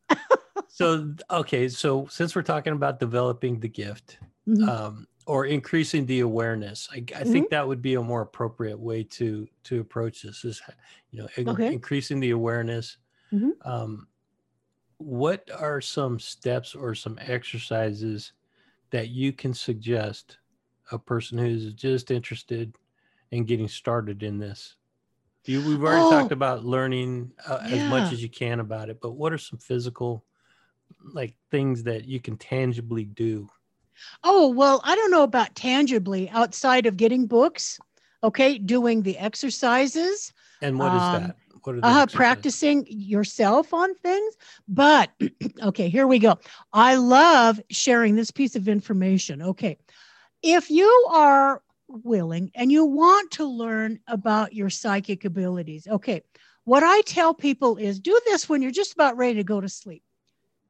So okay, so since we're talking about developing the gift, Mhm. um, or increasing the awareness, I, I Mm-hmm. think that would be a more appropriate way to to approach this. Is you know Okay. increasing the awareness. Mhm. Um, what are some steps or some exercises that you can suggest a person who's just interested in getting started in this? You, we've already talked Oh. about learning uh, as much as you can about it, but what are some physical like things that you can tangibly do? Oh, well, I don't know about tangibly outside of getting books, okay, doing the exercises, And what is Um, that? What are the uh, practicing yourself on things. But okay, here we go. I love sharing this piece of information. Okay. If you are willing and you want to learn about your psychic abilities, okay, what I tell people is do this when you're just about ready to go to sleep.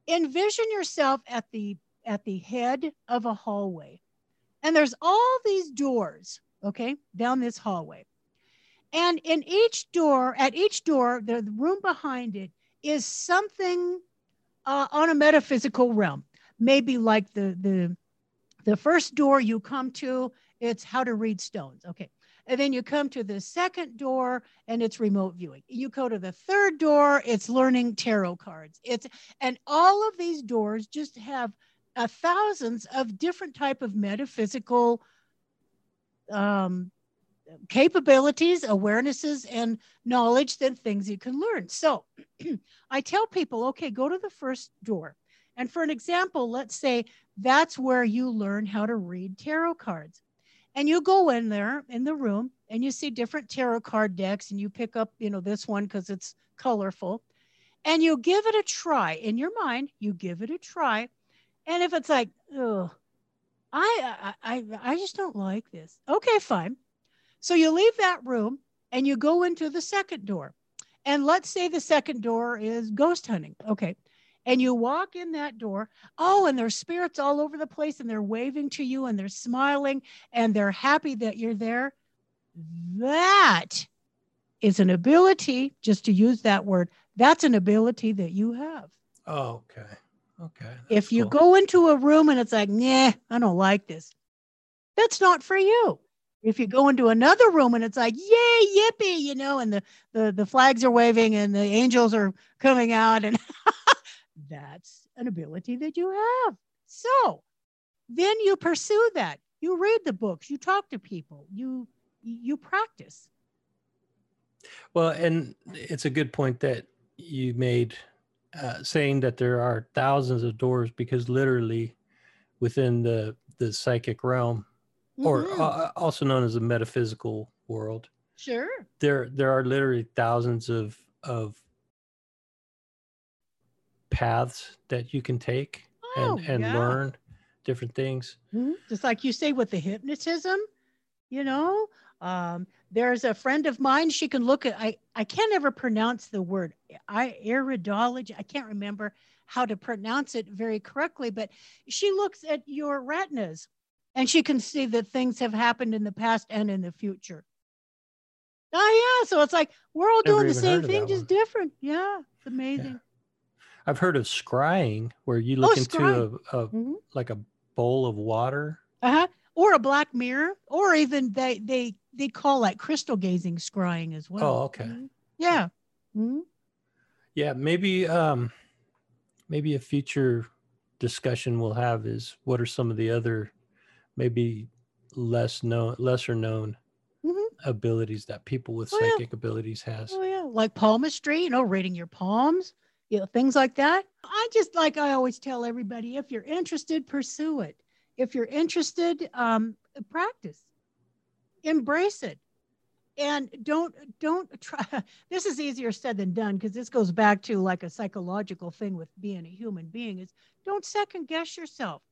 Envision yourself at the at the head of a hallway. And there's all these doors, okay, down this hallway. And in each door, at each door, the, room behind it is something uh, on a metaphysical realm. Maybe like the the the first door you come to, it's how to read stones. Okay. And then you come to the second door and it's remote viewing. You go to the third door, it's learning tarot cards. It's and all of these doors just have uh, thousands of different type of metaphysical um, capabilities, awarenesses, and knowledge than things you can learn. So I tell people, okay, go to the first door. And for an example, let's say that's where you learn how to read tarot cards. And you go in there in the room and you see different tarot card decks and you pick up, you know, this one because it's colorful and you give it a try in your mind. You give it a try. And if it's like, oh, I, I, I just don't like this. Okay, fine. So you leave that room and you go into the second door. And let's say the second door is ghost hunting. Okay. And you walk in that door. Oh, and there's spirits all over the place and they're waving to you and they're smiling and they're happy that you're there. That is an ability, just to use that word, that's an ability that you have. Oh, okay. Okay. If you cool. go into a room and it's like, nah, I don't like this, that's not for you. If you go into another room and it's like, yay, yippee, you know, and the the, the flags are waving and the angels are coming out, and that's an ability that you have. So then you pursue that. You read the books, you talk to people, you you practice. Well, and it's a good point that you made uh, saying that there are thousands of doors because literally within the the psychic realm or Mhm. uh, also known as the metaphysical world sure. there there are literally thousands of of paths that you can take Oh, and and yeah. learn different things Mhm. Just like you say with the hypnotism, you know, um, there's a friend of mine. She can look at. I I can't ever pronounce the word. I iridology. I can't remember how to pronounce it very correctly, but she looks at your retinas, and she can see that things have happened in the past and in the future. Oh yeah, so it's like we're all Never doing the same thing, just one. different. Yeah, it's amazing. i've heard of scrying where you look into scrying. a, a Mhm. like a bowl of water uh-huh or a black mirror or even they they they call like crystal gazing scrying as well Oh, okay. Mhm. yeah Mhm. Yeah, maybe um maybe a future discussion we'll have is what are some of the other maybe less known lesser known Mhm. abilities that people with Oh, yeah. psychic abilities has. oh yeah like palmistry you know reading your palms you know things like that i just like i always tell everybody if you're interested pursue it if you're interested um practice embrace it and don't don't try this is easier said than done because this goes back to like a psychological thing with being a human being is don't second guess yourself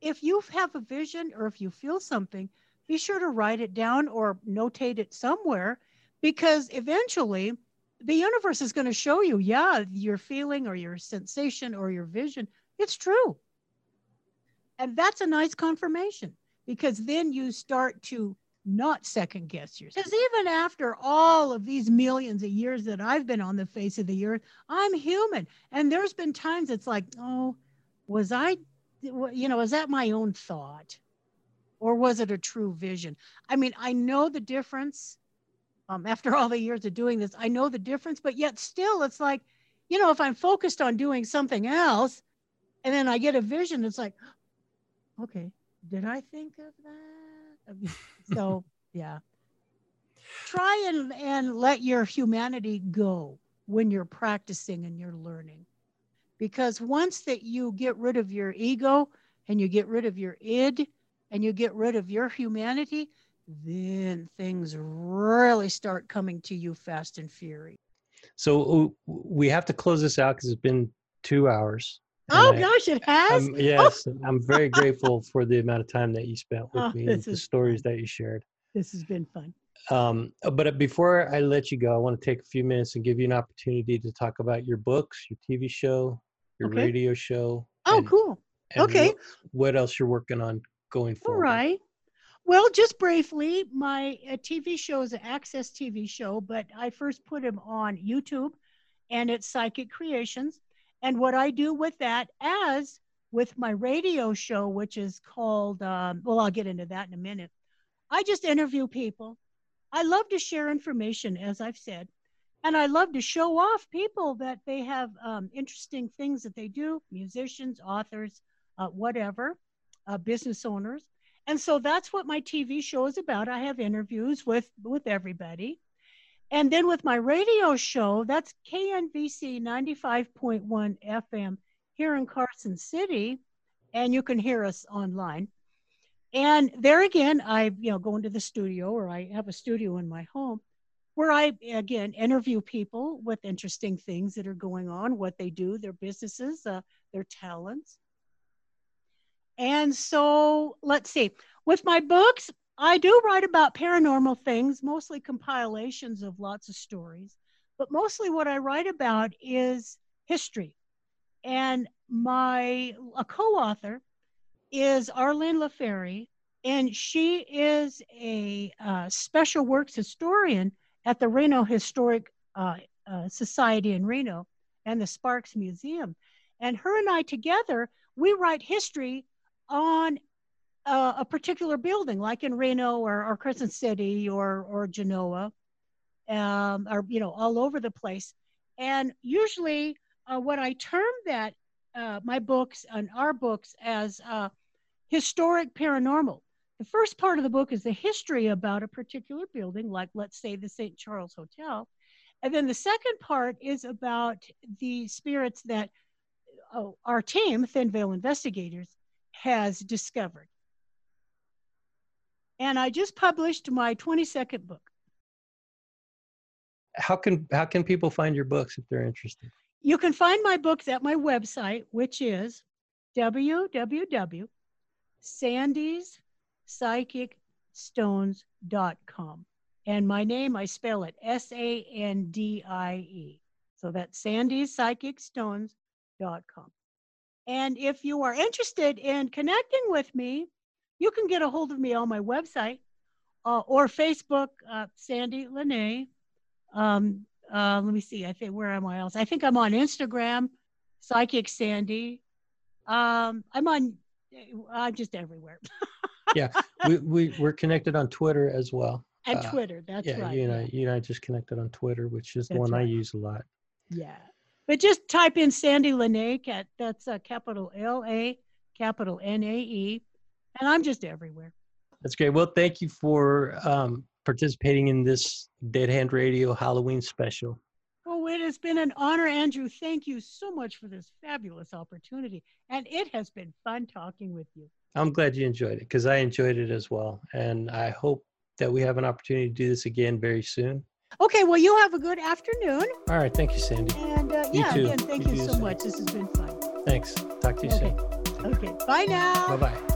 if you have a vision or if you feel something be sure to write it down or notate it somewhere because eventually the universe is going to show you yeah your feeling or your sensation or your vision it's true and that's a nice confirmation because then you start to not second guess yourself. Because even after all of these millions of years that I've been on the face of the earth, I'm human. And there's been times it's like, oh, was I, you know, is that my own thought? Or was it a true vision? I mean, I know the difference. Um, after all the years of doing this, I know the difference, but yet still, it's like, you know, if I'm focused on doing something else and then I get a vision, it's like, okay, did I think of that? So yeah. Try and, and let your humanity go when you're practicing and you're learning. Because once that you get rid of your ego and you get rid of your id and you get rid of your humanity, then things really start coming to you fast and furious. So uh, we have to close this out because it's been two hours. Oh I- gosh, it has. I'm- yes, I'm very grateful for the amount of time that you spent with Oh, me and the stories fun. that you shared. this has been fun. Um, uh, but before I let you go, I want to take a few minutes and give you an opportunity to talk about your books, your TV show, your Okay. radio show. Oh, cool. Okay. What, what else you're working on going All forward? right. Well, just briefly, my uh, TV show is an Access TV show, but I first put him on YouTube and it's Psychic Creations. And what I do with that, as with my radio show, which is called, um, well, I'll get into that in a minute. I just interview people. I love to share information, as I've said, and I love to show off people that they have um, interesting things that they do musicians, authors, uh, whatever, uh, business owners. And so that's what my TV show is about. I have interviews with with everybody. And then with my radio show, that's KNVC 95.1 FM here in Carson City, and you can hear us online. And there again, I you know go into the studio or I have a studio in my home where I again interview people with interesting things that are going on, what they do, their businesses, uh, their talents. And so let's see. With my books, I do write about paranormal things, mostly compilations of lots of stories, but mostly what I write about is history. And my a co-author is Arlene LaFerry, and she is a uh, special works historian at the Reno Historic uh, uh, Society in Reno and the Sparks Museum. And her and I together, we write history on uh, a particular building, like in Reno or, or Crescent City or, or Genoa, um, or, you know, all over the place. And usually uh, what I term that, uh, my books and our books as historic paranormal. The first part of the book is the history about a particular building, like let's say the St. Charles Hotel. And then the second part is about the spirits that oh, our team, Thin Veil Investigators, has discovered. And I just published my 22nd book. How can how can people find your books if they're interested? You can find my books at my website, which is www.sandie'spsychicstones.com. And my name, I spell it S A N D I E. So that's sandie'spsychicstones.com. And if you are interested in connecting with me, you can get a hold of me on my website uh, or Facebook, uh, Sandie LaNae. Um, uh, let me see. I think where am I else? I think I'm on Instagram, Psychic Sandy. Um, I'm on. I'm just everywhere. yeah, we we we're connected on Twitter as well. And uh, Twitter, that's yeah, right. You know, you and I just connected on Twitter, which is the one right. I use a lot. Yeah, but just type in Sandie LaNae. At, that's a capital L A, capital N A E, and I'm just everywhere. That's great. Well, thank you for um, participating in this Dead Hand Radio Halloween special. Oh, it has been an honor, Andrew. Thank you so much for this fabulous opportunity. And it has been fun talking with you. I'm glad you enjoyed it because I enjoyed it as well. And I hope that we have an opportunity to do this again very soon. Okay, well, you have a good afternoon. All right. Thank you, Sandy. And uh, yeah, again, thank you, you so much. This has been fun. Thanks. Talk to you okay. soon. Okay. Bye now. Bye bye.